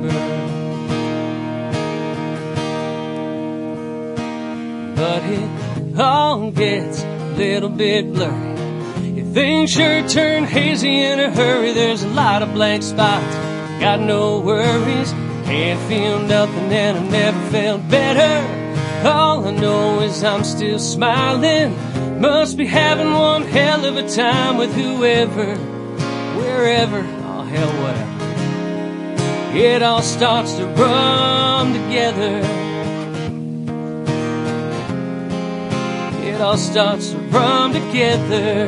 But it all gets a little bit blurry. Your things sure turn hazy in a hurry. There's a lot of blank spots. Got no worries. Can't feel nothing and I never felt better. All I know is I'm still smiling. Must be having one hell of a time with whoever, wherever, oh hell, whatever. It all starts to run together. It all starts to run together.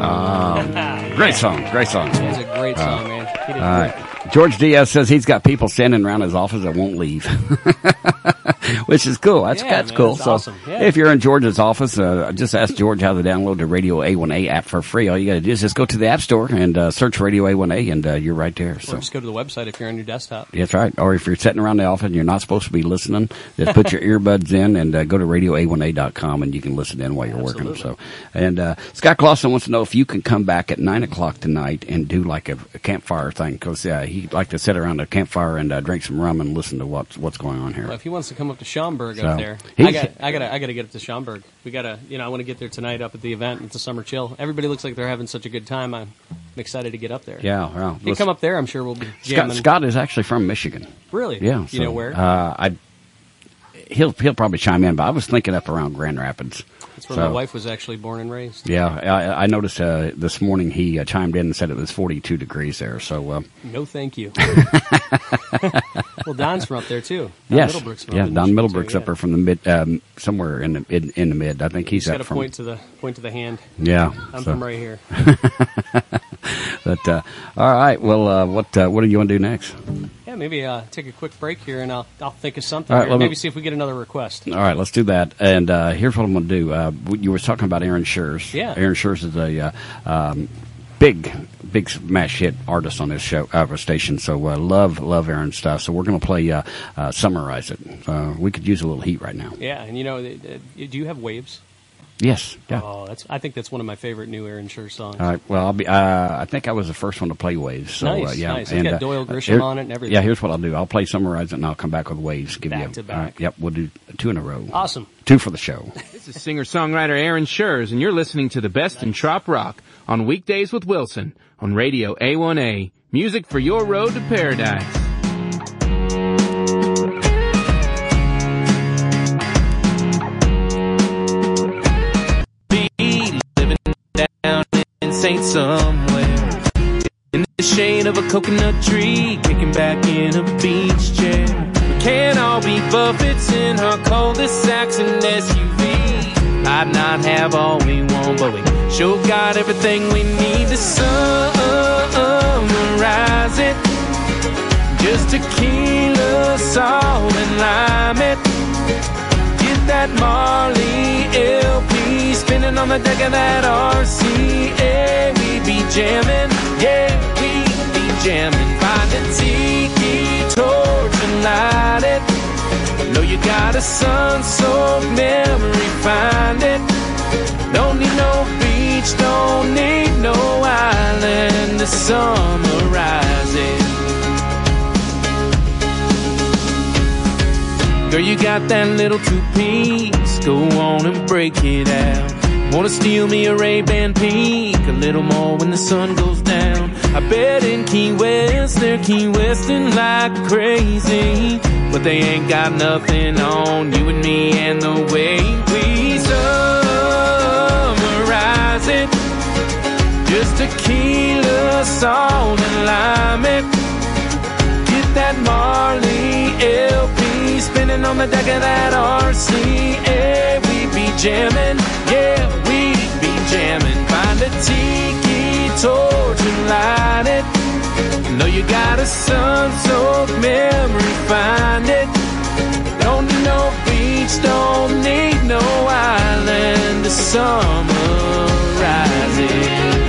Ah, great song, great song. It's a great song, man. He did All right. George Diaz says he's got people standing around his office that won't leave, which is cool. That's Yeah, that's man, cool. that's so awesome. Yeah. if you're in George's office, uh, just ask George how to download the Radio A1A app for free. All you got to do is just go to the App Store and uh, search Radio A1A, and uh, you're right there. Or So. just go to the website if you're on your desktop. That's right. Or if you're sitting around the office and you're not supposed to be listening, just put your earbuds in and uh, go to radioa1a.com and you can listen in while you're working. So, and uh, Scott Clausen wants to know if you can come back at nine o'clock tonight and do like a, a campfire thing because uh, he'd like to sit around a campfire and uh, drink some rum and listen to what's what's going on here. Well, if he wants to come up to Schaumburg So, up there, I got, I got, I got to get up to Schaumburg. We got to, you know, I want to get there tonight up at the event. It's a summer chill. Everybody looks like they're having such a good time. I'm excited to get up there. Yeah, well, If you come up there, I'm sure we'll be Scott, jamming. Scott is actually from Michigan. Really? Yeah. You so, know where? Uh, I he'll he'll probably chime in, but I was thinking up around Grand Rapids. That's where So- my wife was actually born and raised. Yeah, I, I noticed uh, this morning he uh, chimed in and said it was 42 degrees there. So uh, No, thank you. well, Don's from up there too. Don yes, Middlebrook's yeah, Don Middlebrook's up there from the mid, um, somewhere in the in, in the mid. I think he's He's got up to from. point to the point to the hand. Yeah, I'm so- from right here. but uh, all right, well, uh, what uh, what do you want to do next? Yeah, maybe uh, take a quick break here, and I'll I'll think of something. All right, here. let me- maybe see if we get another request. All right, let's do that. And uh, here's what I'm going to do. Uh, you were talking about Aaron Scherz. Yeah. Aaron Scherz is a uh, um, big, big smash hit artist on this show, uh, our station. So uh, love, love Aaron's stuff. So we're going to play uh, uh, "Summarize It." Uh, we could use a little heat right now. Yeah, and you know, do you have waves? Yes. Yeah. Oh, that's. I think that's one of my favorite new Aaron Scherz songs. All right. Well, I'll be. Uh, I think I was the first one to play Waves. So, Nice, uh, yeah. nice. It's got Doyle Grisham here- on it and everything. Yeah. Here's what I'll do. I'll play Summarize It, and I'll come back with Waves. Give Back you. to back. right, yep. We'll do two in a row. Awesome. Two for the show. This is singer-songwriter Aaron Scherz, and you're listening to the best in trop rock on Weekdays with Wilson on Radio A1A. Music for your road to paradise. be living down in Saint somewhere. In the shade of a coconut tree, kicking back in a beach chair. We can't all be Buffetts in our cul-de-sacs and SUV. Might not have all we want, but we sure got everything we need to summarize it. Just tequila, salt, and lime it. Get that Marley LP spinning on the deck of that RCA. We be jamming, yeah, we be jamming. Find a tiki torch and light it. Know you got a sun-soaked memory, find it. Don't need no beach, don't need no island to summarize it. Girl, you got that little two-piece. Go on and break it out. Wanna steal me a Ray-Ban peak a little more when the sun goes down. I bet in Key West they're Key Westin like crazy, but they ain't got nothing on you and me and the way we summarize it. Just tequila, salt, and lime it. Get that Marley LP spinning on the deck of that RCA. Jamming, yeah, we be jamming. Find a tiki torch and light it. Know you got a sun-soaked memory, find it. Don't need no beach, don't need no island to summarize it.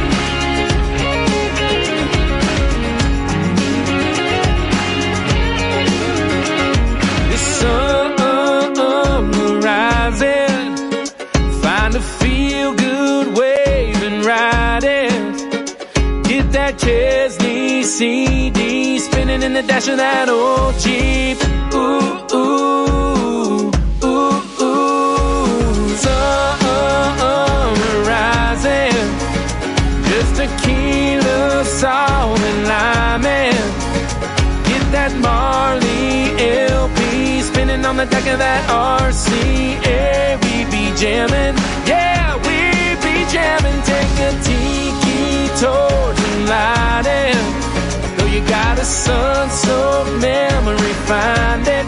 Get that CD spinning in the dash of that old Jeep. Ooh, ooh, ooh, ooh. Summarizing. Uh, uh, Just tequila, salt, and lime. that Marley LP, spinning on the deck of that RCA. We be jamming, yeah, we be jamming. Take a tiki torch and light it. Though you got a sun-soaked memory, find it.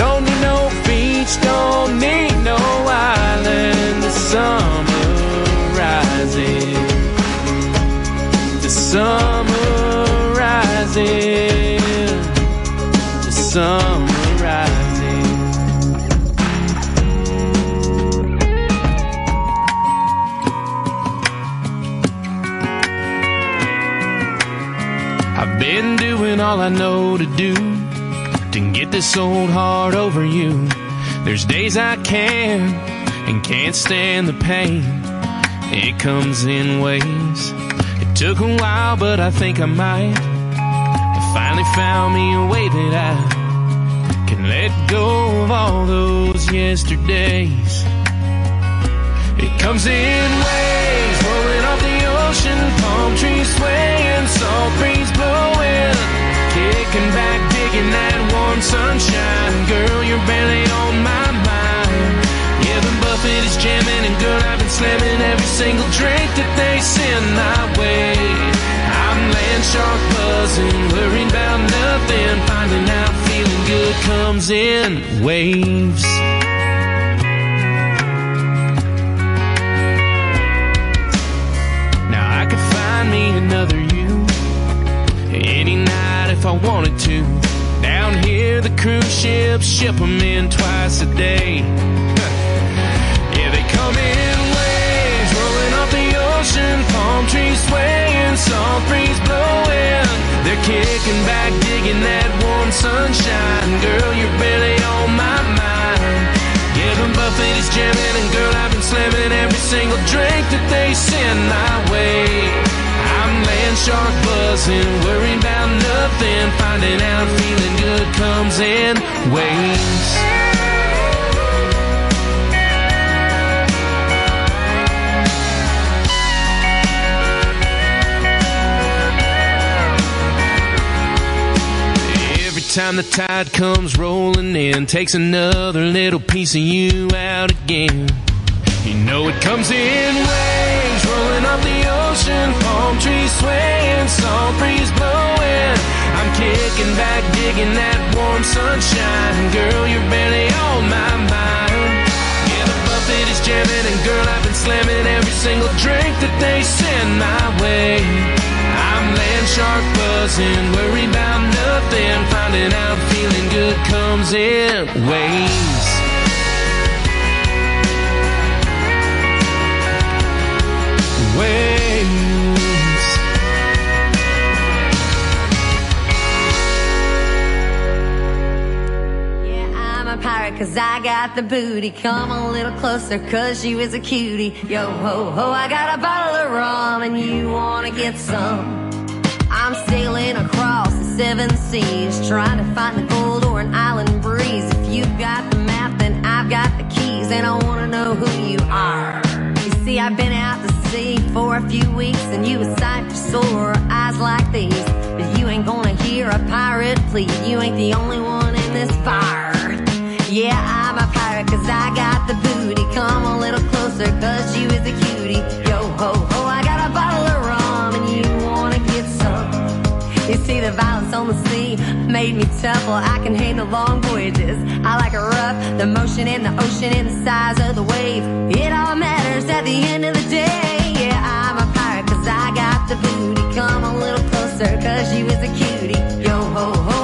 Don't need no beach, don't need no island. The summer rising, the summer rising, the summer doing all I know to do to get this old heart over you. There's days I can and can't stand the pain. It comes in waves. It took a while, but I think I might. I finally found me a way that I can let go of all those yesterdays. It comes in waves, rolling off the ocean, palm trees swaying, salt breeze blowing, kicking back, digging that warm sunshine. Girl, you're barely on my mind. Yeah, the Buffett is jamming, and girl, I've been slamming every single drink that they send my way. I'm land shark buzzing, worried about nothing, finding out feeling good comes in waves. Now I could find me another if I wanted to. Down here, the cruise ships ship 'em in twice a day. yeah, they come in waves, rolling off the ocean, palm trees swaying, salt breeze blowing. They're kicking back, digging that warm sunshine. Girl, you're barely on my mind. Yeah, the buffet is jamming, and girl, I've been slamming every single drink that they send my way. I'm land shark buzzing, worried about nothing, finding out feeling good comes in waves. Every time the tide comes rolling in, takes another little piece of you out again. You know it comes in waves, rolling off the ocean, palm trees swaying, salt breeze blowing. I'm kicking back, digging that warm sunshine. Girl, you're barely on my mind. Yeah, the buffet is jamming, and girl, I've been slamming every single drink that they send my way. I'm land shark buzzing, worried about nothing, finding out feeling good comes in waves. Waves. Pirate cause I got the booty. Come a little closer cause you is a cutie. Yo ho ho, I got a bottle of rum and you wanna get some. I'm sailing across the seven seas, trying to find the gold or an island breeze. If you've got the map, then I've got the keys, and I wanna know who you are. You see, I've been out to sea for a few weeks, and you a sight for sore eyes like these. But you ain't gonna hear a pirate plead. You ain't the only one in this fire. Yeah, I'm a pirate cause I got the booty. Come a little closer cause you is a cutie. Yo ho ho, I got a bottle of rum and you wanna get some. You see the violence on the sea made me tough. Well, I can handle long voyages. I like a rough, the motion in the ocean and the size of the wave. It all matters at the end of the day. Yeah, I'm a pirate cause I got the booty. Come a little closer cause you is a cutie. Yo ho ho,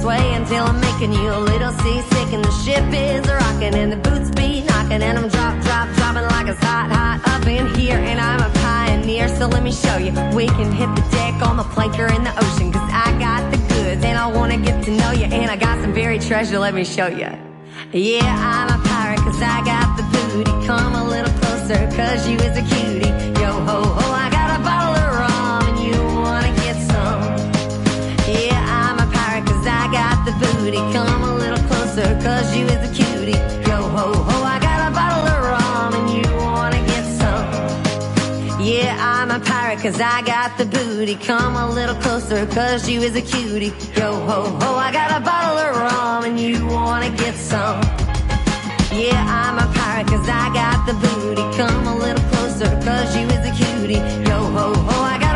sway until I'm making you a little seasick and the ship is rocking and the boots be knocking and I'm drop, drop, dropping like it's hot, hot up in here and I'm a pioneer, so let me show you. We can hit the deck on the plank or in the ocean cause I got the goods and I wanna get to know you and I got some buried treasure, let me show you. Yeah, I'm a pirate cause I got the booty. Come a little closer cause you is a cutie. Yo ho ho, I cause you is a cutie. Yo ho ho, I got a bottle of rum and you wanna get some. Yeah, I'm a pirate cause I got the booty. Come a little closer, cause you is a cutie. Yo ho ho, I got a bottle of rum and you wanna get some. Yeah, I'm a pirate cause I got the booty. Come a little closer, cause you is a cutie. Yo ho ho, I got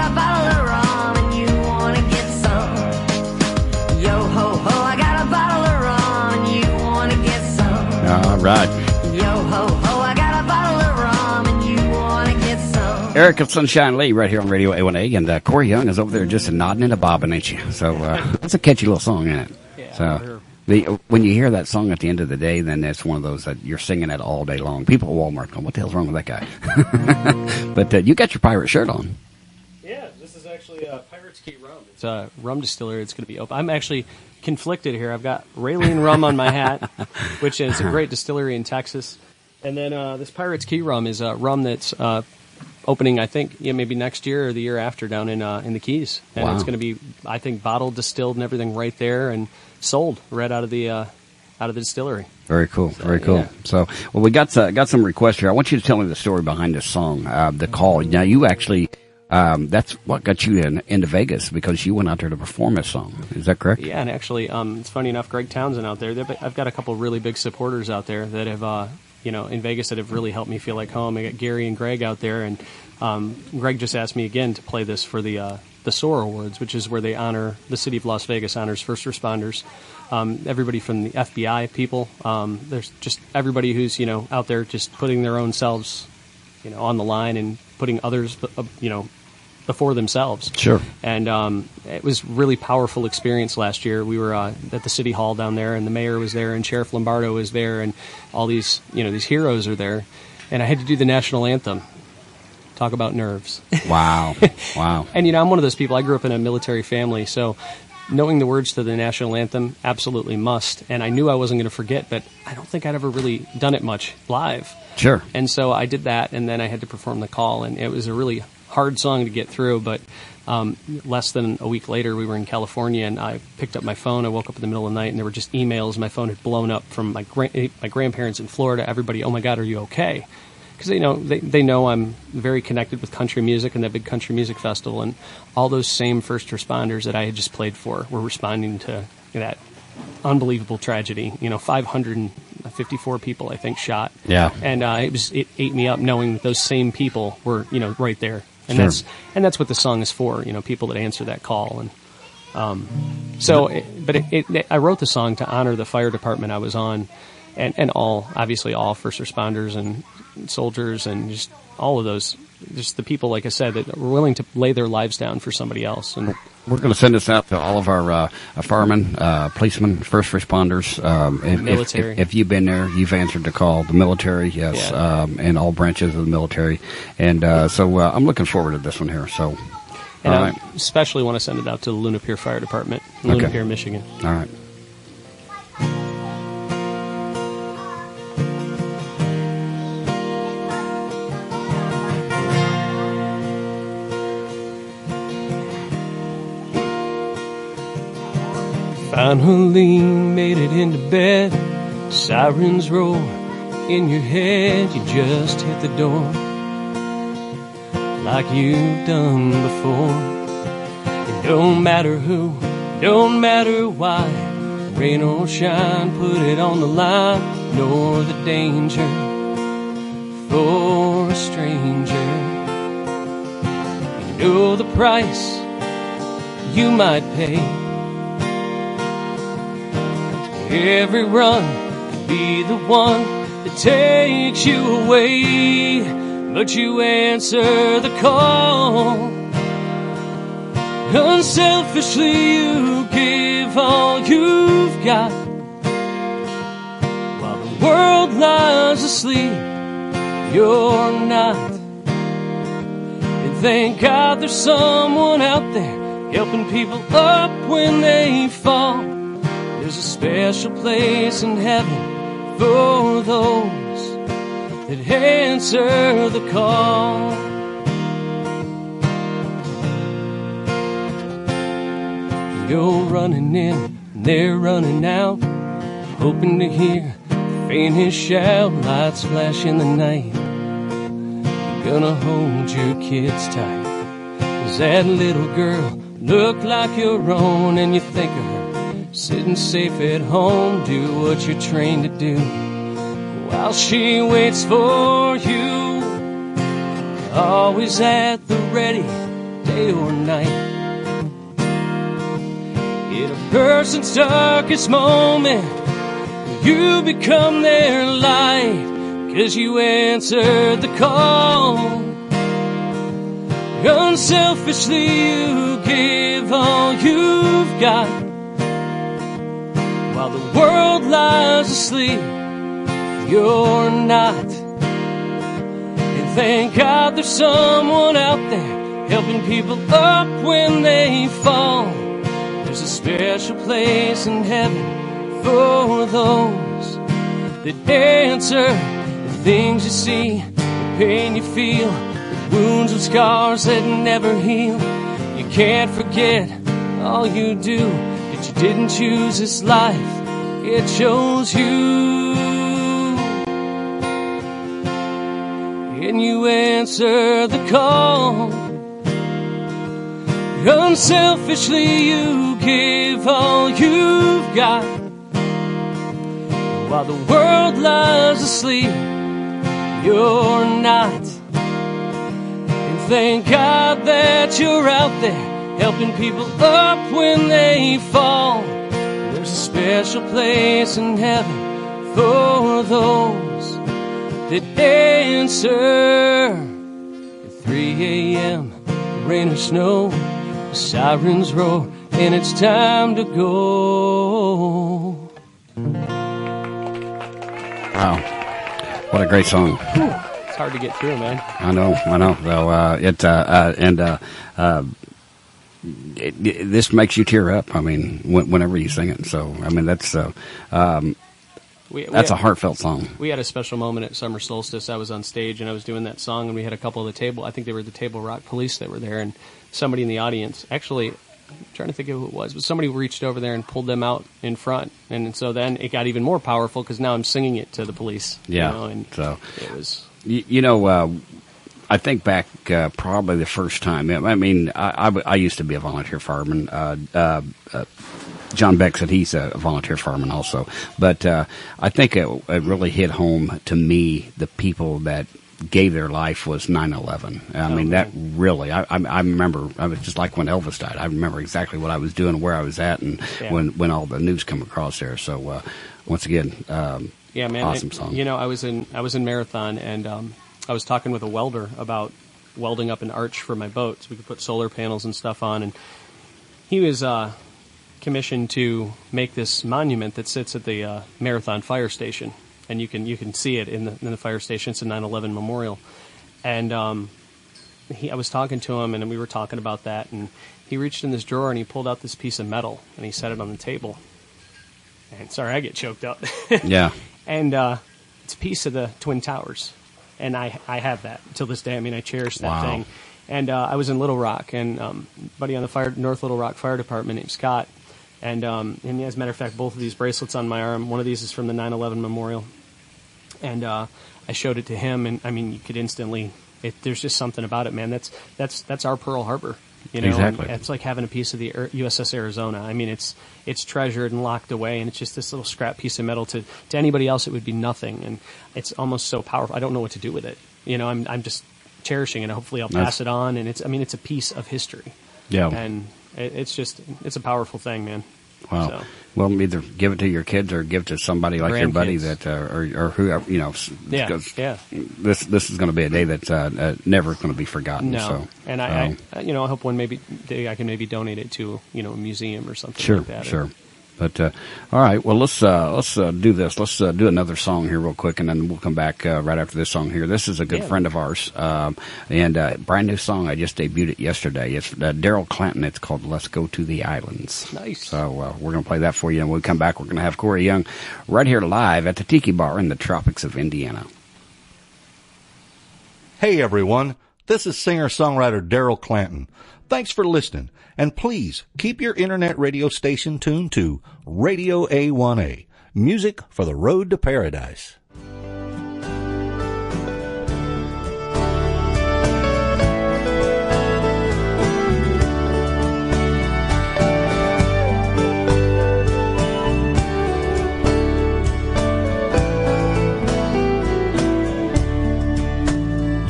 right. Yo ho ho, I got a bottle of rum and you wanna get some. Eric of Sunshine Lee right here on Radio A1A, and uh, Corey Young is over there just nodding and a bobbing at you. So uh, it's a catchy little song, isn't it? Yeah, so the, when you hear that song at the end of the day, then it's one of those that you're singing it all day long. People at Walmart going, "What the hell's wrong with that guy?" but uh, you got your pirate shirt on. Yeah, this is actually uh, Pirates Key Rum. It's a rum distillery. It's going to be open. I'm actually conflicted here. I've got Railean Rum on my hat, which is a great distillery in Texas, and then uh, this Pirates Key Rum is a rum that's uh, opening. I think yeah, maybe next year or the year after down in uh, in the Keys, and Wow. it's going to be I think bottled, distilled, and everything right there, and sold right out of the uh, out of the distillery. Very cool. Very cool. yeah. So, well, we got uh, got some requests here. I want you to tell me the story behind this song, uh, the call. Now, you actually. Um, that's what got you in, into Vegas because you went out there to perform a song. Is that correct? Yeah, and actually, um, it's funny enough. Greg Townsend out there. I've got a couple really big supporters out there that have, uh, you know, in Vegas that have really helped me feel like home. I got Gary and Greg out there, and um, Greg just asked me again to play this for the uh, the SOAR Awards, which is where they honor the city of Las Vegas honors first responders. Um, everybody from the FBI people. Um, there's just everybody who's you know out there just putting their own selves, you know, on the line and putting others, uh, you know, before themselves. Sure. And um, it was really powerful experience last year. We were uh, at the city hall down there, and the mayor was there, and Sheriff Lombardo was there, and all these you know these heroes are there. And I had to do the national anthem. Talk about nerves. Wow. wow. And you know, I'm one of those people. I grew up in a military family, so knowing the words to the national anthem absolutely must. And I knew I wasn't going to forget, but I don't think I'd ever really done it much live. Sure. And so I did that, and then I had to perform the call, and it was a really hard song to get through. But um, less than a week later, we were in California, and I picked up my phone. I woke up in the middle of the night, and there were just emails. My phone had blown up from my gra- my grandparents in Florida. Everybody, oh my God, are you okay? Because they know they, they know I'm very connected with country music and that big country music festival, and all those same first responders that I had just played for were responding to that unbelievable tragedy. You know, 554 people I think shot. Yeah. And uh, it was it ate me up knowing that those same people were you know right there, and Sure. that's and that's what the song is for. You know, people that answer that call and. Um, so, it, but it, it, I wrote the song to honor the fire department I was on, and, and all obviously all first responders and soldiers and just all of those, just the people like I said that were willing to lay their lives down for somebody else. And We're going to send this out to all of our uh, firemen, uh, policemen, first responders. Um, if, if- Military. If, if you've been there, you've answered the call. The military, yes, Yeah. um, and all branches of the military. And uh, so uh, I'm looking forward to this one here. So, and I especially want to send it out to the Luna Pier Fire Department, Luna Okay. Pier, Michigan. all right. Finally made it into bed. Sirens roar in your head. You just hit the door like you've done before. It don't matter who, don't matter why. Rain or shine, put it on the line. Nor the danger for a stranger. You know the price you might pay. Every run could be the one that takes you away, but you answer the call. Unselfishly, you give all you've got while the world lies asleep. You're not. And thank God there's someone out there helping people up when they fall. There's a special place in heaven for those that answer the call. You're running in, they're running out, hoping to hear the faintest shout, lights flash in the night. You're gonna hold your kids tight, Does that little girl look like your own? And you think of her sitting safe at home, do what you're trained to do while she waits for you. Always at the ready, day or night. In a person's darkest moment, you become their light, cause you answered the call. Unselfishly, you give all you've got. While the world lies asleep, you're not. And thank God there's someone out there helping people up when they fall. There's a special place in heaven for those that answer the things you see, the pain you feel, the wounds and scars that never heal. You can't forget all you do, didn't choose this life, it chose you. And you answer the call. Unselfishly, you give all you've got. While the world lies asleep, you're not. And thank God that you're out there helping people up when they fall. There's a special place in heaven for those that answer. At 3 a.m., rain or snow, the sirens roar, and it's time to go. Wow. What a great song. It's hard to get through, man. I know, I know. So, uh, it, uh, uh, and, uh, uh, it, it- this makes you tear up. I mean, when, whenever you sing it. So, I mean, that's, uh, um, We- we that's a heartfelt song. We had a special moment at summer solstice. I was on stage and I was doing that song, and we had a couple of the table. I think they were the Table Rock Police that were there, and somebody in the audience actually. I'm trying to think of who it was, but somebody reached over there and pulled them out in front, and so then it got even more powerful because now I'm singing it to the police. you Yeah. know, and so it was You, you know, uh, I think back uh, probably the first time. I mean, I, I, I used to be a volunteer fireman. Uh, uh, uh, John Beck said he's a volunteer fireman also, but uh, I think it, it really hit home to me the people that gave their life was 9/11. I mean, that really. I, I, I remember. I was just like when Elvis died. I remember exactly what I was doing, where I was at, and Yeah. when when all the news come across there. So uh, once again, um, Yeah, man. awesome song. You know, I was in I was in marathon, and um, I was talking with a welder about welding up an arch for my boat, so we could put solar panels and stuff on. And he was uh, commissioned to make this monument that sits at the uh, marathon fire station, and you can you can see it in the in the fire station. It's a 9/11 memorial, and um, he, I was talking to him, and we were talking about that, and he reached in this drawer and he pulled out this piece of metal and he set it on the table. And sorry, I get choked up. Yeah. And uh, it's a piece of the Twin Towers, and I I have that till this day. I mean, I cherish that Wow. thing. And uh, I was in Little Rock, and um, buddy on the fire North Little Rock Fire Department named Scott, and um, and as a matter of fact, both of these bracelets on my arm. One of these is from the 9/11 memorial, and uh, I showed it to him, and I mean, you could instantly. It, there's just something about it, man. That's that's that's our Pearl Harbor. You know, Exactly. it's like having a piece of the USS Arizona. I mean, it's it's treasured and locked away, and it's just this little scrap piece of metal. To to anybody else, it would be nothing, and it's almost so powerful. I don't know what to do with it. You know, I'm I'm just cherishing it. and Hopefully, I'll That's- pass it on, and it's I mean, it's a piece of history. Yeah. and it, it's just it's a powerful thing, man. Wow. So. Well, either give it to your kids or give it to somebody like your buddy that, uh, or, or whoever, you know. Yeah, yeah. This this is going to be a day that's uh, uh, never going to be forgotten. No, So, and I, um, I, you know, I hope one maybe day I can maybe donate it to you know a museum or something Sure, like that. sure. But uh, all right, well let's uh, let's uh, do this. Let's uh, do another song here real quick, and then we'll come back uh, right after this song here. This is a good Yeah. friend of ours, um, and uh, brand new song. I just debuted it yesterday. It's uh, Daryl Clanton. It's called "Let's Go to the Islands." Nice. So uh, we're going to play that for you, and when we come back, we're going to have Corey Young right here live at the Tiki Bar in the tropics of Indiana. Hey everyone, this is singer-songwriter Daryl Clanton. Thanks for listening, and please keep your internet radio station tuned to Radio A1A, music for the road to paradise.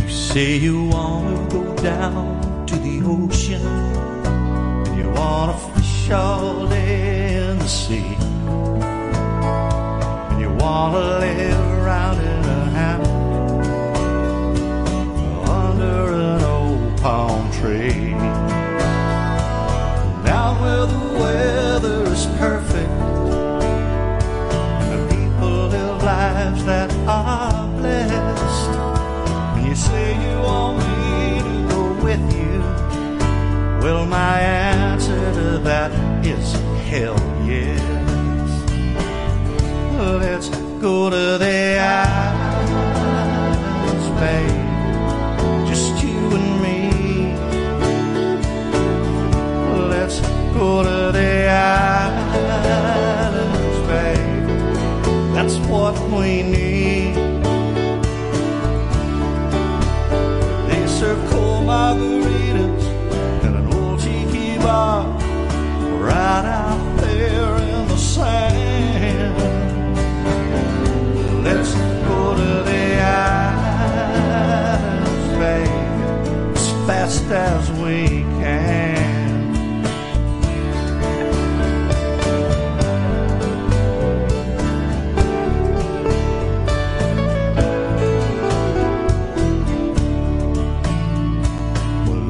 You say you want You wanna fish all day in the sea. And you wanna live around in a hammock under an old palm tree. Down where the weather is perfect and the people live lives that are blessed. And you say you want me to go with you. Well, my to that is hell yes. Let's go to the islands, babe. Just you and me. Let's go to the islands, babe. That's what we need. They serve cold margaritas right out there in the sand. Let's go to the islands, babe, as fast as we can.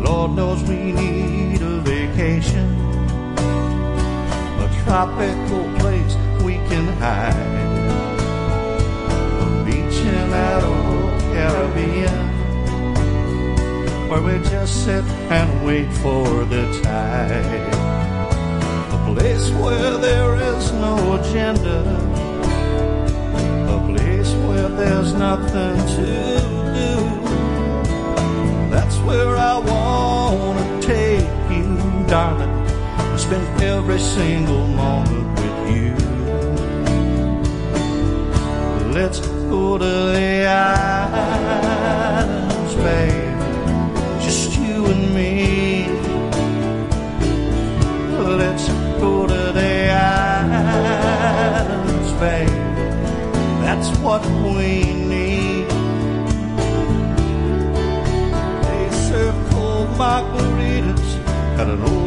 Lord knows we need tropical place we can hide. A beach in that old Caribbean, where we just sit and wait for the tide. A place where there is no agenda, a place where there's nothing to do. That's where I wanna take you, darling. Spend every single moment with you. Let's go to the islands, babe. Just you and me. Let's go to the islands, babe. That's what we need. They serve cold margaritas at an old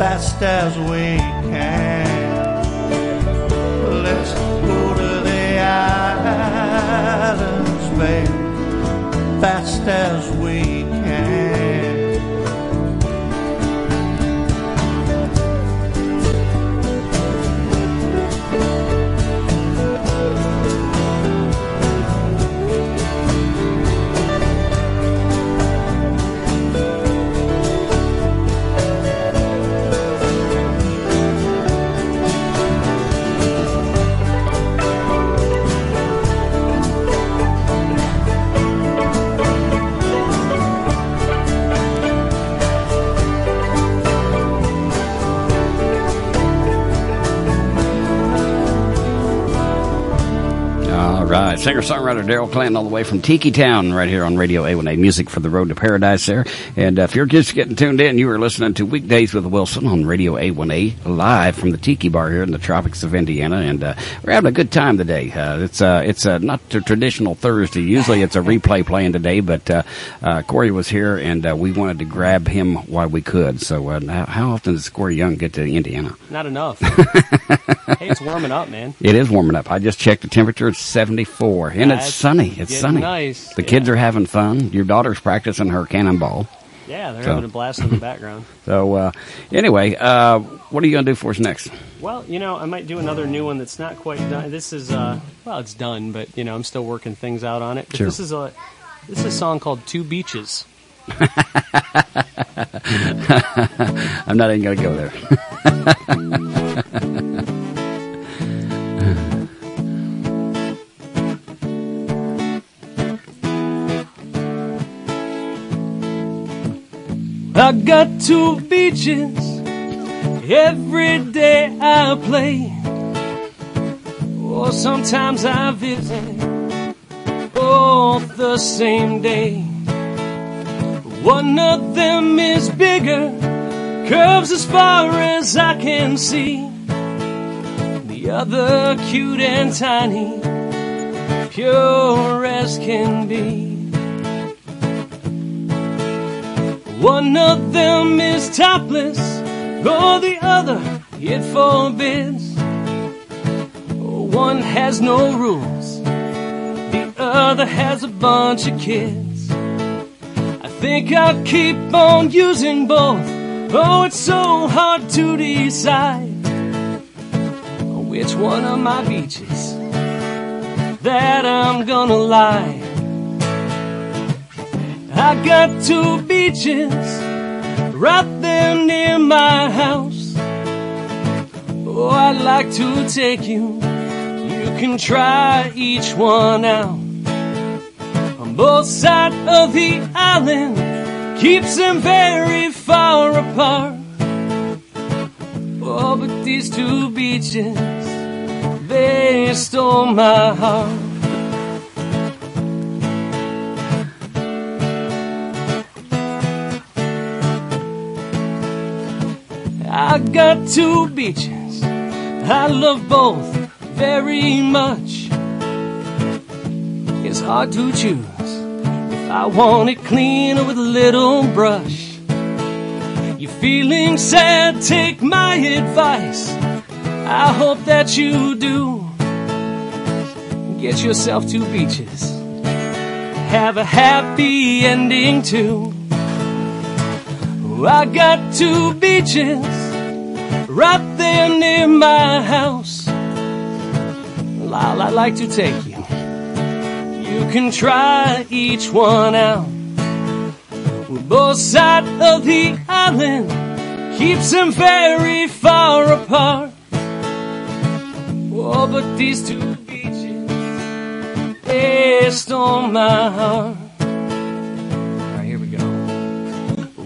fast as we can. Let's go to the islands, babe, fast as we can. Singer songwriter Daryl Clanton, all the way from Tiki Town, right here on Radio A1A Music for the Road to Paradise there. And uh, if you're just getting tuned in, you are listening to Weekdays with Wilson on Radio A1A, live from the Tiki Bar here in the tropics of Indiana. And uh, we're having a good time today. Uh, it's uh, it's uh, not the traditional Thursday. Usually it's a replay playing today, but uh, uh, Corey was here and uh, we wanted to grab him while we could. So uh, how- how often does Corey Young get to Indiana? Not enough. hey, it's warming up, man. It is warming up. I just checked the temperature. It's 74. And That's it's sunny. It's sunny. nice. The kids are having fun. Your daughter's practicing her cannonball. Yeah, they're So- having a blast in the background. So, uh, anyway, uh, what are you going to do for us next? Well, you know, I might do another new one that's not quite done. This is, uh, well, it's done, but you know, I'm still working things out on it. But Sure. this is a, this is a song called Two Beaches. I'm not even going to go there. I got two beaches every day I play. Or sometimes I visit both the same day. One of them is bigger, curves as far as I can see. The other cute and tiny, pure as can be. One of them is topless, or the other it forbids. One has no rules, the other has a bunch of kids. I think I'll keep on using both. Oh, it's so hard to decide which one of my beaches that I'm gonna lie. I got two beaches right there near my house. Oh, I'd like to take you. You can try each one out. On both sides of the island, keeps them very far apart. Oh, but these two beaches, they stole my heart. I got two beaches. I love both very much. It's hard to choose if I want it clean or with a little brush. You're feeling sad, take my advice. I hope that you do. Get yourself two beaches. Have a happy ending too. I got two beaches right there near my house. Lyle, I'd like to take you. You can try each one out. Both sides of the island, keeps them very far apart. Oh, but these two beaches, they stole my heart. Alright, here we go.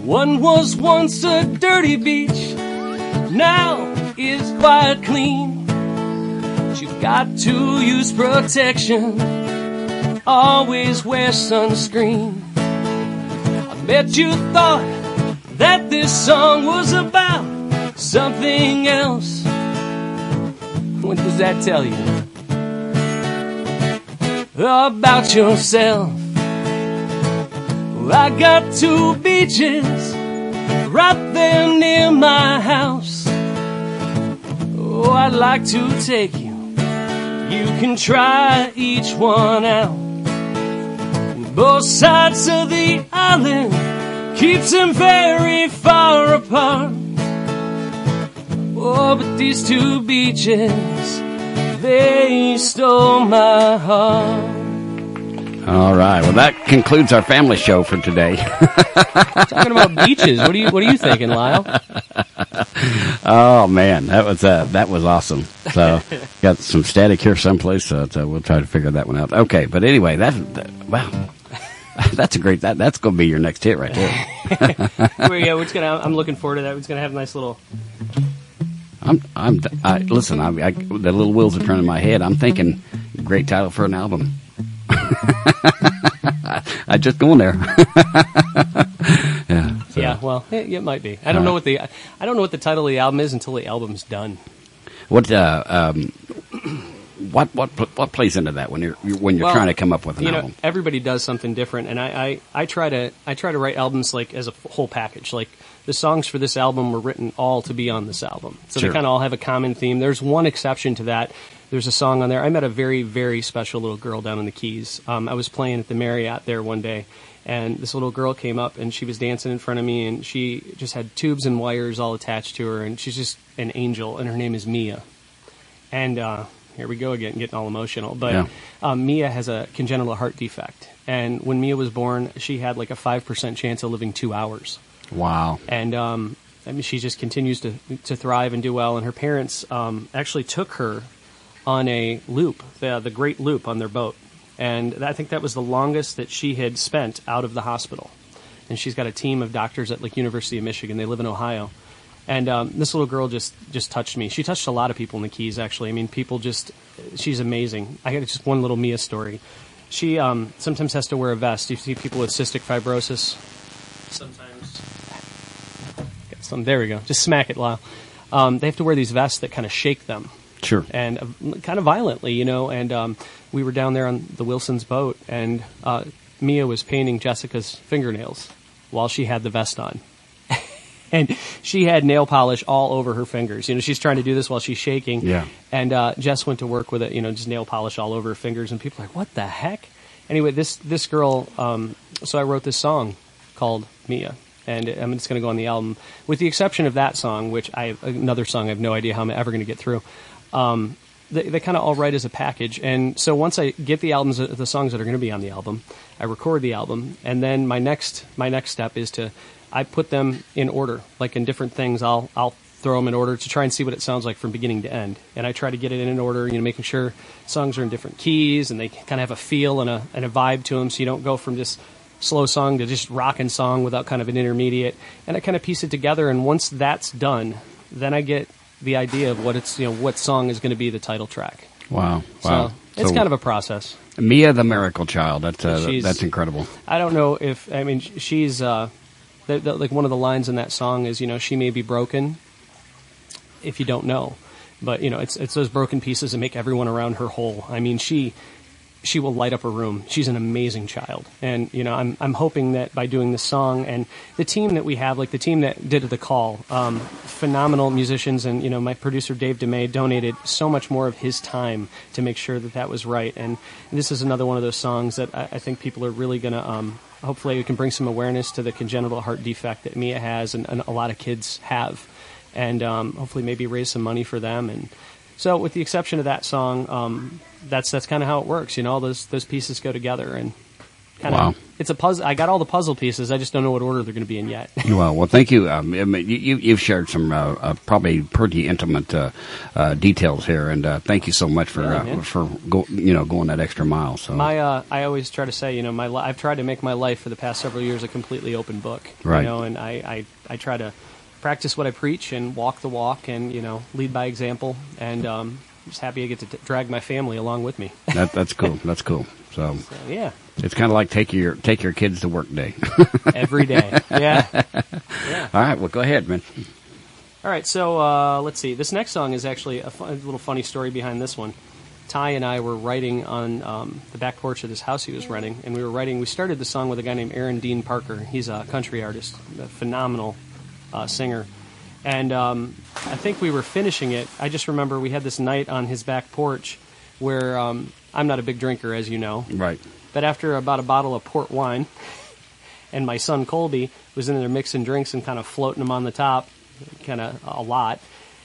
One was once a dirty beach, now is quite clean. But you've got to use protection, always wear sunscreen. I bet you thought that this song was about something else. What does that tell you? About yourself. I got two beaches right there near my house. Oh, I'd like to take you. You can try each one out. Both sides of the island keeps them very far apart. Oh, but these two beaches, they stole my heart. All right. Well, that concludes our family show for today. Talking about beaches, what are you what are you thinking, Lyle? oh man, that was uh, that was awesome. So got some static here someplace, so, so we'll try to figure that one out. Okay, but anyway, that's that, wow. That's a great. That that's going to be your next hit right there. Yeah, we're gonna. I'm looking forward to that. We're just gonna have a nice little. I'm. I'm. I, listen. I, I, the little wheels are turning in my head. I'm thinking, great title for an album. I just going there. yeah. so- Yeah, well, it, it might be. I don't know what the I don't know what the title of the album is until the album's done. What uh, um, what what what plays into that when you're when you're Well, trying to come up with an you album? know, everybody does something different, and I, I, I try to I try to write albums like as a whole package. Like the songs for this album were written all to be on this album, so Sure. they kind of all have a common theme. There's one exception to that. There's a song on there. I met a very very special little girl down in the Keys. Um, I was playing at the Marriott there one day. And this little girl came up and she was dancing in front of me and she just had tubes and wires all attached to her and she's just an angel and her name is Mia. And uh, here we go again, getting all emotional. But Yeah. um, Mia has a congenital heart defect, and when Mia was born, she had like a five percent chance of living two hours. Wow. And um, I mean, she just continues to to thrive and do well. And her parents um, actually took her on a loop, the the Great Loop, on their boat, and I think that was the longest that she had spent out of the hospital. And she's got a team of doctors at like University of Michigan. They live in Ohio. And um, this little girl just just touched me. She touched a lot of people in the Keys, actually. I mean, people just she's amazing. I got just one little Mia story. She um, sometimes has to wear a vest. You see people with cystic fibrosis, sometimes. Got some. There we go. Just smack it, Lyle. Um, they have to wear these vests that kind of shake them. Sure. And uh, kind of violently, you know. And um, we were down there on the Wilson's boat, and uh, Mia was painting Jessica's fingernails while she had the vest on. and she had nail polish all over her fingers. You know, she's trying to do this while she's shaking. Yeah. And uh, Jess went to work with it, you know, just nail polish all over her fingers, and people are like, "What the heck?" Anyway, this this girl. Um, so I wrote this song called Mia, and I'm just going to go on the album, with the exception of that song, which I another song I have no idea how I'm ever going to get through. Um, they, they kind of all write as a package, and so once I get the albums, the songs that are going to be on the album, I record the album, and then my next my next step is to I put them in order, like in different things. I'll I'll throw them in order to try and see what it sounds like from beginning to end, and I try to get it in an order. You know, making sure songs are in different keys and they kind of have a feel and a and a vibe to them, so you don't go from just slow song to just rockin' song without kind of an intermediate. And I kind of piece it together, and once that's done, then I get the idea of what it's you know what song is going to be the title track. Wow. Wow. So it's So- kind of a process. Mia the Miracle Child. That's uh, that's incredible. I don't know if I mean she's uh, the, the, like one of the lines in that song is you know she may be broken if you don't know, but you know it's it's those broken pieces that make everyone around her whole. I mean she she will light up a room. She's an amazing child, and you know I'm I'm hoping that by doing this song and the team that we have, like the team that did the call, um, phenomenal musicians, and you know my producer Dave DeMay donated so much more of his time to make sure that that was right. And this is another one of those songs that I, I think people are really going to. Um, hopefully, we can bring some awareness to the congenital heart defect that Mia has, and, and a lot of kids have, and um, hopefully maybe raise some money for them and. So, with the exception of that song, um, that's that's kind of how it works. You know, all those those pieces go together, and kind of Wow. it's a puzzle. I got all the puzzle pieces. I just don't know what order they're going to be in yet. Well, well, thank you. Um, I mean, you, you- you've shared some uh, uh, probably pretty intimate uh, uh, details here, and uh, thank you so much for Yeah, uh, for go, you know going that extra mile. So My, uh, I always try to say, you know, my li- I've tried to make my life for the past several years a completely open book. Right. You know, and I, I, I try to practice what I preach and walk the walk, and you know, lead by example. And um, I'm just happy I get to t- drag my family along with me. that, that's cool. That's cool. So So, yeah. it's kind of like take your take your kids to work day Every day. Yeah. Yeah. All right. Well, go ahead, man. All right, so uh, let's see. This next song is actually a, fun, a little funny story behind this one. Ty and I were writing on um, the back porch of this house he was renting, and we were writing. We started the song with a guy named Aaron Dean Parker. He's a country artist, a phenomenal uh, singer, and um, I think we were finishing it. I just remember we had this night on his back porch where um, I'm not a big drinker, as you know, Right. but after about a bottle of port wine, and my son Colby was in there mixing drinks and kind of floating them on the top, kind of a lot.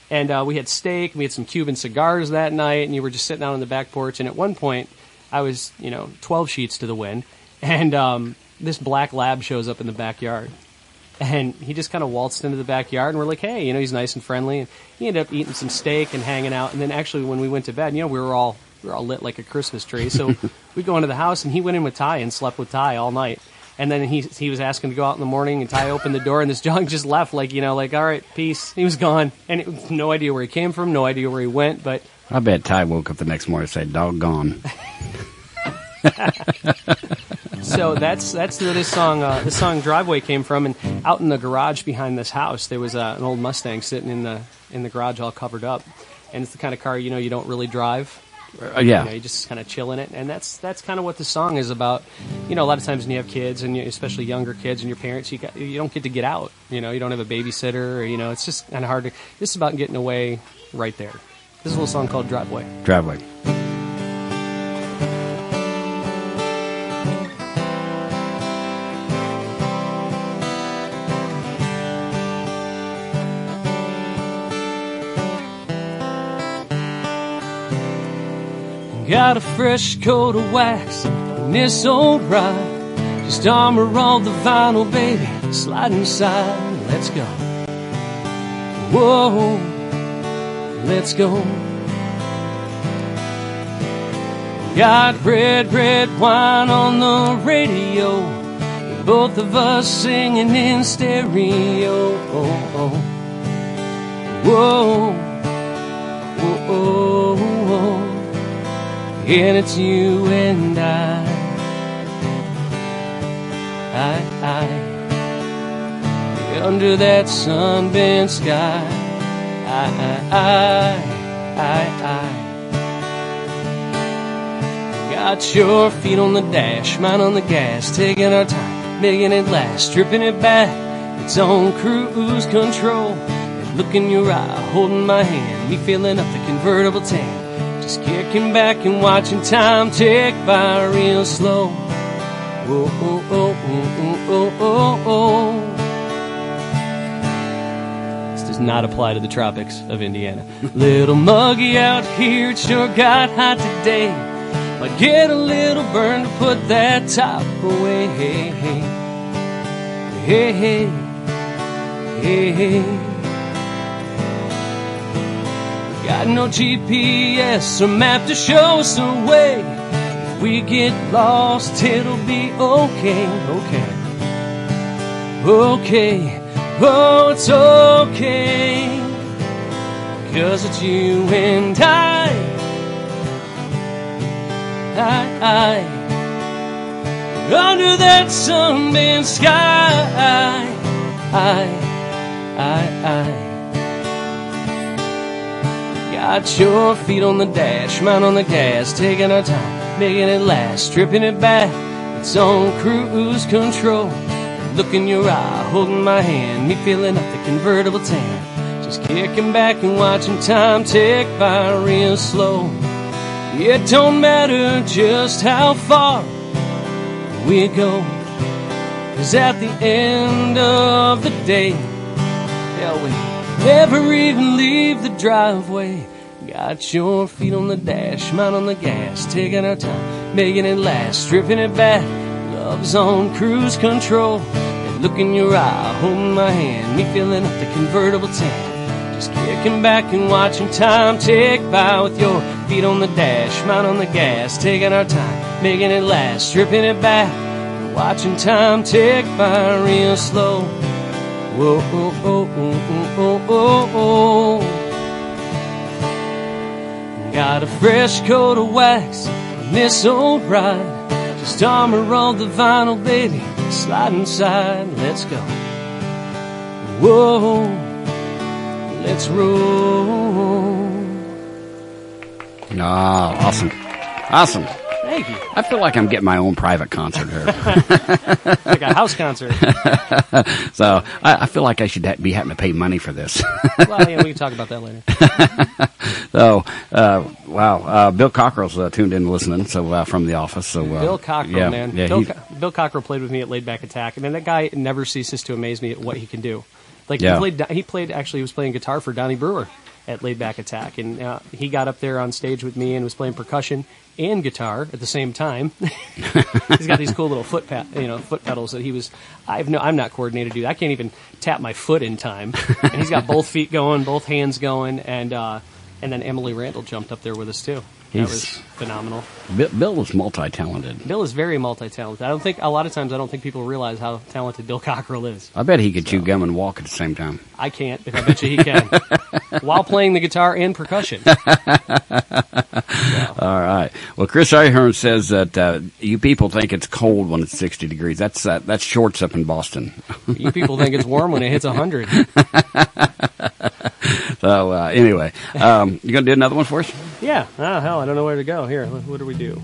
And uh, we had steak, we had some Cuban cigars that night, and you were just sitting out on the back porch. And at one point, I was, you know, 12 sheets to the wind, and um, this black lab shows up in the backyard. And he just kind of waltzed into the backyard, and we're like, hey, you know, he's nice and friendly. And he ended up eating some steak and hanging out. And then actually, when we went to bed, you know, we were all we were all lit like a Christmas tree. So we go into the house, and he went in with Ty and slept with Ty all night. And then he he was asking to go out in the morning, and Ty opened the door, and this junk just left, like you know, like all right, peace. He was gone, and it, no idea where he came from, no idea where he went, but I bet Ty woke up the next morning and said, "Doggone." so that's that's where this song uh, this song driveway came from. And out in the garage behind this house there was uh, an old mustang sitting in the in the garage all covered up. And it's the kind of car you know you don't really drive. Uh, yeah. you, know, you just kind of chill in it. And that's that's kind of what the song is about. You know a lot of times when you have kids and you, especially younger kids and your parents you got, you don't get to get out. You know you don't have a babysitter or you know it's just kind of hard to this is about getting away right there. This is a little song called driveway. Driveway. Got a fresh coat of wax in this old ride. Just armor all the vinyl, baby. Slide inside. Let's go. Whoa, let's go. Got red, red wine on the radio. Both of us singing in stereo. Oh, oh. Whoa, whoa, whoa and it's you and I. I, I. under that sunbent sky. I, I, I, I, I. Got your feet on the dash, mine on the gas, taking our time, making it last, stripping it back. It's on cruise control. Look in your eye, holding my hand, me feeling up the convertible tan. Just kicking back and watching time tick by real slow. Whoa, oh, oh, oh, oh, oh, oh. This does not apply to the tropics of Indiana. little muggy out here, it sure got hot today. Might get a little burn to put that top away. Hey, hey, hey, hey, hey, got no GPS or map to show us the way. If we get lost, it'll be okay, okay. Okay, oh, it's okay. Cause it's you and I. I, I. Under that sunbent sky. I, I, I. Got your feet on the dash, mine on the gas, taking our time, making it last, stripping it back. It's on cruise control. Look in your eye, holding my hand, me feeling up the convertible tan. Just kicking back and watching time tick by real slow. It don't matter just how far we go. Cause at the end of the day, yeah, we never even leave the driveway. Got your feet on the dash, mine on the gas, taking our time, making it last, stripping it back. Love's on cruise control. And look in your eye, holding my hand, me feeling up the convertible tan. Just kicking back and watching time tick by with your feet on the dash, mine on the gas, taking our time, making it last, stripping it back. Watching time tick by real slow. Whoa, oh, oh, oh, oh, oh, oh. Got a fresh coat of wax on this old ride. Just armor all the vinyl, baby. Slide inside, let's go. Whoa, let's roll. Ah, awesome. Awesome. Thank you. I feel like I'm getting my own private concert here. like a house concert. so I, I feel like I should ha- be having to pay money for this. well, yeah, we can talk about that later. so, uh, wow, uh, Bill Cockrell's uh, tuned in listening. So uh, from the office. So uh, Bill Cockrell, yeah, man. yeah, Bill, Co- Bill Cockrell played with me at Laid Back Attack, and then that guy never ceases to amaze me at what he can do. Like Yeah. he played, he played actually he was playing guitar for Donny Brewer at Laid Back Attack, and uh, he got up there on stage with me and was playing percussion and guitar at the same time. he's got these cool little foot you know foot pedals that he was. I've no, I'm not coordinated dude. I can't even tap my foot in time, and he's got both feet going, both hands going, and uh, and then Emily Randall jumped up there with us too. That was phenomenal. Bill, was multi-talented. Bill is very multi-talented. I don't think a lot of times I don't think people realize how talented Bill Cockrell is. I bet he could chew gum and walk at the same time. I can't, but I bet you he can, while playing the guitar and percussion. All right. Well, Chris Ahern says that uh, you people think it's cold when it's 60 degrees. That's uh, that's shorts up in Boston. You people think it's warm when it hits hundred. so uh, anyway, um, you gonna do another one for us? Yeah. Oh hell, I don't know where to go. Here, what, what do we do?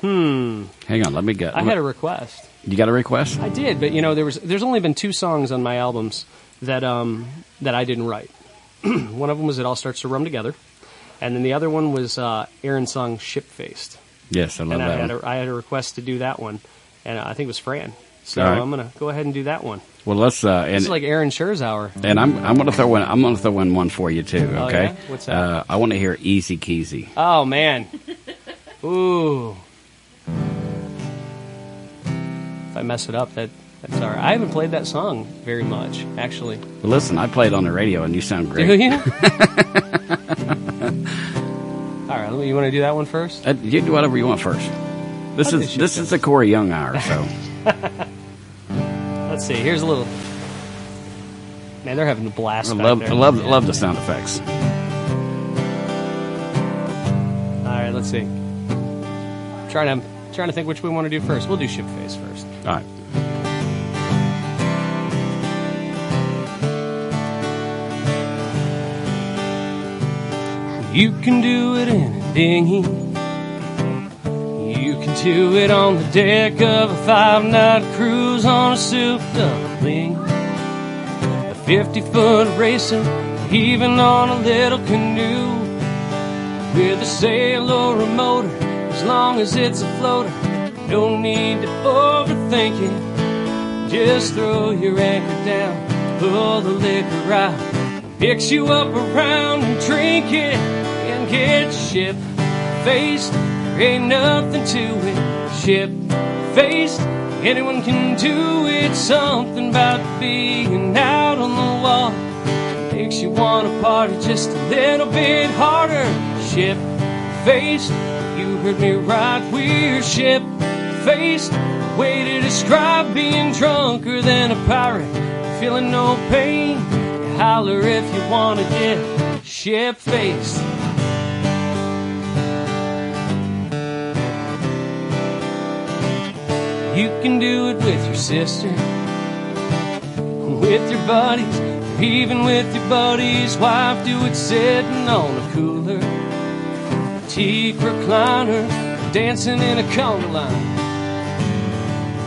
Hmm. Hang on, let me get. I had a request. You got a request? I did, but you know, there was there's only been two songs on my albums that um that I didn't write. one of them was "It All Starts to Rum Together," and then the other one was uh, Aaron's song "Ship Faced." Yes, I love that. I had a, I had a request to do that one, and I think it was Fran. So All right. I'm gonna go ahead and do that one. Well, let's uh, and This is like Aaron Scherz hour. and I'm I'm gonna throw in I'm gonna throw in one for you too. Oh, Okay. yeah? What's that? Uh, I want to hear Easy Keezy. Oh man, ooh. If I mess it up, that that's all right. I haven't played that song very much, actually. Well, listen, I played on the radio and you sound great. Do you? all right, you want to do that one first? Uh, you do whatever you want first. This I'll is this is the Corey Young hour. So Let's see. Here's a little. Man, they're having a blast. I love, I love, yeah. love the sound effects. All right, let's see. I'm trying to, I'm trying to think which we want to do first. We'll do ship face first. All right. You can do it in a dinghy can do it on the deck of a five night cruise on a souped up thing. A 50 foot racer, even on a little canoe. With a sail or a motor, as long as it's a floater. No need to overthink it. Just throw your anchor down, pull the liquor out, picks you up around and drink it, and get ship faced. There ain't nothing to it. Ship faced, anyone can do it. Something about being out on the water makes you want to party just a little bit harder. Ship faced, you heard me right. We're ship faced. Way to describe being drunker than a pirate, feeling no pain. Holler if you wanna get ship faced. You can do it with your sister, with your buddies, even with your buddy's wife. Do it sitting on a cooler, teak recliner, dancing in a conga line.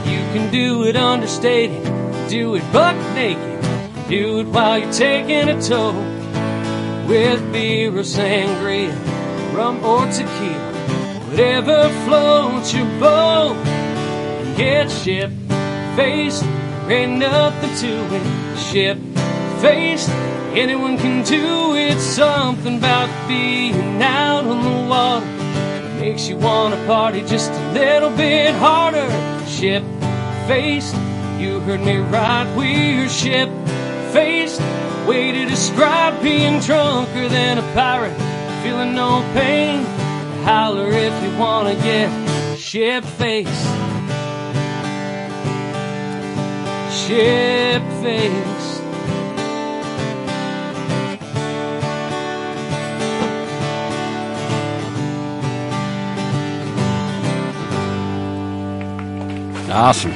You can do it understated, do it buck naked, do it while you're taking a tow with beer or sangria, rum or tequila, whatever floats your boat. Get ship faced, ain't nothing to it. Ship faced, anyone can do it. Something about being out on the water makes you wanna party just a little bit harder. Ship faced, you heard me right. We're ship faced, way to describe being drunker than a pirate, feeling no pain. Holler if you wanna get ship faced. Ship faced. Awesome.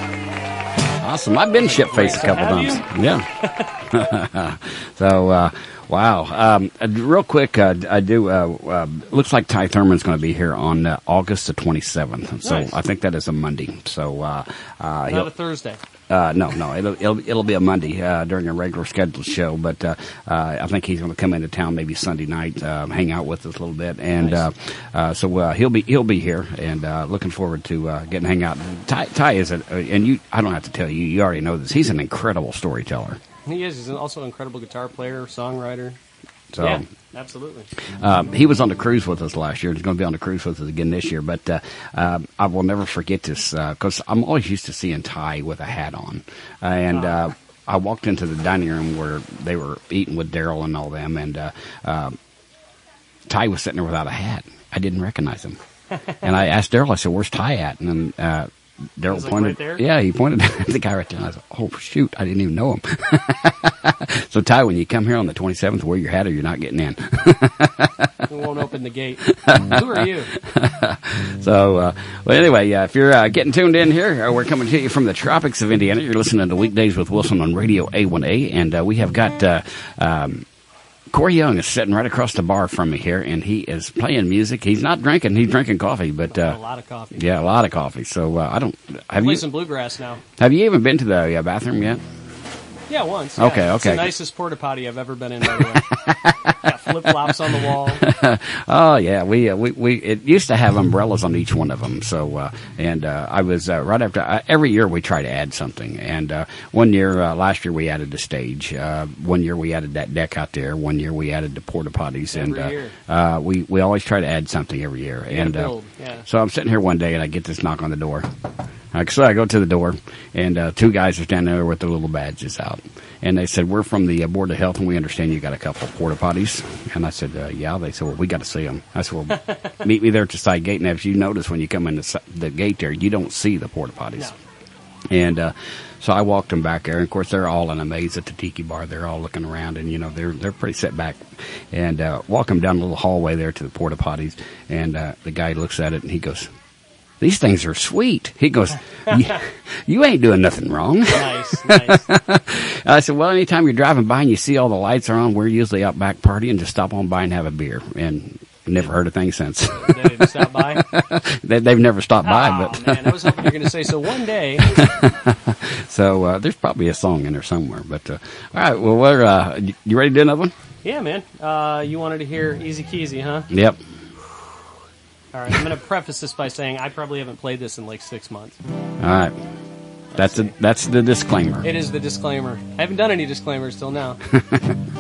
Awesome. I've been ship faced a couple times. Yeah. so, uh, wow. Um, uh, real quick, uh, I do. Uh, uh, looks like Ty Thurman's going to be here on uh, August the 27th. So Nice. I think that is a Monday. So uh, uh, Not a Thursday. Uh, no, no, it'll, it'll it'll be a Monday uh, during a regular scheduled show. But uh, uh, I think he's going to come into town maybe Sunday night, uh, hang out with us a little bit, and uh, uh, so uh, he'll be he'll be here, and uh, looking forward to uh, getting to hang out. Ty, Ty is a, and you I don't have to tell you, you already know this. He's an incredible storyteller. He is. He's also an incredible guitar player, songwriter. So- yeah, absolutely. Um, he was on the cruise with us last year. He's going to be on the cruise with us again this year. But uh, um I will never forget this because I'm always used to seeing Ty with a hat on, and uh, I walked into the dining room where they were eating with Daryl and all them, and uh, uh, Ty was sitting there without a hat. I didn't recognize him, and I asked Daryl. I said, "Where's Ty at?" And then. Uh, Daryl like, pointed. "Right there?" Yeah, he pointed at the guy right there. I was like, "Oh shoot, I didn't even know him." so Ty, when you come here on the 27th, wear your hat or you're not getting in. We won't open the gate. Who are you? So, uh, well, anyway, uh, if you're uh, getting tuned in here, uh, we're coming to you from the tropics of Indiana. You're listening to Weekdays with Wilson on Radio A1A, and uh, we have got uh, um, Corey Young is sitting right across the bar from me here, and he is playing music. He's not drinking; he's drinking coffee, but a uh, lot of coffee. yeah, a lot of coffee. So, uh, I don't have Play you some bluegrass now. have you even been to the uh, bathroom yet? Yeah, once. Okay, yeah. It's okay. the nicest porta potty I've ever been in. By the way, got flip flops on the wall. oh yeah, we uh, we we it used to have umbrellas on each one of them. So uh, and uh, I was uh, right after uh, every year we try to add something. And uh, one year uh, last year we added the stage. Uh, one year we added that deck out there. One year we added the porta potties. and uh, uh, we we always try to add something every year. and uh, yeah. so I'm sitting here one day and I get this knock on the door. Like, so I go to the door, and uh, two guys are standing there with their little badges out. And they said, We're from the uh, Board of Health, and we understand you got a couple of porta potties. And I said, uh, Yeah. They said, Well, we got to see them. I said, Well, meet me there at the side gate. And as you notice when you come in the, the gate there, you don't see the porta potties. And uh, so I walked them back there, and of course they're all in a maze at the tiki bar. They're all looking around, and you know they're they're pretty set back. And uh, walk them down the little hallway there to the porta potties, and uh, the guy looks at it and he goes, these things are sweet. He goes, you, ain't doing nothing wrong. Nice, nice. I said, well, anytime you're driving by and you see all the lights are on, we're usually out back partying. Just stop on by and have a beer. And never heard a thing since. They didn't stop by. they, they've never stopped by, Oh, but man, I was hoping you were going to say so. One day, so uh, there's probably a song in there somewhere. But uh, all right, well, we're uh, you- you ready to do another one? yeah, man. Uh, you wanted to hear Easy Keezy, huh? Yep. All right, I'm going to preface this by saying I probably haven't played this in like six months. All right. That's a, that's the disclaimer. It is the disclaimer. I haven't done any disclaimers till now.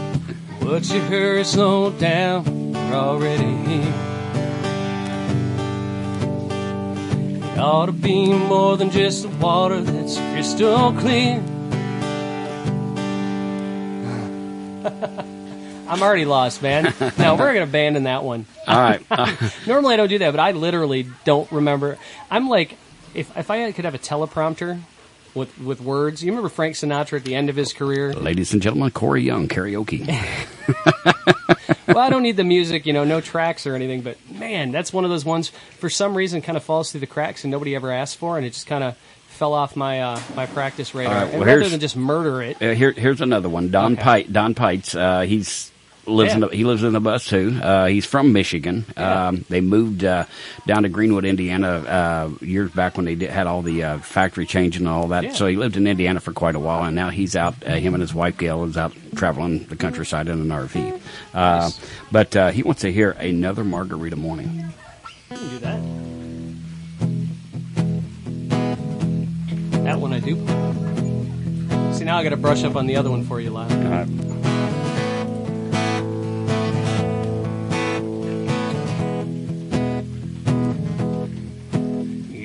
But you hurry, slow down, you're already here. It ought to be more than just the water that's crystal clear. I'm already lost, man. No, we're going to abandon that one. All right. Normally I don't do that, but I literally don't remember. I'm like, if if I could have a teleprompter with with words. You remember Frank Sinatra at the end of his career? Ladies and gentlemen, Corey Young karaoke. well, I don't need the music, you know, no tracks or anything, but man, that's one of those ones for some reason kind of falls through the cracks and nobody ever asked for, and it just kind of fell off my uh, my practice radar. All right, and well, rather than just murder it, Uh, here, here's another one. Don Okay. Pite. Don Pites. Uh, he's lives in the, he lives in the bus too. Uh, he's from Michigan. Um, they moved uh, down to Greenwood, Indiana, uh, years back when they did, had all the uh, factory change and all that. Yeah. So he lived in Indiana for quite a while, and now he's out. Uh, him and his wife Gail is out traveling the countryside in an RV. Uh, But uh, he wants to hear another Margarita Morning. I can do that. That one I do. See, now I got to brush up on the other one for you, Lyle.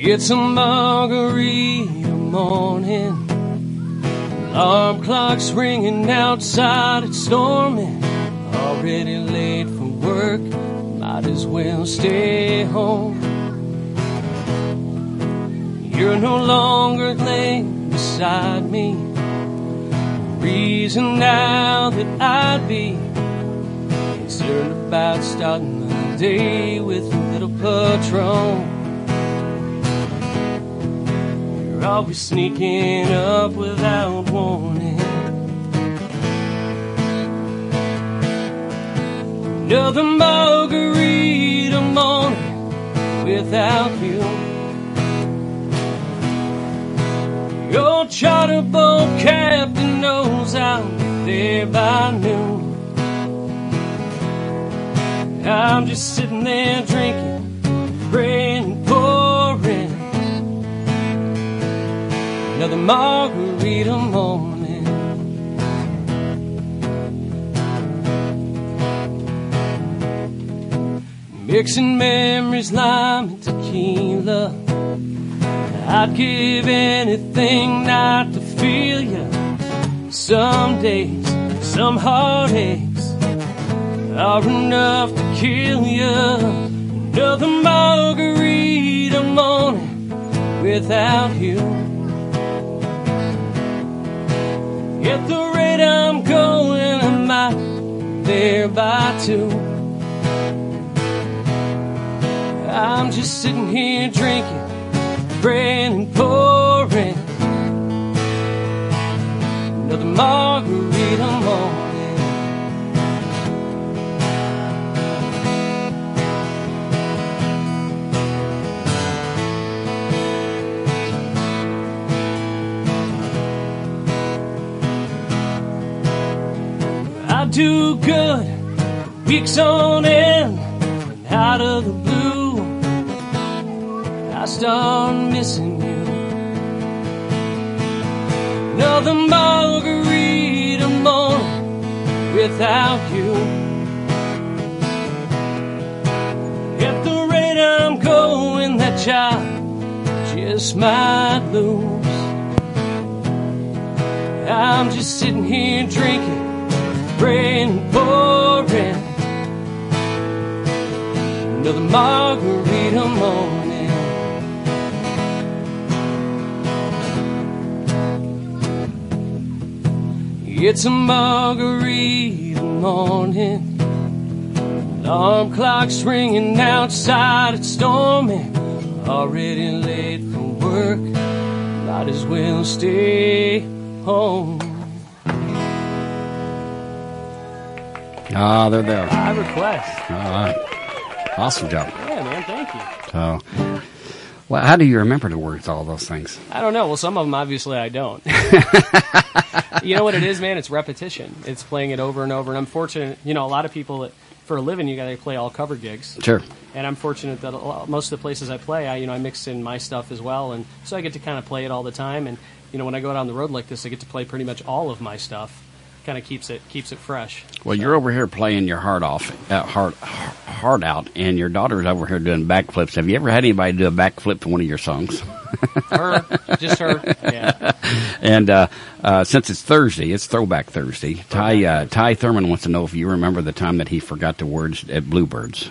It's a margarita morning. Alarm clock's ringing outside, it's storming. Already late for work, might as well stay home. You're no longer laying beside me. Reason now that I'd be concerned about starting the day with a little patron. You're always sneaking up without warning. Another margarita morning without you. Your charter boat captain knows be there by noon. I'm just sitting there drinking, praying Another margarita morning. Mixing memories, lime and tequila. I'd give anything not to feel you. Some days, some heartaches are enough to kill you. Another margarita morning without you. At the rate I'm going, I might there by two. I'm just sitting here drinking, praying and pouring. Another margarita morning. Do good weeks on end, and out of the blue, I start missing you. Another margarita morning without you. At the rate I'm going, that child just might lose. I'm just sitting here drinking, praying and pouring. Another margarita morning. It's a margarita morning. Alarm clock's ringing outside, it's storming. already late for work. Might as well stay home. Ah, they're there. I request. All right. Awesome job. Yeah, man, thank you. So, well, how do you remember the words all those things? I don't know. Well, some of them obviously I don't. you know what it is, man? It's repetition. It's playing it over and over. And I'm fortunate, you know, a lot of people that for a living you got to play all cover gigs. Sure. And I'm fortunate that a lot, most of the places I play, I you know I mix in my stuff as well, and so I get to kind of play it all the time. And you know when I go down the road like this, I get to play pretty much all of my stuff. Kind of keeps it keeps it fresh. Well, you're over here playing your heart off, uh, heart, heart out, and your daughter's over here doing backflips. Have you ever had anybody do a backflip to one of your songs? Her, just her. Yeah. And uh, uh, since it's Thursday, it's Throwback Thursday. Ty uh, Ty Thurman wants to know if you remember the time that he forgot the words at Bluebirds.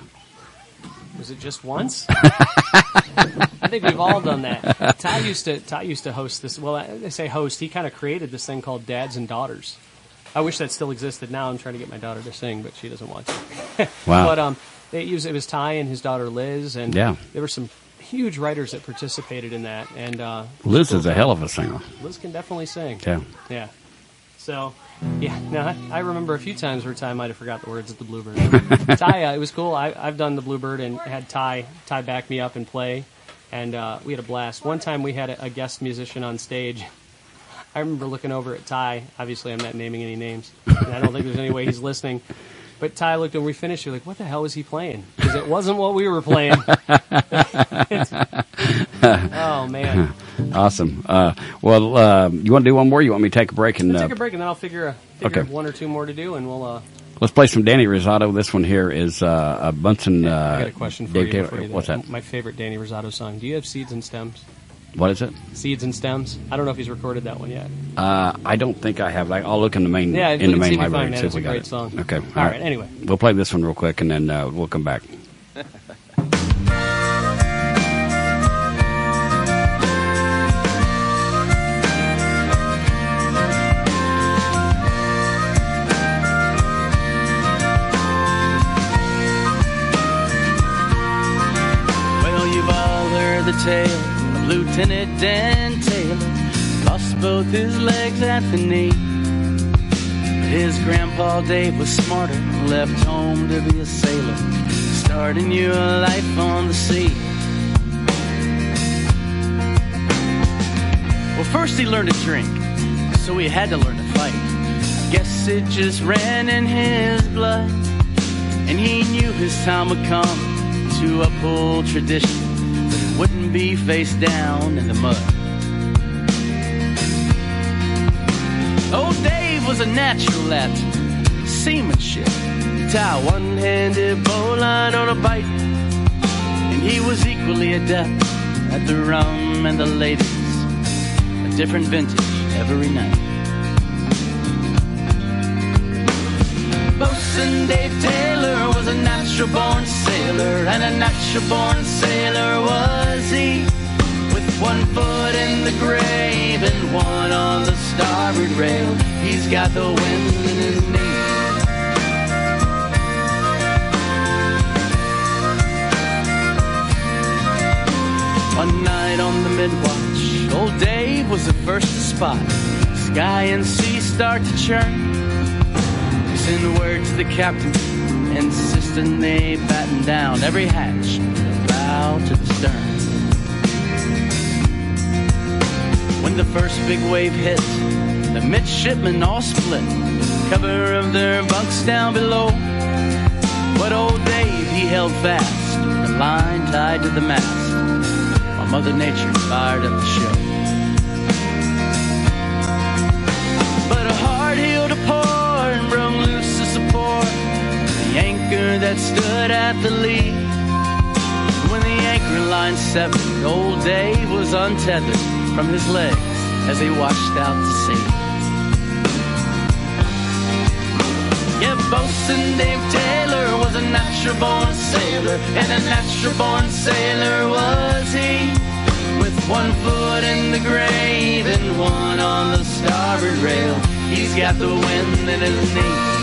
Was it just once? I think we've all done that. Ty used to Ty used to host this. Well, I say host. He kind of created this thing called Dads and Daughters. I wish that still existed. Now I'm trying to get my daughter to sing, but she doesn't want to. Wow. but um, it, used, it was Ty and his daughter Liz, and Yeah. there were some huge writers that participated in that. And uh, Liz is a hell of a singer. Liz can definitely sing. Yeah. Yeah. So, yeah, no, I, I remember a few times where Ty might have forgot the words at the Bluebird. Ty, uh, it was cool. I, I've done the Bluebird and had Ty Ty back me up and play, and uh, we had a blast. One time we had a, a guest musician on stage. I remember looking over at Ty. Obviously, I'm not naming any names, and I don't think there's any way he's listening. But Ty looked and we finished. You're like, what the hell was he playing? Because it wasn't what we were playing. oh man. awesome. Uh, well, uh, you want to do one more? You want me to take a break and Let's uh, take a break and then I'll figure, a, figure Okay. one or two more to do, and we'll. Uh, let's play some Danny Rosado. This one here is uh, a Bunsen. Uh, I got a question for Dave you. Taylor- you What's that? My favorite Danny Rosado song. Do you have Seeds and Stems? What is it? Seeds and Stems. I don't know if he's recorded that one yet. Uh, I don't think I have. Like, I'll look in the main Yeah, in the main library find and see if It's we a got great it. song. Okay. All right, anyway. we'll play this one real quick and then uh, we'll come back. Well, you've all heard the tale of Lieutenant Dan Taylor. Lost both his legs at the knee. But his grandpa Dave was smarter, left home to be a sailor, starting new life on the sea. Well, first he learned to drink, so he had to learn to fight. I Guess it just ran in his blood, and he knew his time would come to uphold tradition, wouldn't be face down in the mud. Old Dave was a natural at seamanship. Tie one-handed bowline on a bite, and he was equally adept at the rum and the ladies. A different vintage every night. Bosun Dave Taylor was a natural born sailor, and a natural born sailor was he. With one foot in the grave and one on the starboard rail, he's got the wind in his knee. One night on the midwatch, old Dave was the first to spot sky and sea start to churn. He sent word to the captain, insisting they batten down every hatch, bow to the stern. When the first big wave hit, the midshipmen all split, cover of their bunks down below. But old Dave, he held fast, the line tied to the mast, while Mother Nature fired up the ship. That stood at the lee. When the anchor line severed, old Dave was untethered from his legs as he washed out to sea. Yeah, Bosun Dave Taylor was a natural born sailor, and a natural born sailor was he. With one foot in the grave and one on the starboard rail, he's got the wind in his knee.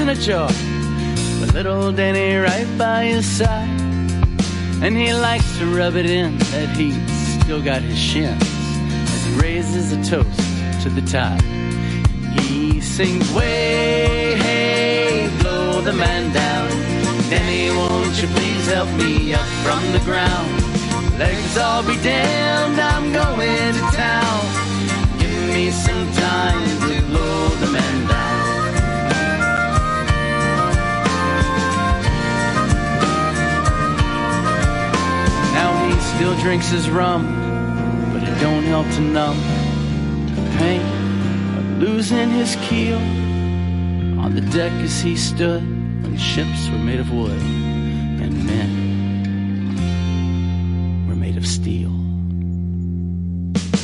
In a jar with little Danny right by his side. And he likes to rub it in that he's still got his shins as he raises a toast to the tide. He sings, way, hey, blow the man down. Danny, won't you please help me up from the ground? Legs all be damned, I'm going to town. Give me some time to blow the man down. Still drinks his rum, but it don't help to numb the pain of losing his keel on the deck as he stood when ships were made of wood and men were made of steel.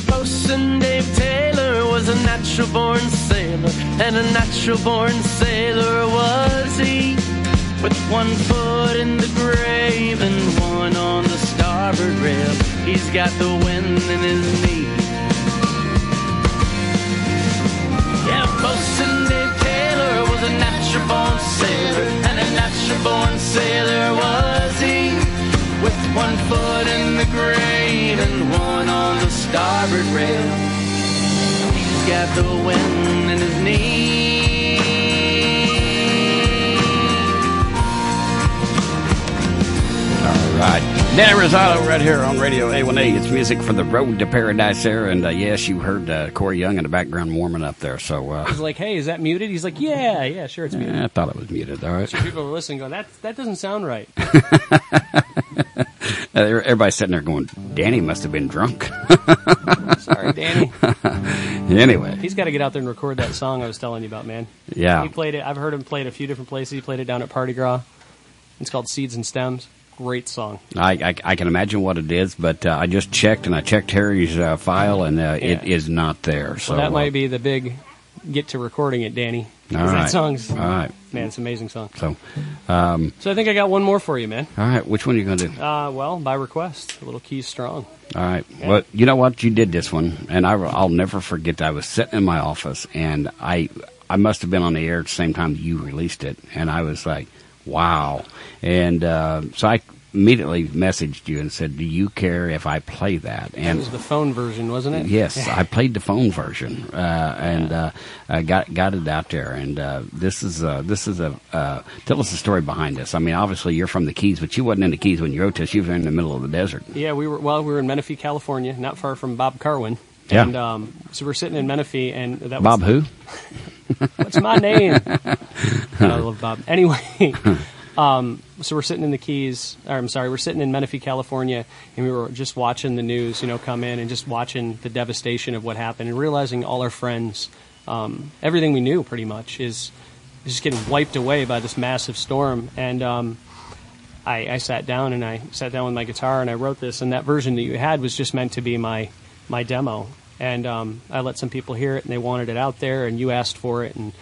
Bosun Dave Taylor was a natural born sailor, and a natural born sailor was he. With one foot in the grave and one on starboard rail, he's got the wind in his knee. Yeah, Bosun Dave Taylor was a natural born sailor, and a natural born sailor was he. With one foot in the grave and one on the starboard rail, he's got the wind in his knee. Right. Dan Rosado right here on Radio A1A. It's music for the road to paradise there. And uh, yes, you heard uh, Corey Young in the background warming up there. So uh, He's like, "Hey, is that muted?" He's like, "Yeah, yeah, sure, it's muted." yeah, I thought it was muted. All right. So people are listening, going, "That that doesn't sound right." Uh, everybody's sitting there going, Danny must have been drunk. Sorry, Danny. anyway, He's got to get out there and record that song I was telling you about, man. Yeah. He played it. I've heard him play it a few different places. He played it down at Party Gras. It's called Seeds and Stems. Great song. I, I, I can imagine what it is, but uh, I just checked and I checked Harry's uh, file and uh, Yeah. is not there. So well, that uh, might be the big get to recording it, Danny. All That song's All right. man, it's an amazing song. So, um, So I think I got one more for you, man. all right, which one are you going to do? Uh, well, by request, a little keys strong. All right. Well, you know what? You did this one, and I, will never forget. That. I was sitting in my office, and I I must have been on the air at the same time you released it, and I was like, "Wow!" And uh, so I immediately messaged you and said, "Do you care if I play that?" And it was the phone version, wasn't it? Yes, I played the phone version uh, and uh, uh, got got it out there. And uh, this is uh, this is a uh, tell us the story behind this. I mean, obviously you're from the Keys, but you wasn't in the Keys when you wrote this. You were in the middle of the desert. Yeah, we were. Well, we were in Menifee, California, not far from Bob Karwin. Yeah. And um, so we're sitting in Menifee, and that Bob was, who? What's my name? I love Bob. Anyway, um, so we're sitting in the Keys. Or I'm sorry, we're sitting in Menifee, California, and we were just watching the news, you know, come in and just watching the devastation of what happened, and realizing all our friends, um, everything we knew, pretty much, is just getting wiped away by this massive storm. And um, I, I sat down and I sat down with my guitar and I wrote this. And that version that you had was just meant to be my my demo. And um, I let some people hear it and they wanted it out there, and you asked for it, and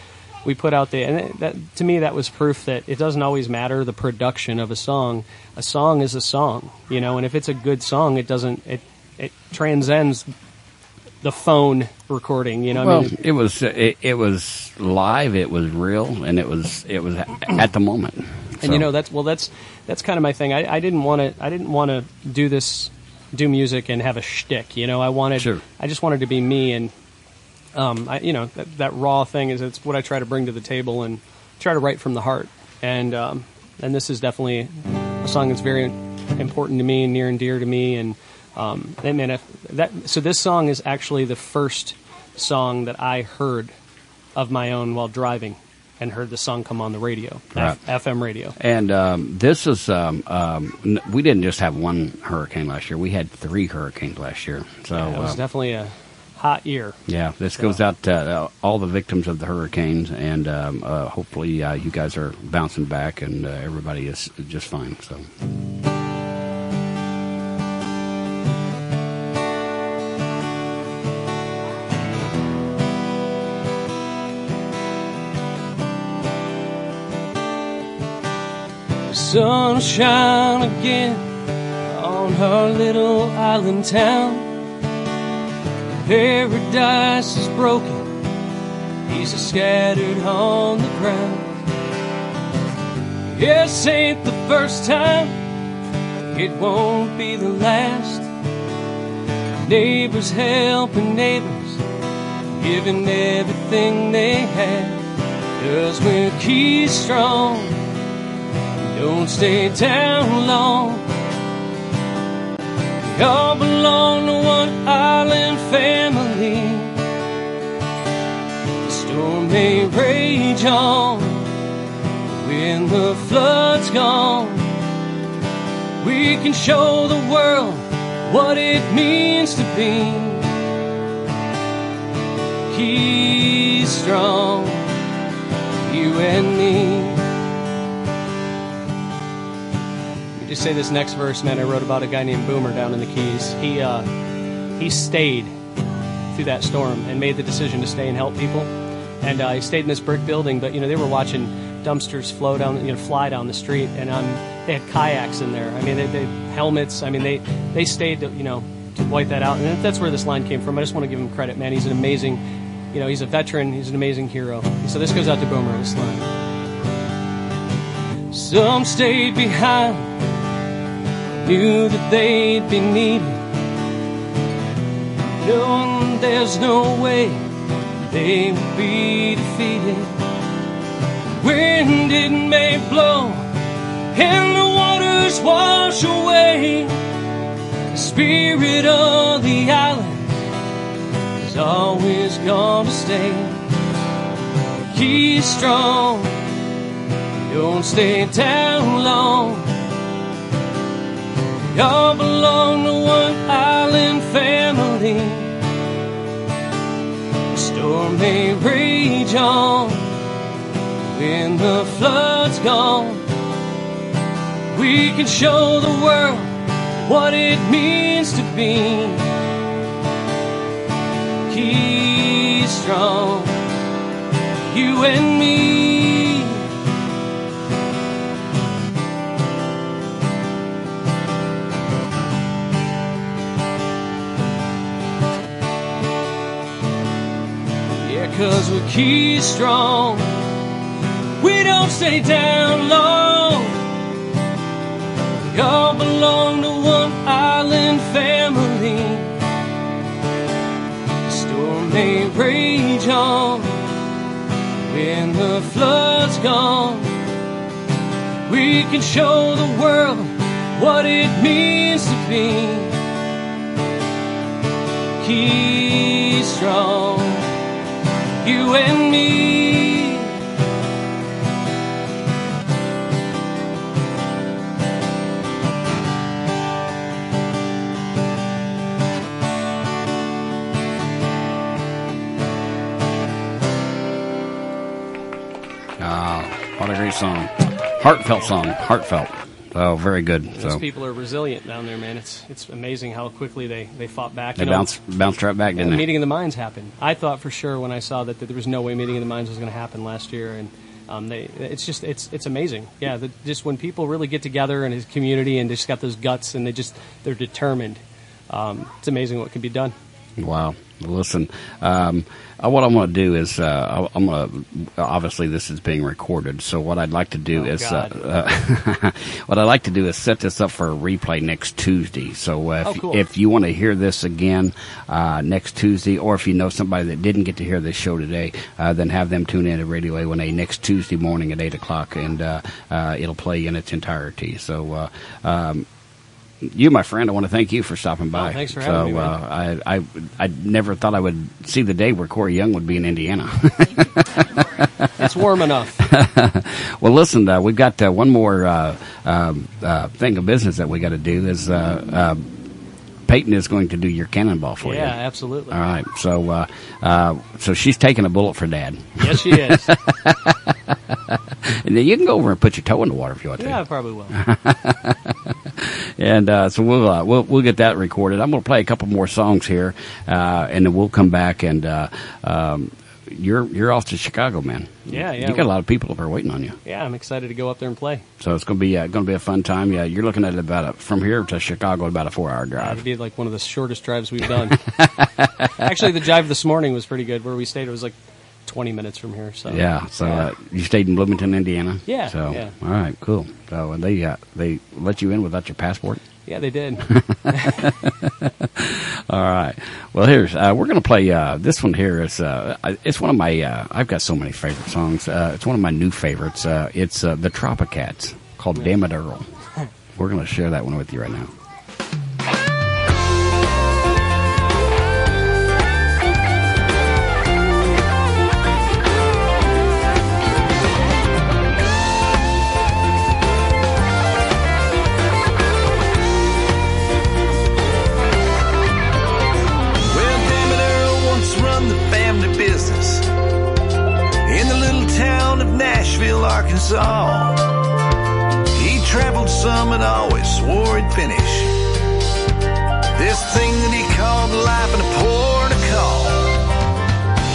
we put out the. And that to me, that was proof that it doesn't always matter the production of a song. A song is a song, you know. And if it's a good song, it doesn't. It it transcends the phone recording. You know, I well, mean, it was it, it was live. It was real, and it was it was at the moment. And you know that's well that's that's kind of my thing. I, I didn't want to I didn't want to do this do music and have a shtick. You know, I wanted Sure. I just wanted to be me and um I, you know that, that raw thing is it's what I try to bring to the table and try to write from the heart. And um, and this is definitely a song that's very important to me and near and dear to me. And um, mean, if that so this song is actually the first song that I heard of my own while driving. And heard the song come on the radio, Right. F- FM radio. And um, this is um, um, n- we didn't just have one hurricane last year. We had three hurricanes last year. So Yeah, it was uh, definitely a hot year. Yeah, this goes out to uh, all the victims of the hurricanes, and um, uh, hopefully uh, you guys are bouncing back, and uh, everybody is just fine. So, Sunshine again on her little island town. Paradise is broken, pieces scattered on the ground. This ain't the first time, it won't be the last. Neighbors helping neighbors, giving everything they have. Cause we're key strong, don't stay down long. All belong to one island family. The storm may rage on when the flood's gone. We can show the world what it means to be. Keep strong, you and me. Just say this next verse, man. I wrote about a guy named Boomer down in the Keys. He uh, he stayed through that storm and made the decision to stay and help people. And uh, he stayed in this brick building, but you know they were watching dumpsters flow down, you know, fly down the street, and um, they had kayaks in there. I mean, they, they helmets. I mean, they they stayed, to, you know, to wipe that out. And that's where this line came from. I just want to give him credit, man. He's an amazing, you know, he's a veteran. He's an amazing hero. So this goes out to Boomer. This line. Some stayed behind, knew that they'd be needed, knowing there's no way they would be defeated. Wind it may blow, and the waters wash away. The spirit of the island is always gonna stay. Keep strong, don't stay down long. Y'all belong to one island family. The storm may rage on when the flood's gone. We can show the world what it means to be. Keep strong, you and me. Cause we keep strong. We don't stay down long. We all belong to one island family. The storm may rage on when the flood's gone. We can show the world what it means to be. Keep strong, you and me. Ah, what a great song. Heartfelt song. Heartfelt. Oh, very good. Those So people are resilient down there, man. It's it's amazing how quickly they, they fought back. they You know, bounced bounced right back, didn't the they? Meeting of the Minds happened. I thought for sure when I saw that, that there was no way Meeting of the Minds was going to happen last year, and um, they it's just it's it's amazing. Yeah, the, just when people really get together in his community and they just got those guts and they just they're determined. Um, it's amazing what can be done. Wow. Listen, um, uh, what I'm going to do is uh, I'm going to obviously this is being recorded. So what I'd like to do Oh, is uh, uh, what I'd like to do is set this up for a replay next Tuesday. So uh, if, Oh, cool. if you want to hear this again uh, next Tuesday, or if you know somebody that didn't get to hear this show today, uh, then have them tune in to Radio A1A next Tuesday morning at eight o'clock, and uh, uh, it'll play in its entirety. So. Uh, um, you, my friend, I want to thank you for stopping by. Oh, thanks for so, having me. Uh, I, I, I never thought I would see the day where Corey Young would be in Indiana. It's warm enough. well, listen, uh, we've got uh, one more uh, um, uh, thing of business that we got to do. Is uh, uh, Peyton is going to do your cannonball for yeah, you. Yeah, absolutely. All right, so uh, uh, so she's taking a bullet for Dad. Yes, she is. and then you can go over and put your toe in the water if you want to. yeah, I probably will. and uh, so we'll, uh, we'll we'll get that recorded. I'm going to play a couple more songs here, uh, and then we'll come back and uh, um, you're you're off to Chicago, man. Yeah, yeah. You got a lot of people up there waiting on you, Yeah, I'm excited to go up there and play. so it's going to be uh, to be a fun time. Yeah, you're looking at it about a, from here to Chicago about a four hour drive. It'd be like one of the shortest drives we've done. Actually, the drive this morning was pretty good. Where we stayed, it was like 20 minutes from here. So Yeah. So uh, you stayed in Bloomington, Indiana. Yeah, So yeah. all right, cool. So uh, they uh, they let you in without your passport. Yeah, they did. All right. Well, here's uh, we're going to play uh, this one. Here is uh, it's one of my uh, I've got so many favorite songs. Uh, it's one of my new favorites. Uh, it's uh, the Tropicats called "Damn It Earl." We're going to share that one with you right now. Arkansas. He traveled some and always swore he'd finish this thing that he called life in a port of call.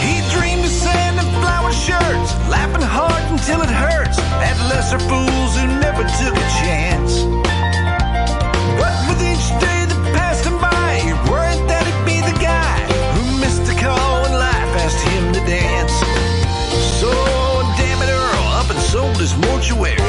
He dreamed of sanding flower shirts, laughing hard until it hurts at lesser fools who never took a chance. His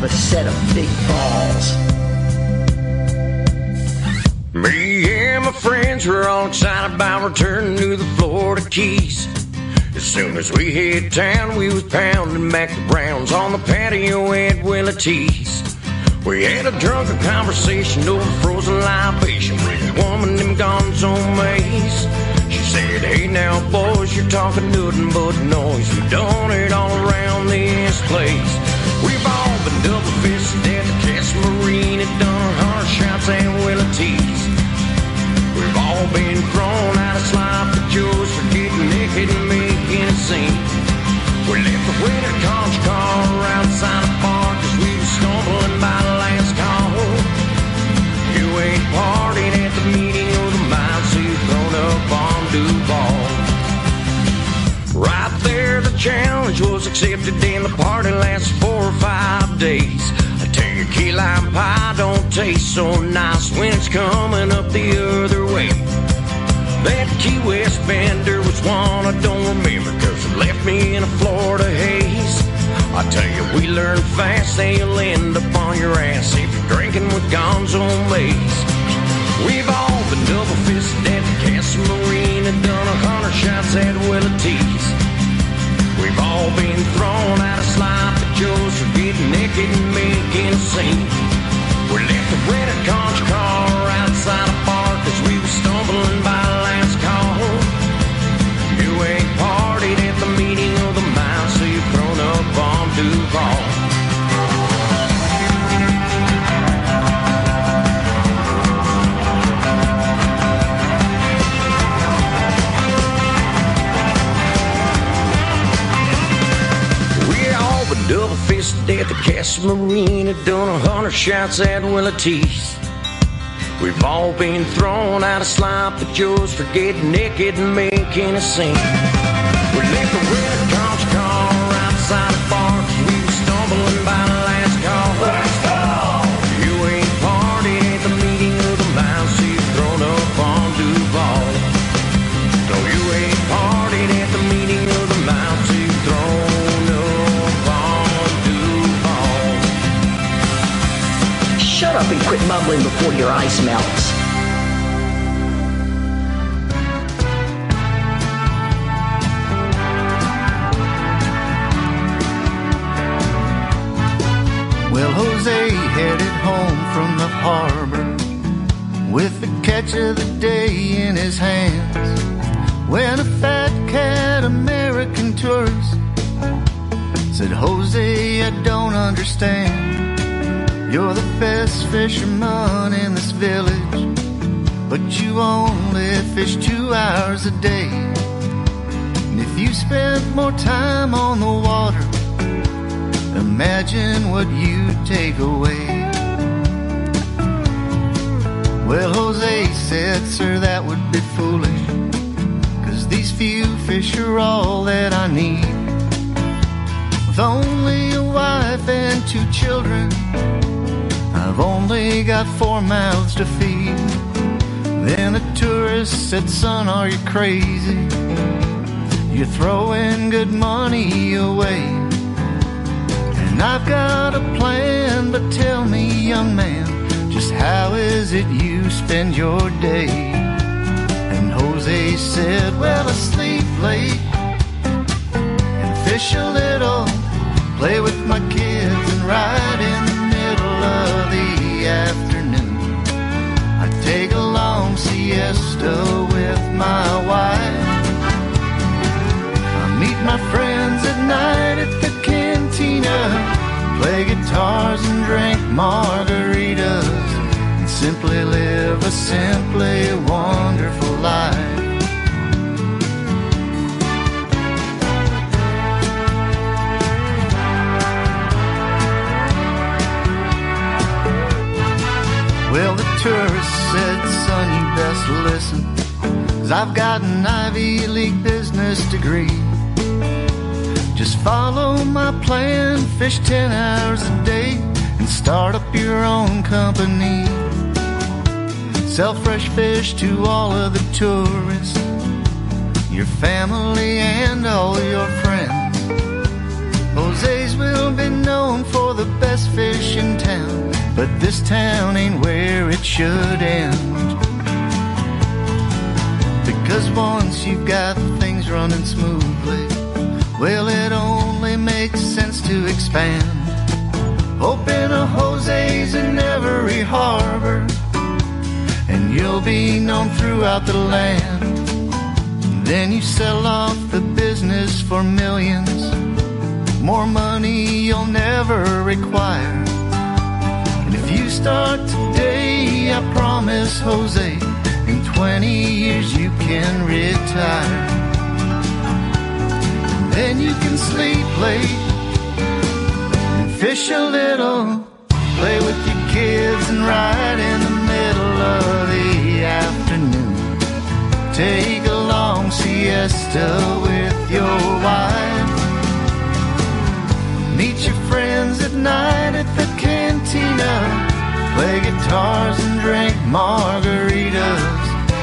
have a set of big balls. Me and my friends were all excited about returning to the Florida Keys. As soon as we hit town, we was pounding back the Browns on the patio at Willie T's. We had a drunken conversation over frozen libation with a woman named Gonzo Mays. She said, Hey now, boys, you're talking nothing but noise. You've done it all around this place. We've all been double fisted at the Casa Marina and done hard shots at Willie T's. We've all been thrown out of Sloppy Joe's for getting naked and making a scene. We left the winter conch car outside the bar cause we was stumbling by the last call. You ain't partied challenge was accepted and the party lasted four or five days. I tell you, key lime pie don't taste so nice when it's coming up the other way. That Key West bender was one I don't remember cause it left me in a Florida haze. I tell you, we learn fast and you'll end up on your ass if you're drinking with Gonzo Maze. We've all been double fisted at the Casa Marina, done a hundred shots at Willie T's. We've all been thrown out of at Joe's for getting naked and making a scene. We left the rented conch car outside a bar cause we were stumbling by Casa Marina, done a hundred shots at Willie T's. We've all been thrown out of slop at Joe's for getting naked and making a scene. We left up and quit mumbling before your ice melts. Well, Jose headed home from the harbor with the catch of the day in his hands. When a fat cat American tourist said, Jose, I don't understand. You're the best fisherman in this village, but you only fish two hours a day. And if you spent more time on the water, Imagine what you'd take away. Well, Jose said, Sir, that would be foolish. Cause these few fish are all that I need. With only a wife and two children, I've only got four mouths to feed. Then the tourist said, Son, are you crazy? You're throwing good money away. And I've got a plan, but tell me, young man, just how is it you spend your day? And Jose said, Well, I sleep late and fish a little, play with my kids, and ride in the afternoon, I take a long siesta with my wife. I meet my friends at night at the cantina, play guitars and drink margaritas, and simply live a simply wonderful life. Tourist said, son, you best listen, cause I've got an Ivy League business degree. Just follow my plan, fish 10 hours a day, and start up your own company. Sell fresh fish to all of the tourists, your family and all your friends. Jose's will be known for the best fish in town, but this town ain't where it should end. Because once you've got things running smoothly, well, it only makes sense to expand. Open a Jose's in every harbor, and you'll be known throughout the land. Then you sell off the business for millions, more money you'll never require. And if you start today, I promise, Jose, in 20 years you can retire. Then you can sleep late and fish a little, play with your kids, and right in the middle of the afternoon, take a long siesta with your wife. Meet your friends at night at the cantina. play guitars and drink margaritas,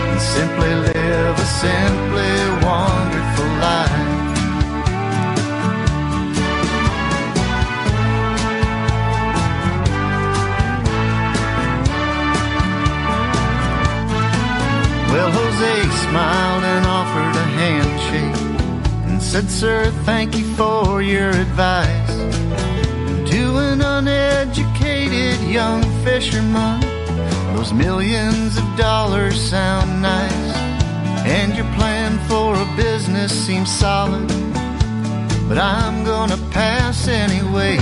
and simply live a simply wonderful life. Well, Jose smiled and offered a handshake and said, Sir, thank you for your advice. Uneducated young fisherman, those millions of dollars sound nice. And your plan for a business seems solid, but I'm gonna pass anyway.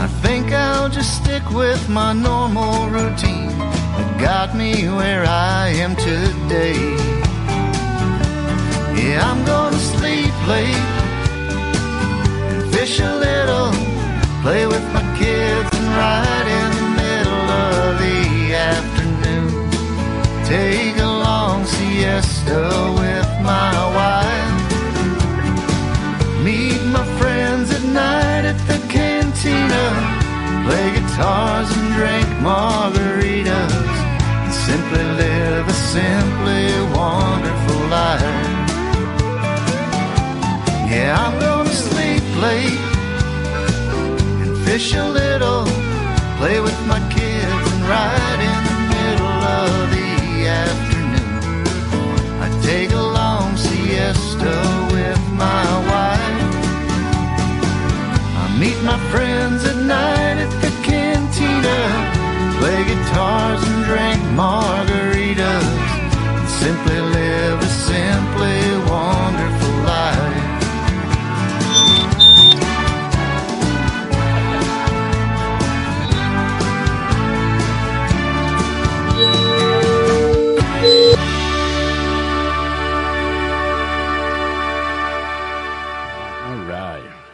I think I'll just stick with my normal routine that got me where I am today. Yeah, I'm gonna sleep late and fish a little, play with my kids, and ride in the middle of the afternoon. Take a long siesta with my wife. Meet my friends at night at the cantina. Play guitars and drink margaritas. And simply live a simply wonderful life. Yeah, I'm gonna sleep late fish a little. Play with my kids and ride in the middle of the afternoon. I take a long siesta with my wife. I meet my friends at night at the cantina, play guitars and drink margaritas, and simply live a simply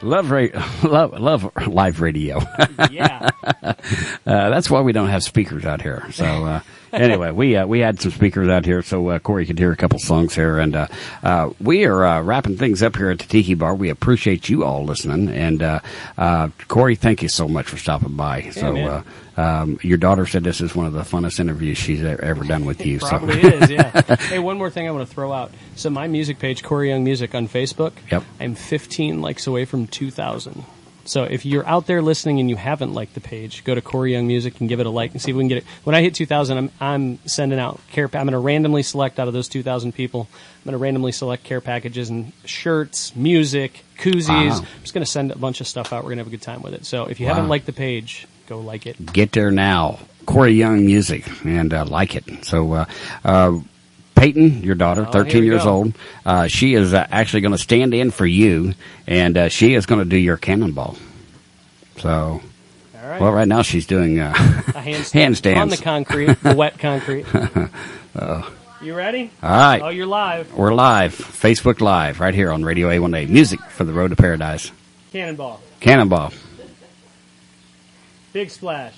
Love, ra- love, love live radio. Yeah. uh, that's why we don't have speakers out here. So uh, anyway, we uh, we had some speakers out here, so uh, Corey could hear a couple songs here, and uh, uh, we are uh, wrapping things up here at the Tiki Bar. We appreciate you all listening, and uh, uh, Corey, thank you so much for stopping by. so. Uh, um, your daughter said this is one of the funnest interviews she's ever done with you. Probably so. is, yeah. hey, one more thing I want to throw out. So my music page, Corey Young Music on Facebook. Yep. I'm 15 likes away from 2,000. So if you're out there listening and you haven't liked the page, go to Corey Young Music and give it a like and see if we can get it. When I hit 2,000, I'm, I'm sending out care. pa- I'm going to randomly select out of those 2,000 people. I'm going to randomly select care packages and shirts, music, koozies. Wow. I'm just going to send a bunch of stuff out. We're going to have a good time with it. So if you Wow. haven't liked the page, go like it. get there now. Corey Young Music and uh, like it. So, uh, uh, Peyton, your daughter, Oh, 13 years go. old, uh, she is uh, actually going to stand in for you, and uh, she is going to do your cannonball. So, All right. well, right now she's doing uh, A handstand handstands on the concrete, the wet concrete. Uh, You ready? All right. Oh, you're live. we're live, Facebook Live, right here on Radio A1A. Music for the Road to Paradise. Cannonball. Cannonball. Big splash.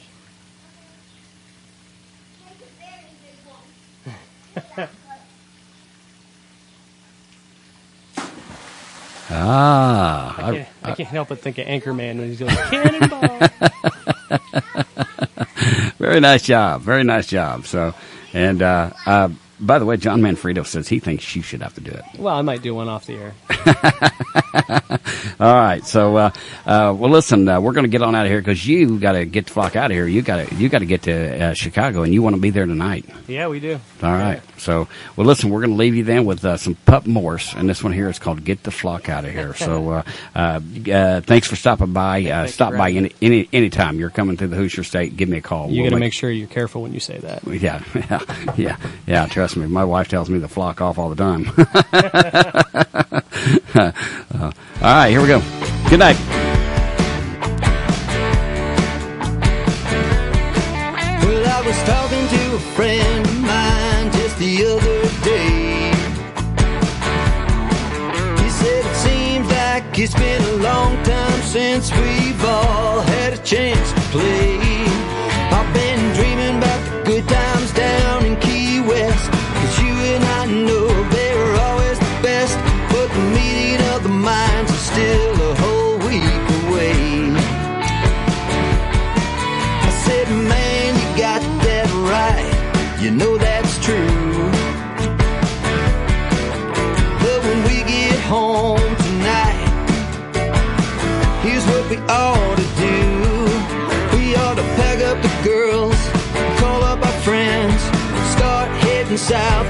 Ah, I can't, I can't help but think of Anchorman when he's going cannonball. Very nice job. Very nice job. So, and uh, uh, by the way, John Manfredo says he thinks you should have to do it. well, I might do one off the air. All right. So, uh, uh, well, listen, uh, we're going to get on out of here because you got to get the flock out of here. You got to you got to get to uh, Chicago, and you want to be there tonight. Yeah, we do. All right. So, well, listen, we're going to leave you then with uh, some Pup Morse, and this one here is called "Get the Flock Out of Here." So, uh, uh, uh, thanks for stopping by. Uh, stop by any any anytime you're coming through the Hoosier State. Give me a call. You We'll got to make- make sure you're careful when you say that. Yeah, yeah, yeah, yeah. Trust me, my wife tells me to flock off all the time. Uh, all right, here we go. Good night. Was talking to a friend of mine just the other day. He said it seems like it's been a long time since we've all had a chance to play. South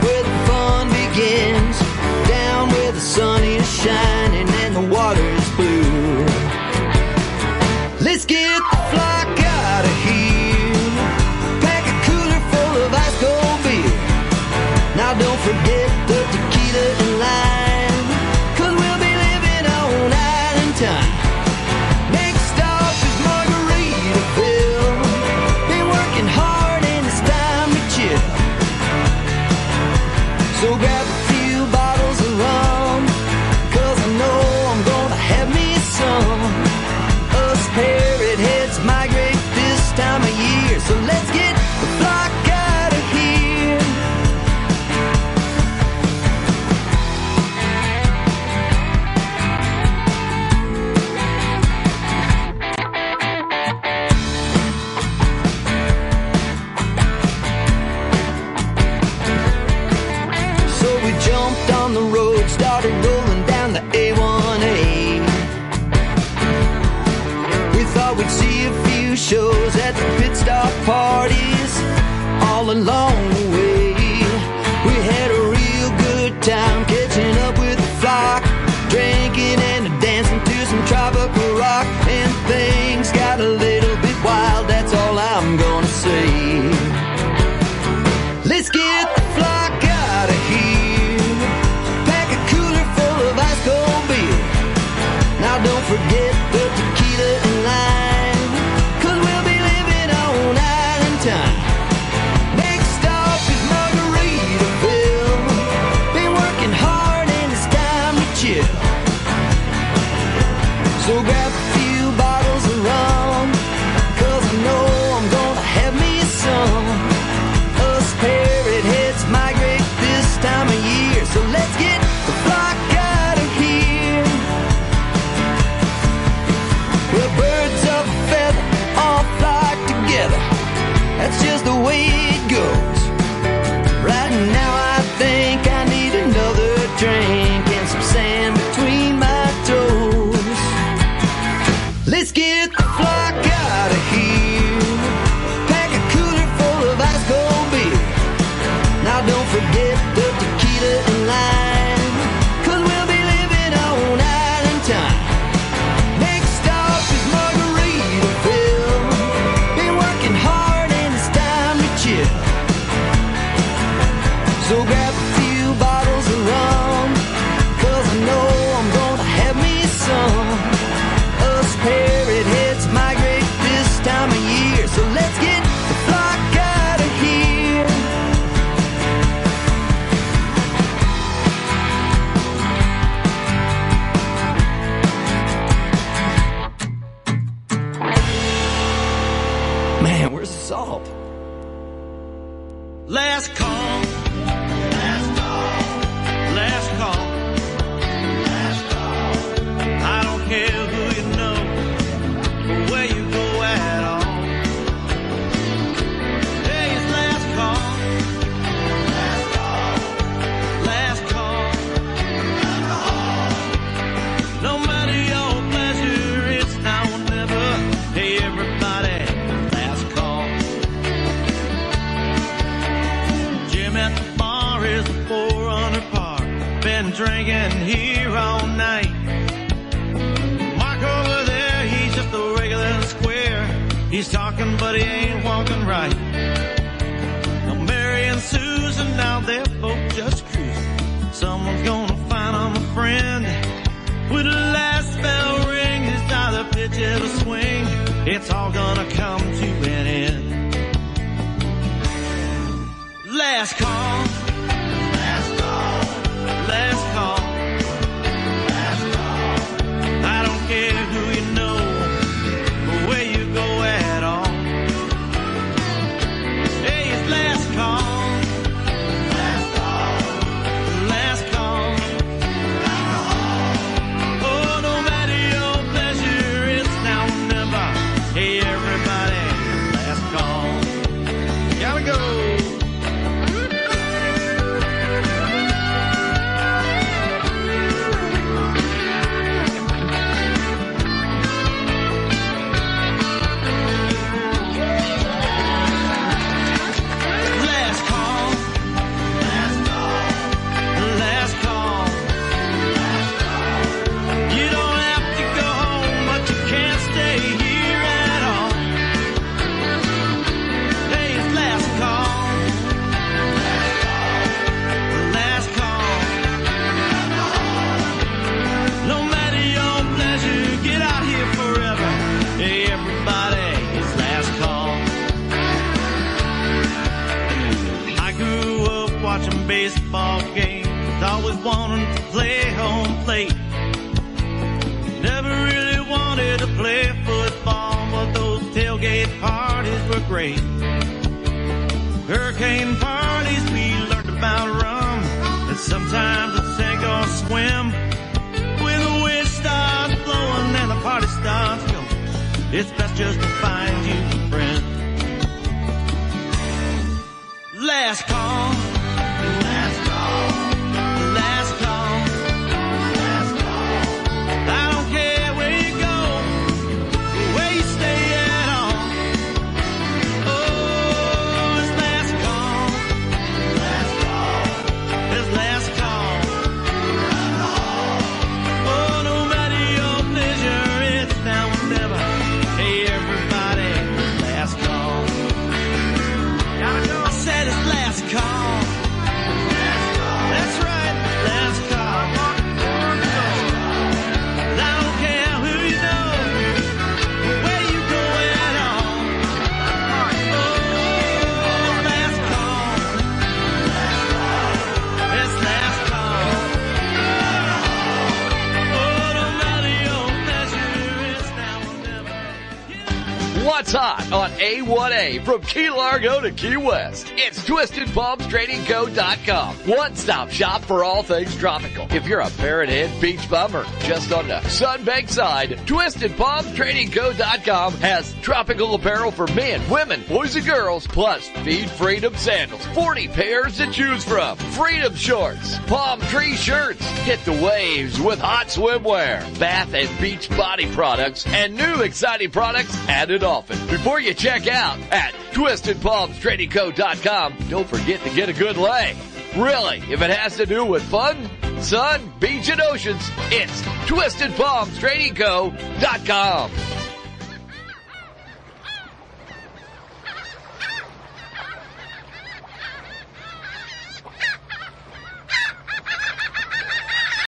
Hot on A1A from Key Largo to Key West? It's TwistedPalmsTradingCo.com. One-stop shop for all things tropical. If you're a Parrot Head beach bummer just on the Sunbank side, TwistedPalmsTradingCo.com has tropical apparel for men, women, boys and girls, plus Feed Freedom sandals. 40 pairs to choose from. Freedom shorts, palm tree shirts. Hit the waves with hot swimwear, bath and beach body products, and new exciting products added often. Before you check out at TwistedPalmsTradingCo.com, don't forget to get a good lay. Really, if it has to do with fun, sun, beach, and oceans, it's TwistedPalmsTradingCo.com.